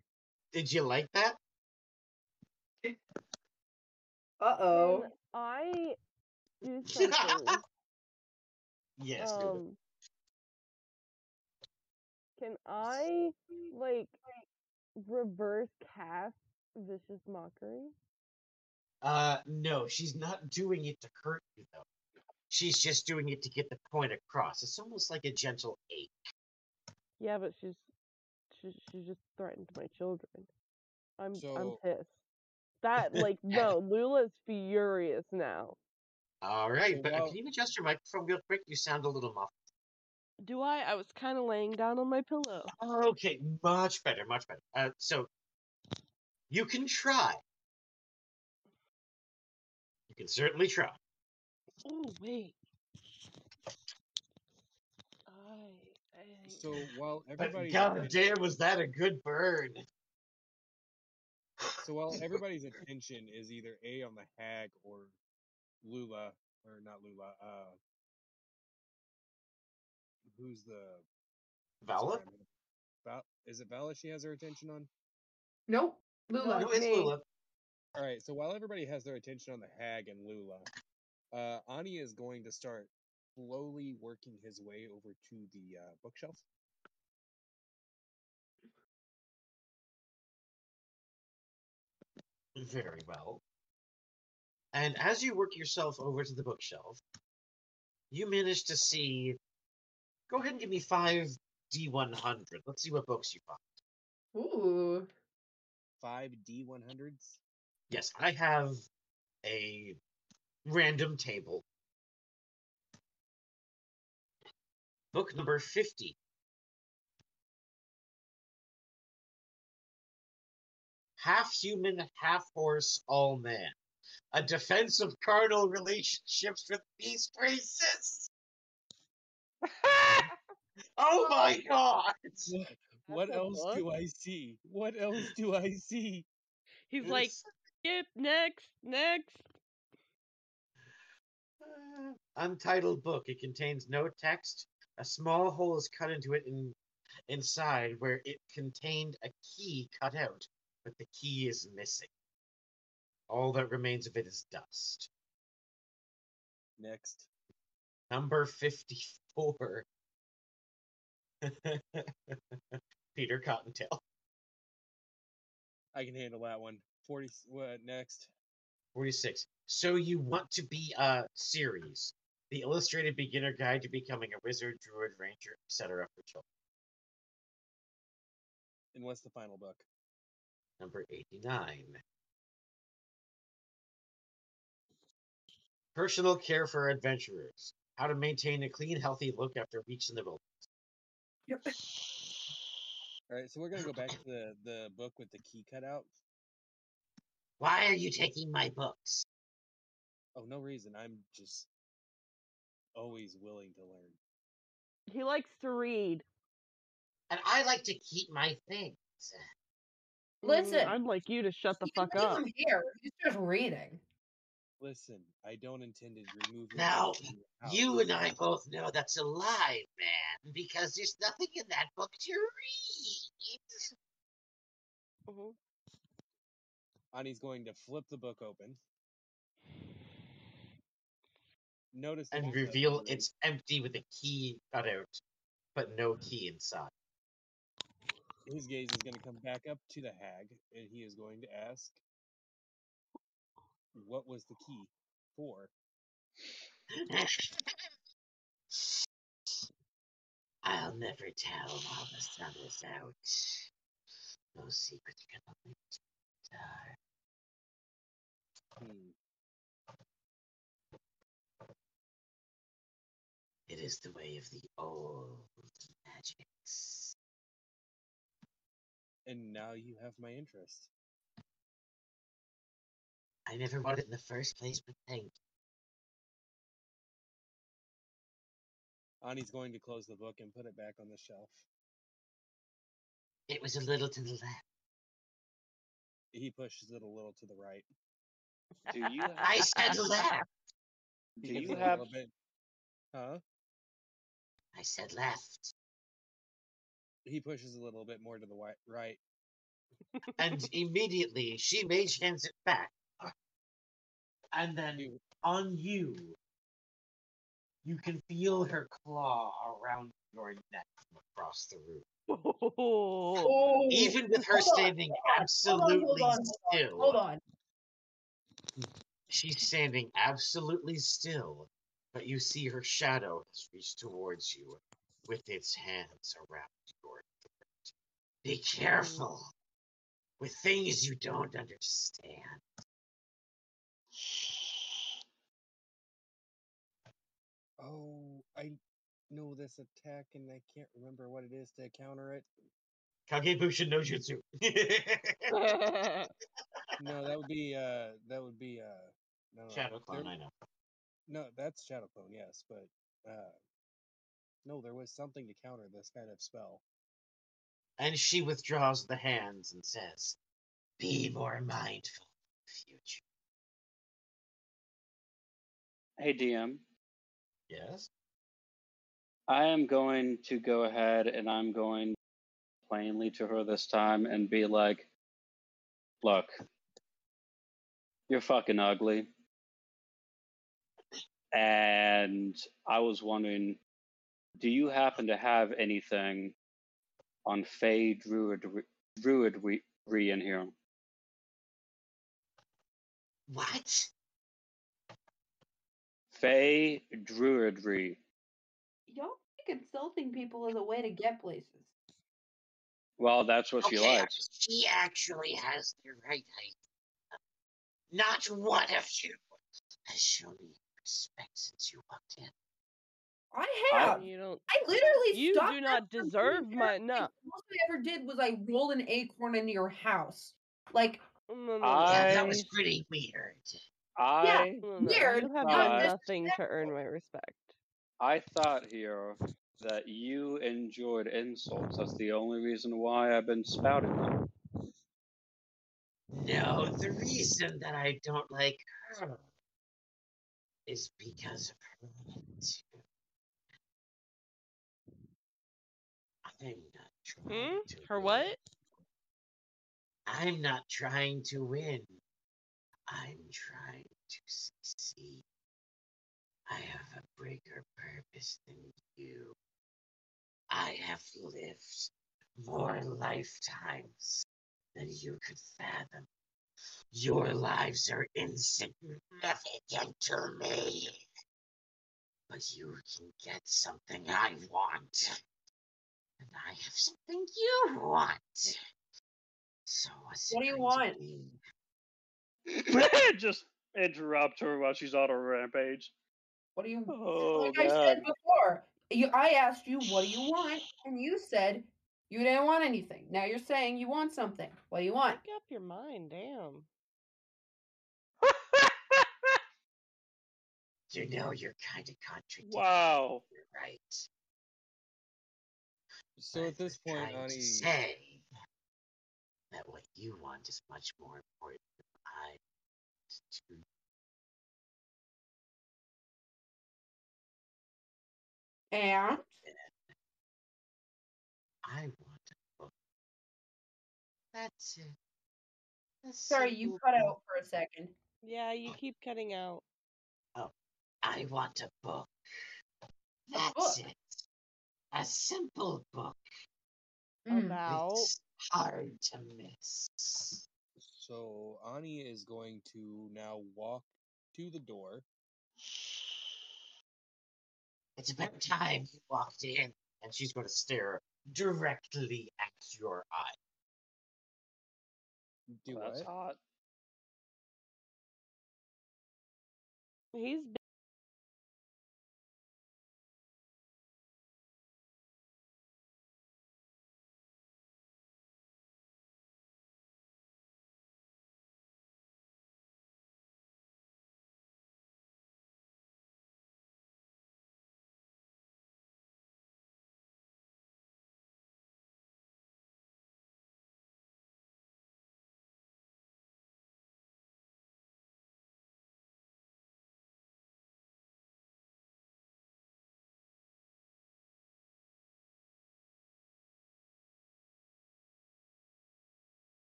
Did you like that? Uh oh. I do something? Yes. do it. um, can I like reverse cast vicious mockery? Uh, no, she's not doing it to hurt you though. She's just doing it to get the point across. It's almost like a gentle ache. Yeah, but she's she she just threatened my children. I'm I'm pissed. That like no, Lula's furious now. All right, but uh, can you adjust your microphone real quick? You sound a little muffled. Do I? I was kind of laying down on my pillow. Okay, much better, much better. Uh, so you can try. You can certainly try. Oh wait. I I so while But everybody's God damn, was that a good burn? so while everybody's attention is either A on the hag or Lula or not Lula, uh who's the Vala? sorry, Val is it Vala she has her attention on? Nope. Lula. No, it's. Lula. Alright, so while everybody has their attention on the hag and Lula, uh Ani is going to start slowly working his way over to the uh, bookshelf. Very well. And as you work yourself over to the bookshelf, you manage to see. Go ahead and give me five D100. Let's see what books you find. Ooh. Five D100s. Yes, I have a random table. Book number 50. Half human, half horse, all man. A defense of carnal relationships with beast races. oh my god! What a else do? I see? What else do I see? He's like, skip next, next. Uh, untitled book. It contains no text. A small hole is cut into it in, inside where it contained a key cut out, but the key is missing. All that remains of it is dust. Next. Number 54. Peter Cottontail. I can handle that one. Forty. What next? 46. So you want to be a series. The illustrated beginner guide to becoming a wizard, druid, ranger, etc. for children. And what's the final book? Number 89. Personal care for adventurers. How to maintain a clean, healthy look after weeks in the wilderness. Yep. All right, so we're gonna go back to the the book with the key cut out. Why are you taking my books? Oh, no reason. I'm just always willing to learn. He likes to read. And I like to keep my things. Listen. Mm, I'd like you to shut the fuck Leave up. him here. He's just reading. Listen, I don't intend to remove your Now, books from your house. you and I both know that's a lie, man, because there's nothing in that book to read. Mhm. Ani's going to flip the book open. Notice And reveal it's empty with a key cut out, but no key inside. His gaze is going to come back up to the hag, and he is going to ask, "What was the key for?" I'll never tell while the sun is out. No secrets can only dark. Hmm. It is the way of the old magics. And now you have my interest. I never bought it in the first place, but thank you. Ani's going to close the book and put it back on the shelf. It was a little to the left. He pushes it a little to the right. Do you? I said left. Do you it a have? bit- Huh? I said left. He pushes a little bit more to the wi- right. And immediately she mage hands it back. And then on you, you can feel her claw around your neck from across the room. Oh. Even with her Hold standing on, absolutely hold on, hold on, still. Hold on. She's standing absolutely still, but you see her shadow has reached towards you with its hands around your throat. Be careful with things you don't understand. Oh, I know this attack and I can't remember what it is to counter it. Kagebushin no Jutsu. No, that would be uh that would be uh no, no, Shadow Clone, there- I know. No, that's Shadow Clone, yes, but uh no, there was something to counter this kind of spell. And she withdraws the hands and says, Be more mindful of the future. Hey DM, Yes? I am going to go ahead and I'm going plainly to her this time and be like, "Look, you're fucking ugly. and I was wondering, do you happen to have anything on Fey Druid Druidry in here? What? Fey Druidry. Y'all be consulting people as a way to get places. Well, that's what she likes. She actually has the right idea. Not one of you has shown me respect since you walked in. I I- have. You don't. I literally You stopped do not deserve my there. no. Like, the most I ever did was I roll an acorn into your house. Like, No, no, no. Yeah, that was pretty weird. I no, no. weird, You have but- done nothing to earn my respect. I thought here that you enjoyed insults. That's the only reason why I've been spouting them. No, the reason that I don't like her is because of her attitude. I'm not trying Hmm? to Her win. what? I'm not trying to win. I'm trying succeed. I have a bigger purpose than you. I have lived more lifetimes than you could fathom. Your lives are insignificant to me. But you can get something I want. And I have something you want. So what's What do you want? Just interrupt her while she's on a rampage. what do you Oh like I said before, you, I asked you, what do you want? And you said you didn't want anything. Now you're saying you want something. What do you want? Make up your mind, damn. You know you're kind of contradicting. wow. You're right. So but at this point, trying to Ani, say that what you want is much more important than I want. And I want a book. That's it. A sorry, you simple cut out for a second. Yeah, you keep cutting out. Oh, I want a book. A That's book? it. A simple book. About. It's hard to miss. So Ani is going to now walk to the door. It's about time you walked in. And she's going to stare directly at your eye. Do That's what? hot. He's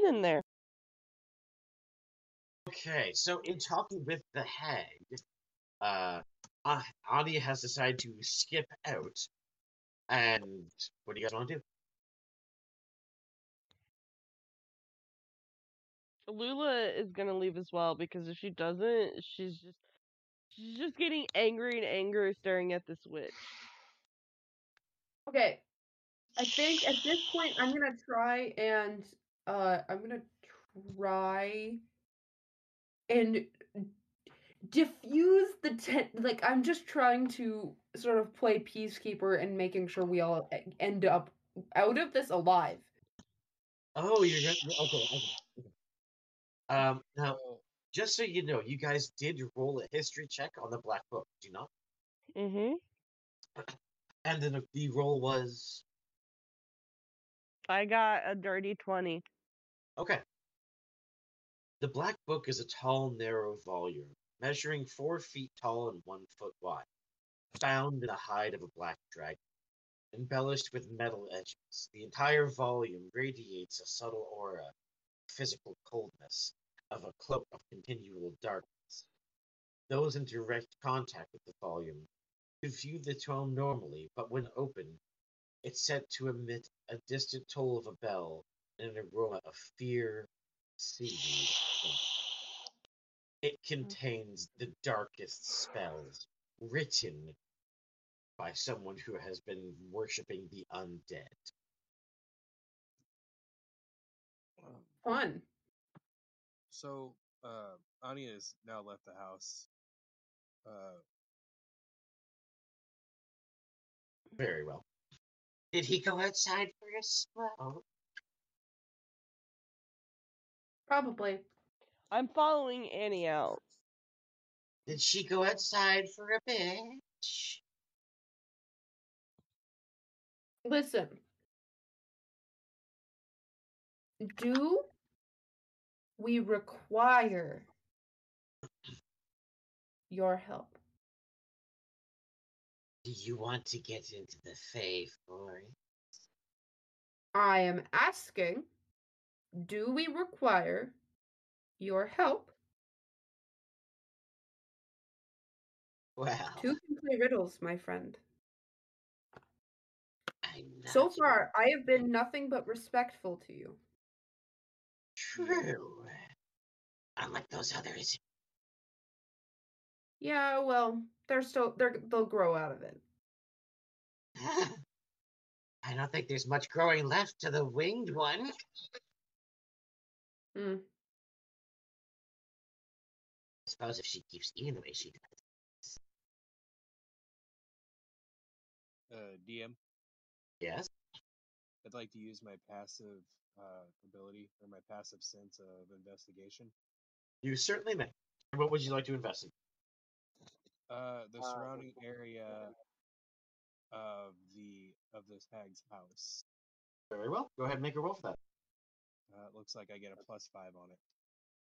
b- in in there. Okay, so in talking with the hag, uh, uh, Anya has decided to skip out. And what do you guys want to do? Lula is gonna leave as well because if she doesn't, she's just she's just getting angry and angry staring at this witch. Okay. I think at this point I'm gonna try and uh I'm gonna try and diffuse the ten like i'm just trying to sort of play peacekeeper and making sure we all e- end up out of this alive Oh, you're gonna okay. okay. okay. Um, now, just so you know, you guys did roll a history check on the black book, did you not? Mm Mhm. And then the- the roll was I got a dirty twenty. Okay. The black book is a tall, narrow volume, measuring four feet tall and one foot wide, bound in the hide of a black dragon, embellished with metal edges. The entire volume radiates a subtle aura, physical coldness, of a cloak of continual darkness. Those in direct contact with the volume could view the tome normally, but when opened, it's said to emit a distant toll of a bell an aroma of fear, seaweed. It contains the darkest spells written by someone who has been worshipping the undead. fun So, uh, Anya has now left the house. Uh, Very well. Did he go outside for a smoke? Probably I'm following Annie out. Did she go outside for a bitch? listen do we require your help Do you want to get into the Fey Forest? i am asking do we require your help Well, two can play riddles my friend so far i have been nothing but respectful to you true. Unlike those others. Yeah, well, they're still they're they'll grow out of it. I don't think there's much growing left to the winged one. Hmm. I suppose if she keeps eating the way she does. uh, DM, Yes. I'd like to use my passive uh, ability or my passive sense of investigation. You certainly may. What would you like to investigate? Uh, the surrounding area of the of this hag's house. Very well. Go ahead and make a roll for that. Uh, it looks like I get a plus five on it.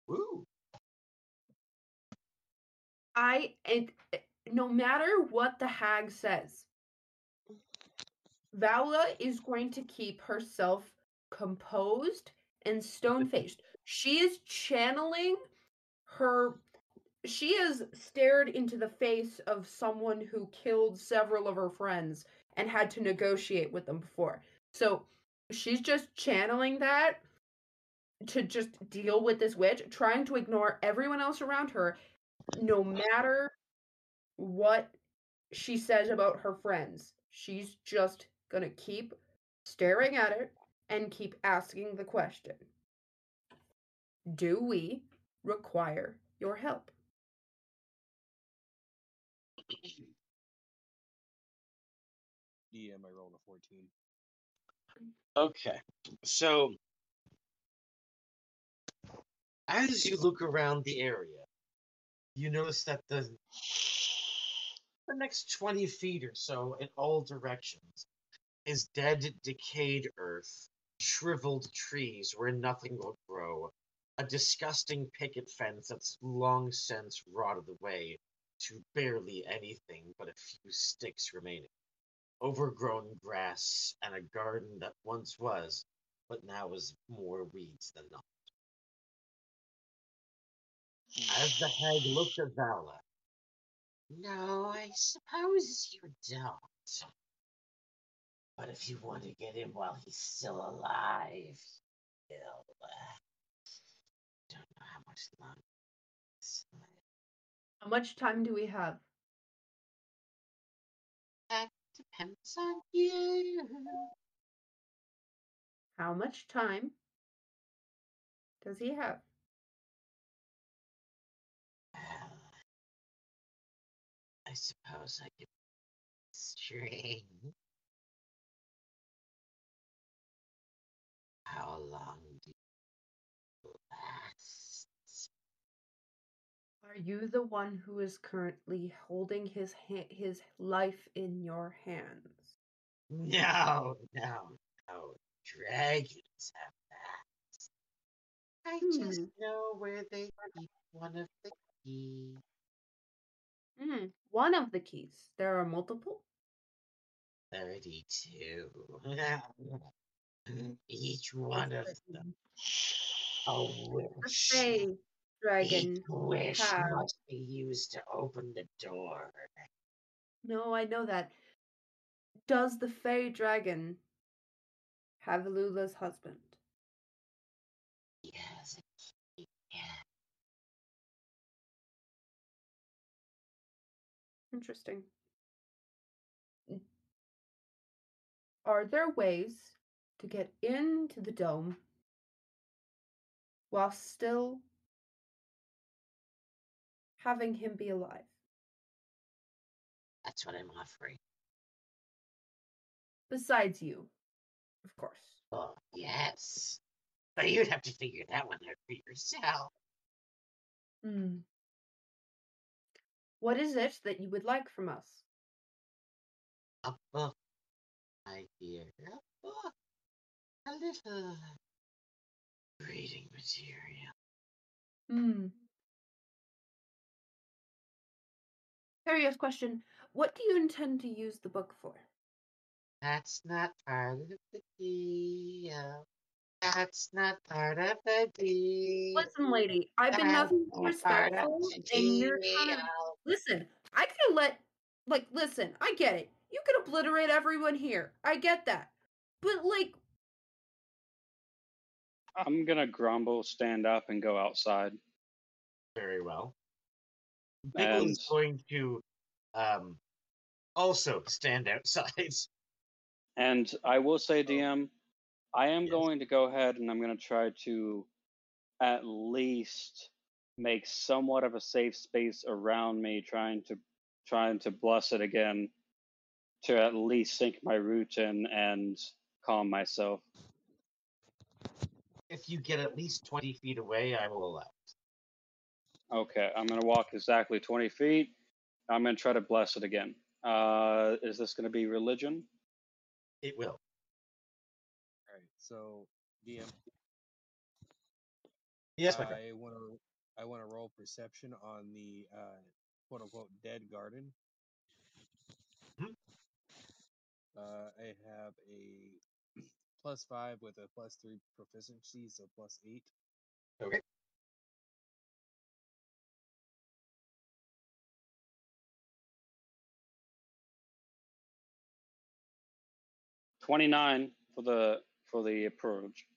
Woo. I and eh, no matter what the hag says, Vala is going to keep herself composed and stone faced. She is channeling her. She has stared into the face of someone who killed several of her friends and had to negotiate with them before. So she's just channeling that to just deal with this witch, trying to ignore everyone else around her, no matter what she says about her friends. She's just gonna keep staring at it and keep asking the question Do we require your help? DM, I rolled a 14. Okay. So, as you look around the area, you notice that the the next 20 feet or so in all directions is dead, decayed earth, shriveled trees where nothing will grow, a disgusting picket fence that's long since rotted away to barely anything but a few sticks remaining, overgrown grass, and a garden that once was, but now is more weeds than not. As the hag looked at Vala, No, I suppose you don't. But if you want to get him while he's still alive, he'll. Uh, don't know how much longer. How much time do we have? That depends on you. How much time does he have? I suppose I could string. How long do you last? Are you the one who is currently holding his ha- his life in your hands? No, no, no. Dragons have that. I just Hmm. know where they keep one of the keys. Hmm. One of the keys. There are multiple. 32. Each one of them. A wish. Dragon. Each wish have- must be used to open the door. No, I know that. Does the Fey dragon have Lula's husband? Yes, yeah. Interesting. Are there ways to get into the dome while still having him be alive? That's what I'm offering. Besides you, of course. Oh, yes. But you'd have to figure that one out for yourself. Hmm. What is it that you would like from us? A book, my dear. A book. A little reading material. Hmm. Curious question. What do you intend to use the book for? That's not part of the deal. That's not part of the deal. Listen, lady, I've been That's nothing but not part of respectful, and you're kind of listen. I could have let, like, listen. I get it. You could obliterate everyone here. I get that, but like, I'm gonna grumble, stand up, and go outside. Very well. Biggle And going to um, also stand outside. and I will say, DM, I am going to go ahead and I'm gonna try to at least make somewhat of a safe space around me, trying to trying to bless it again, to at least sink my roots in and calm myself. If you get at least 20 feet away, I will allow it. Okay, I'm gonna walk exactly 20 feet. I'm gonna try to bless it again. Uh, is this gonna be religion? It will. All right, so DM, Yes, my friend. I want to I want to roll perception on the uh, quote unquote dead garden. Mhm. Uh, I have a plus five with a plus three proficiency, so plus eight. Okay. Twenty-nine for the for the approach.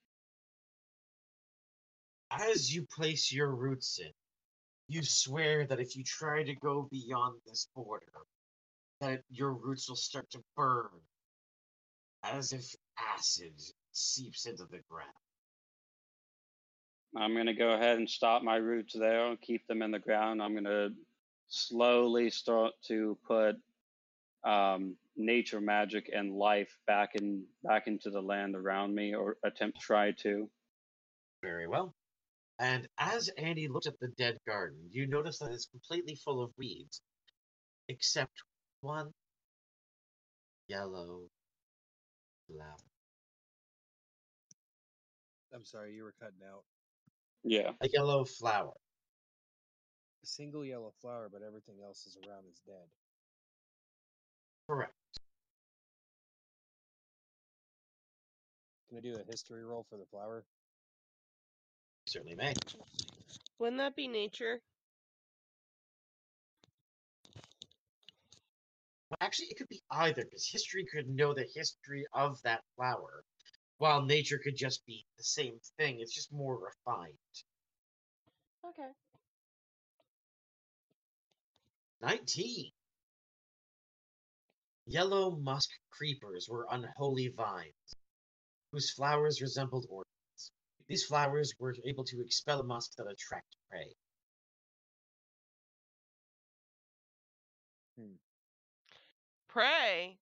As you place your roots in, you swear that if you try to go beyond this border, that your roots will start to burn, as if acid seeps into the ground. I'm gonna go ahead and stop my roots there and keep them in the ground. I'm gonna slowly start to put um, nature magic and life back in back into the land around me, or attempt try to. Very well. And as Andy looked at the dead garden, you notice that it's completely full of weeds, except one yellow flower. I'm sorry, you were cutting out. Yeah. A yellow flower. A single yellow flower, but everything else is around is dead. Correct. Can I do a history roll for the flower? You certainly may. Wouldn't that be nature? Well, actually, it could be either, because history could know the history of that flower, while nature could just be the same thing. It's just more refined. Okay. 19. Yellow musk creepers were unholy vines, whose flowers resembled orchids. These flowers were able to expel musk that attract prey. Hmm. Pray.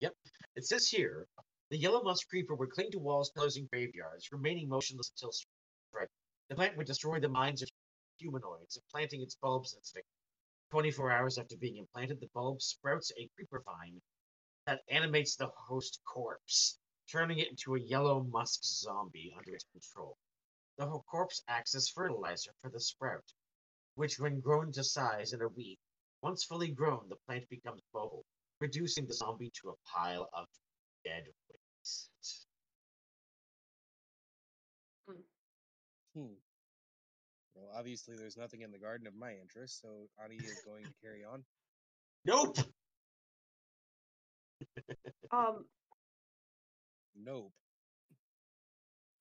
Yep. It says here the yellow musk creeper would cling to walls, pillars, and graveyards, remaining motionless until strike. The plant would destroy the minds of humanoids, implanting its bulbs in its victim. 24 hours after being implanted, the bulb sprouts a creeper vine that animates the host corpse, turning it into a yellow musk zombie under its control. The corpse acts as fertilizer for the sprout, which, when grown to size in a week, once fully grown, the plant becomes mobile, reducing the zombie to a pile of dead waste. Hmm. Well, obviously, there's nothing in the garden of my interest, so Ani is going to carry on. Nope. Um, Nope.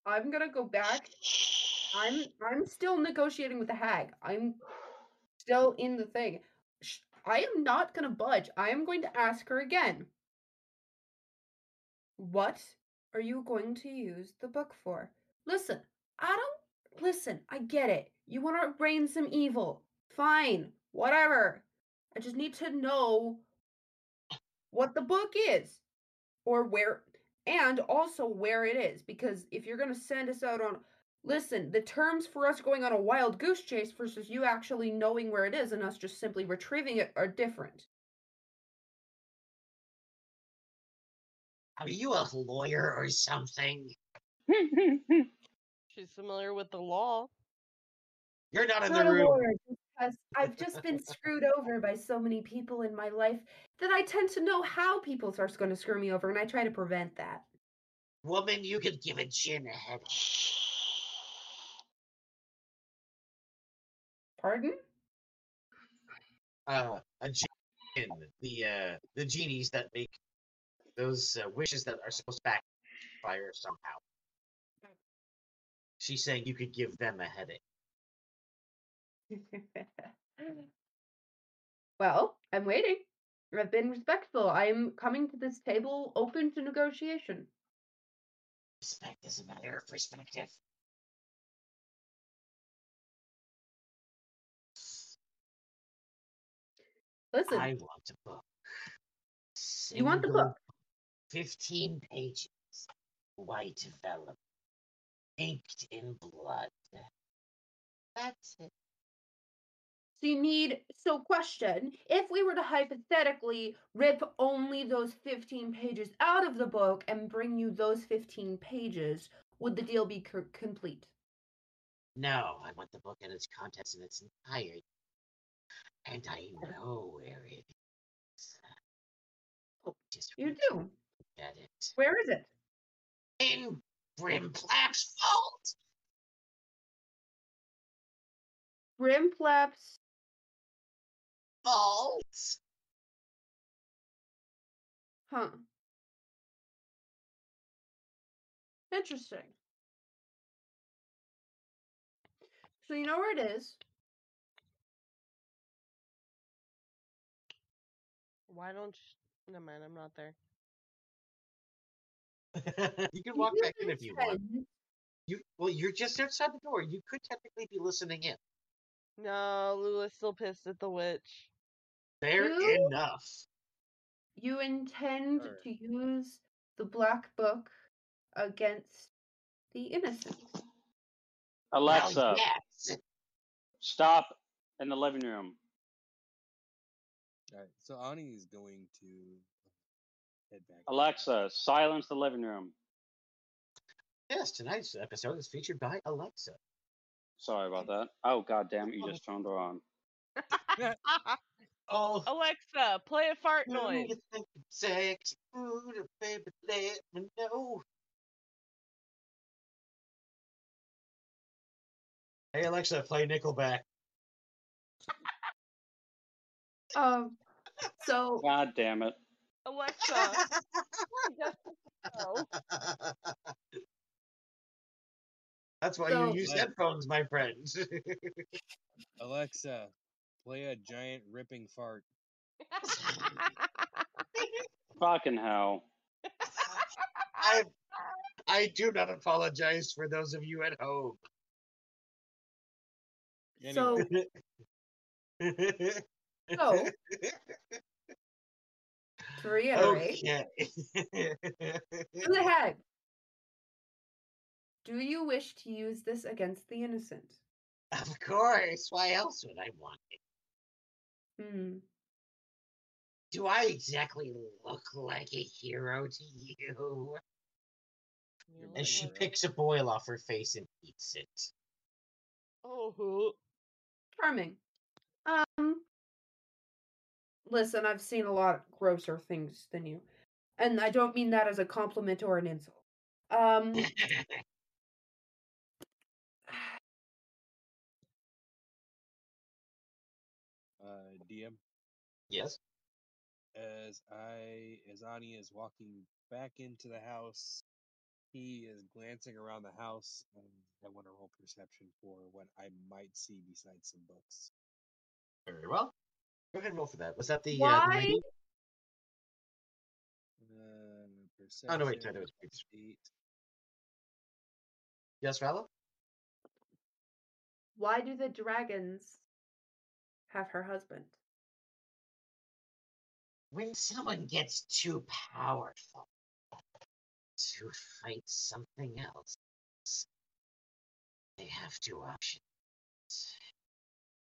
I'm gonna go back. I'm I'm still negotiating with the hag. I'm still in the thing. Sh- I am not gonna budge. I am going to ask her again. What are you going to use the book for? Listen, I don't listen. I get it. You want to reign some evil. Fine, whatever. I just need to know what the book is or where and also where it is because if you're going to send us out on listen the terms for us going on a wild goose chase versus you actually knowing where it is and us just simply retrieving it are different Are you a lawyer or something? She's familiar with the law. You're not in Not the a room. lawyer, because I've just been screwed over by so many people in my life that I tend to know how people are going to screw me over, and I try to prevent that. Woman, you could give a gin a headache. Pardon? Uh, a gin, the uh, the genies that make those uh, wishes that are supposed to backfire somehow. She's saying you could give them a headache. well, I'm waiting. I've been respectful. I'm coming to this table open to negotiation. Respect is a matter of perspective. Listen, I want a book. you want the book? 15 pages. White vellum. Inked in blood. That's it. So you need so question, if we were to hypothetically rip only those 15 pages out of the book and bring you those 15 pages, would the deal be co- complete? No, I want the book and its contents in its entirety. And I know where it is. Oh, just You do. at it. Where is it? In Brimplap's fault. Brimflaps. Vault! Huh. Interesting. So you know where it is. Why don't you... Never mind, I'm not there. you can walk You back in if you want. You well, you're just outside the door. You could technically be listening in. No, Lula's still pissed at the witch. Fair You- enough. You intend Sure. to use the black book against the innocent. Alexa, Well, yes! stop in the living room. All right, so Ani is going to head back. Alexa, silence the living room. Yes, tonight's episode is featured by Alexa. Sorry about that. Oh god damn it, you just turned her on. Oh, Alexa, play a fart noise. you think I'm baby, let me know. Hey Alexa, play Nickelback. Um, so God damn it. Alexa. That's why So- you use Like- headphones, my friend. Alexa, play a giant ripping fart. Fucking hell. I I do not apologize for those of you at home. so So, to reiterate, okay. to the head. Do you wish to use this against the innocent? Of course. Why else would I want it? Hmm. Do I exactly look like a hero to you? and she picks a boil off her face and eats it. Oh, Charming. Um. Listen, I've seen a lot grosser things than you, and I don't mean that as a compliment or an insult. Um. Uh, DM, Yes. as I as Ani is walking back into the house, he is glancing around the house, and I want to roll perception for what I might see besides some books. Very well. Go ahead and roll for that. Was that the? Uh, the Why? Uh, perception. Oh no, wait, no, that was eight. Yes, Rella? Why do the dragons have her husband? When someone gets too powerful to fight something else, they have two options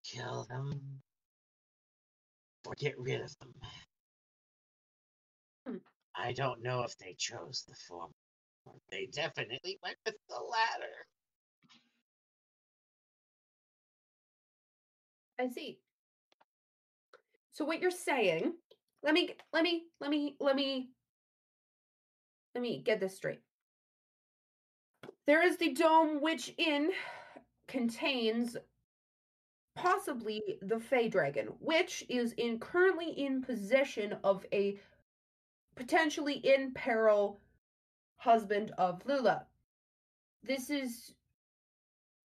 kill them or get rid of them. Hmm. I don't know if they chose the former. They definitely went with the latter. I see. So what you're saying? Let me let me let me let me let me get this straight. There is the dome which in contains possibly the Fey Dragon, which is in currently in possession of a potentially in peril husband of Lula. This is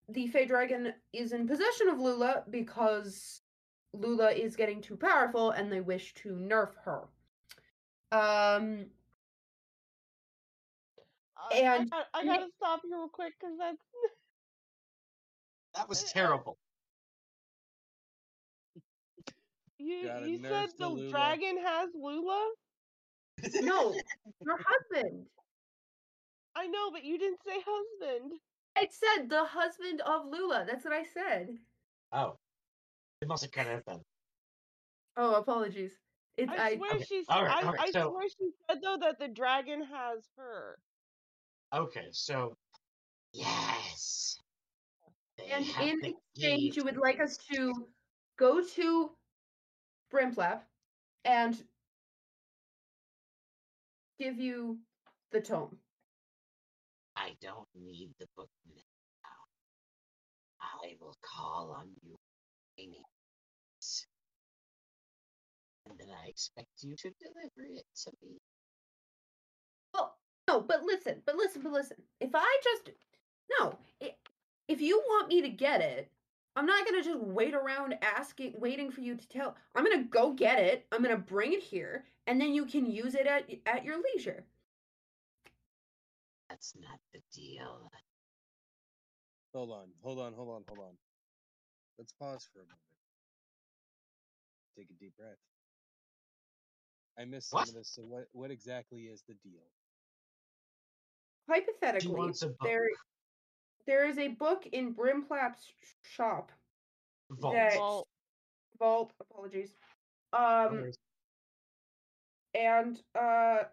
the Fey Dragon is in possession of Lula because Lula is getting too powerful and they wish to nerf her. Um I, And- I, I, I gotta stop you real quick because that's That was terrible. You. Gotta You said the the Lula. dragon has Lula. no, her husband. I know, but you didn't say husband. I said the husband of Lula. That's what I said. Oh. It must have cut out then. Oh, apologies. It's I I, swear okay, she. s- all right, I, all right, I so- swear she said though that the dragon has her. Okay, so Yes. They and in exchange you would like us to go to Brimflap and give you the tome. I don't need the book now. I will call on you. And then I expect you to deliver it to me. Well, no, but listen, but listen, but listen. If I just no, if you want me to get it, I'm not gonna just wait around asking, waiting for you to tell. I'm gonna go get it. I'm gonna bring it here, and then you can use it at at your leisure. That's not the deal. Hold on, hold on, hold on, hold on. Let's pause for a moment. Take a deep breath. I missed some What? of this. So what what exactly is the deal? Hypothetically, wants book. there there is a book in Brimplap's shop Vault. that Vault. vault. Apologies. Um, worries. and uh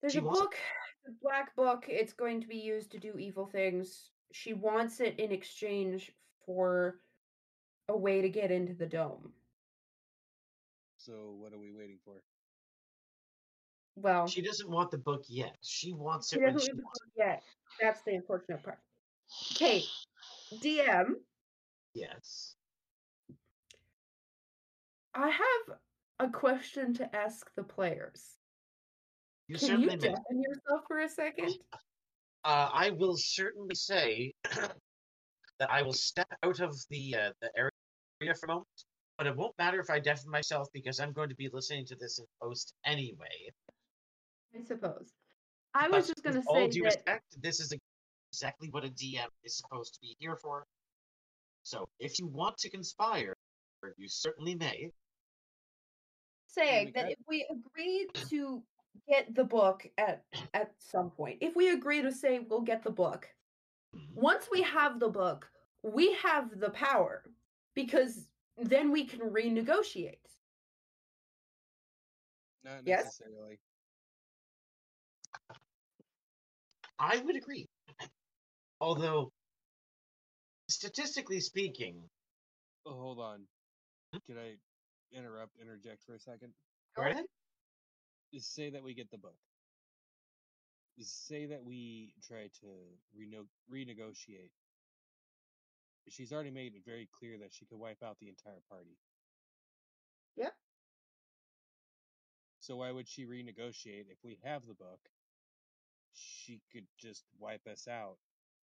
there's She a wants- book a black book it's going to be used to do evil things she wants it in exchange for a way to get into the dome So what are we waiting for? Well She doesn't want the book yet. She wants it when doesn't she the book yet that's the unfortunate part okay dm. Yes. i have a question to ask the players You can certainly you may. deafen yourself for a second Uh, I will certainly say that I will step out of the uh, the area for a moment, but it won't matter if I deafen myself because I'm going to be listening to this in post anyway. I suppose i was But just going to with all say due that respect, this is exactly what a DM is supposed to be here for. So if you want to conspire, you certainly may. saying that if we agree to get the book at at some point, if we agree to say we'll get the book, mm-hmm. once we have the book, we have the power because then we can renegotiate. Not Yes? necessarily. I would agree. Although, statistically speaking, Oh, hold on. Can I interrupt, interject for a second? go ahead. Just say that we get the book. Just say that we try to reno- renegotiate. She's already made it very clear that she could wipe out the entire party. Yep. So why would she renegotiate if we have the book? She could just wipe us out,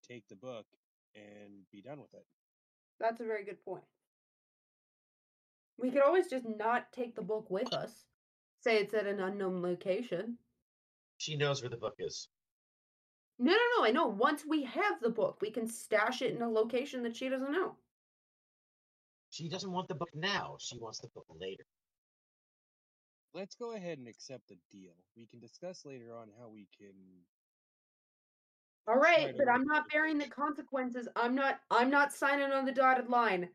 take the book, and be done with it. That's a very good point. We could always just not take the book with us. Say it's at an unknown location. She knows where the book is. No, no, no. I know. Once we have the book, we can stash it in a location that she doesn't know. She doesn't want the book now. She wants the book later. Let's go ahead and accept the deal. We can discuss later on how we can All right, but I'm not bearing the consequences. I'm not. I'm not signing on the dotted line.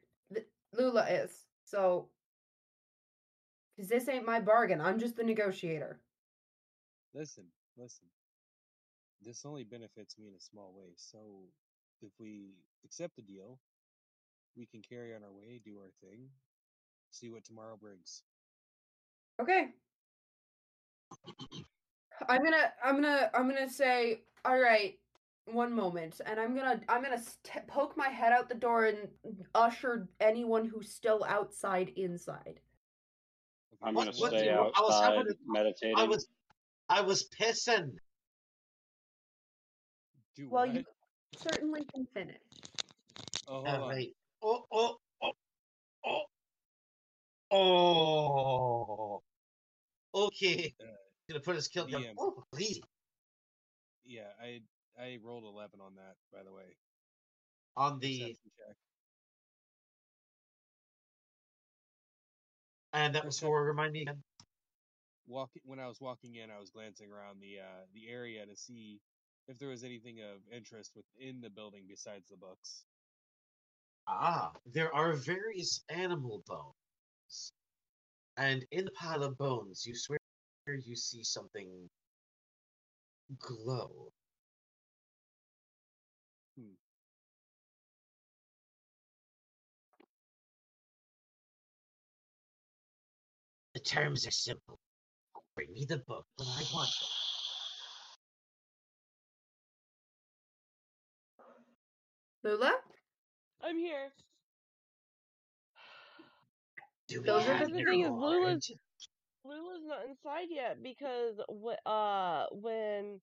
Lula is. So, because this ain't my bargain. I'm just the negotiator. listen, listen. This only benefits me in a small way. So if we accept the deal, we can carry on our way, do our thing, see what tomorrow brings. Okay. I'm gonna. I'm gonna. I'm gonna say. All right. One moment, and I'm gonna. I'm gonna st- poke my head out the door and usher anyone who's still outside inside. I'm What- gonna what stay do you- I was outside having a- meditating. I was, I was pissing. Do Well, what? you certainly can finish. Oh, hold on. right. Oh, oh, oh, oh, oh. Okay. Uh, Gonna put his kill down. Oh, easy. Yeah, I I rolled eleven on that, by the way. On the check. and that was for remind me again. Walking when I was walking in, I was glancing around the uh the area to see if there was anything of interest within the building besides the books. Ah, there are various animal bones, and in the pile of bones, you swear you see something glow. The terms are simple. Bring me the book when I want it. Lula, I'm here. Do we Those are have the The thing is. Lula's Lula's not inside yet because wh- uh when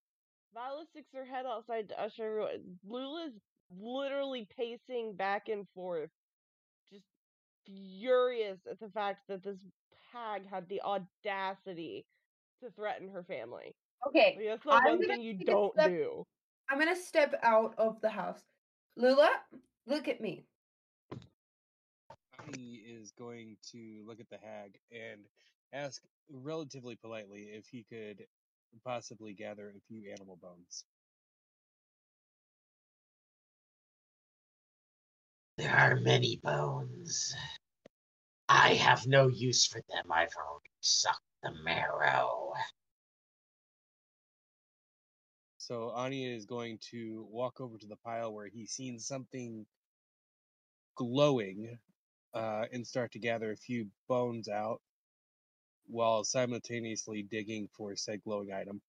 Vala sticks her head outside to usher everyone, Lula's literally pacing back and forth, just furious at the fact that this hag had the audacity to threaten her family. Okay, Like, that's the I'm one thing you don't step- do. I'm gonna step out of the house. Lula, look at me. He is going to look at the hag and ask relatively politely if he could possibly gather a few animal bones. There are many bones. I have no use for them. I've already sucked the marrow. So Anya is going to walk over to the pile where he's seen something glowing uh, and start to gather a few bones out while simultaneously digging for said glowing item.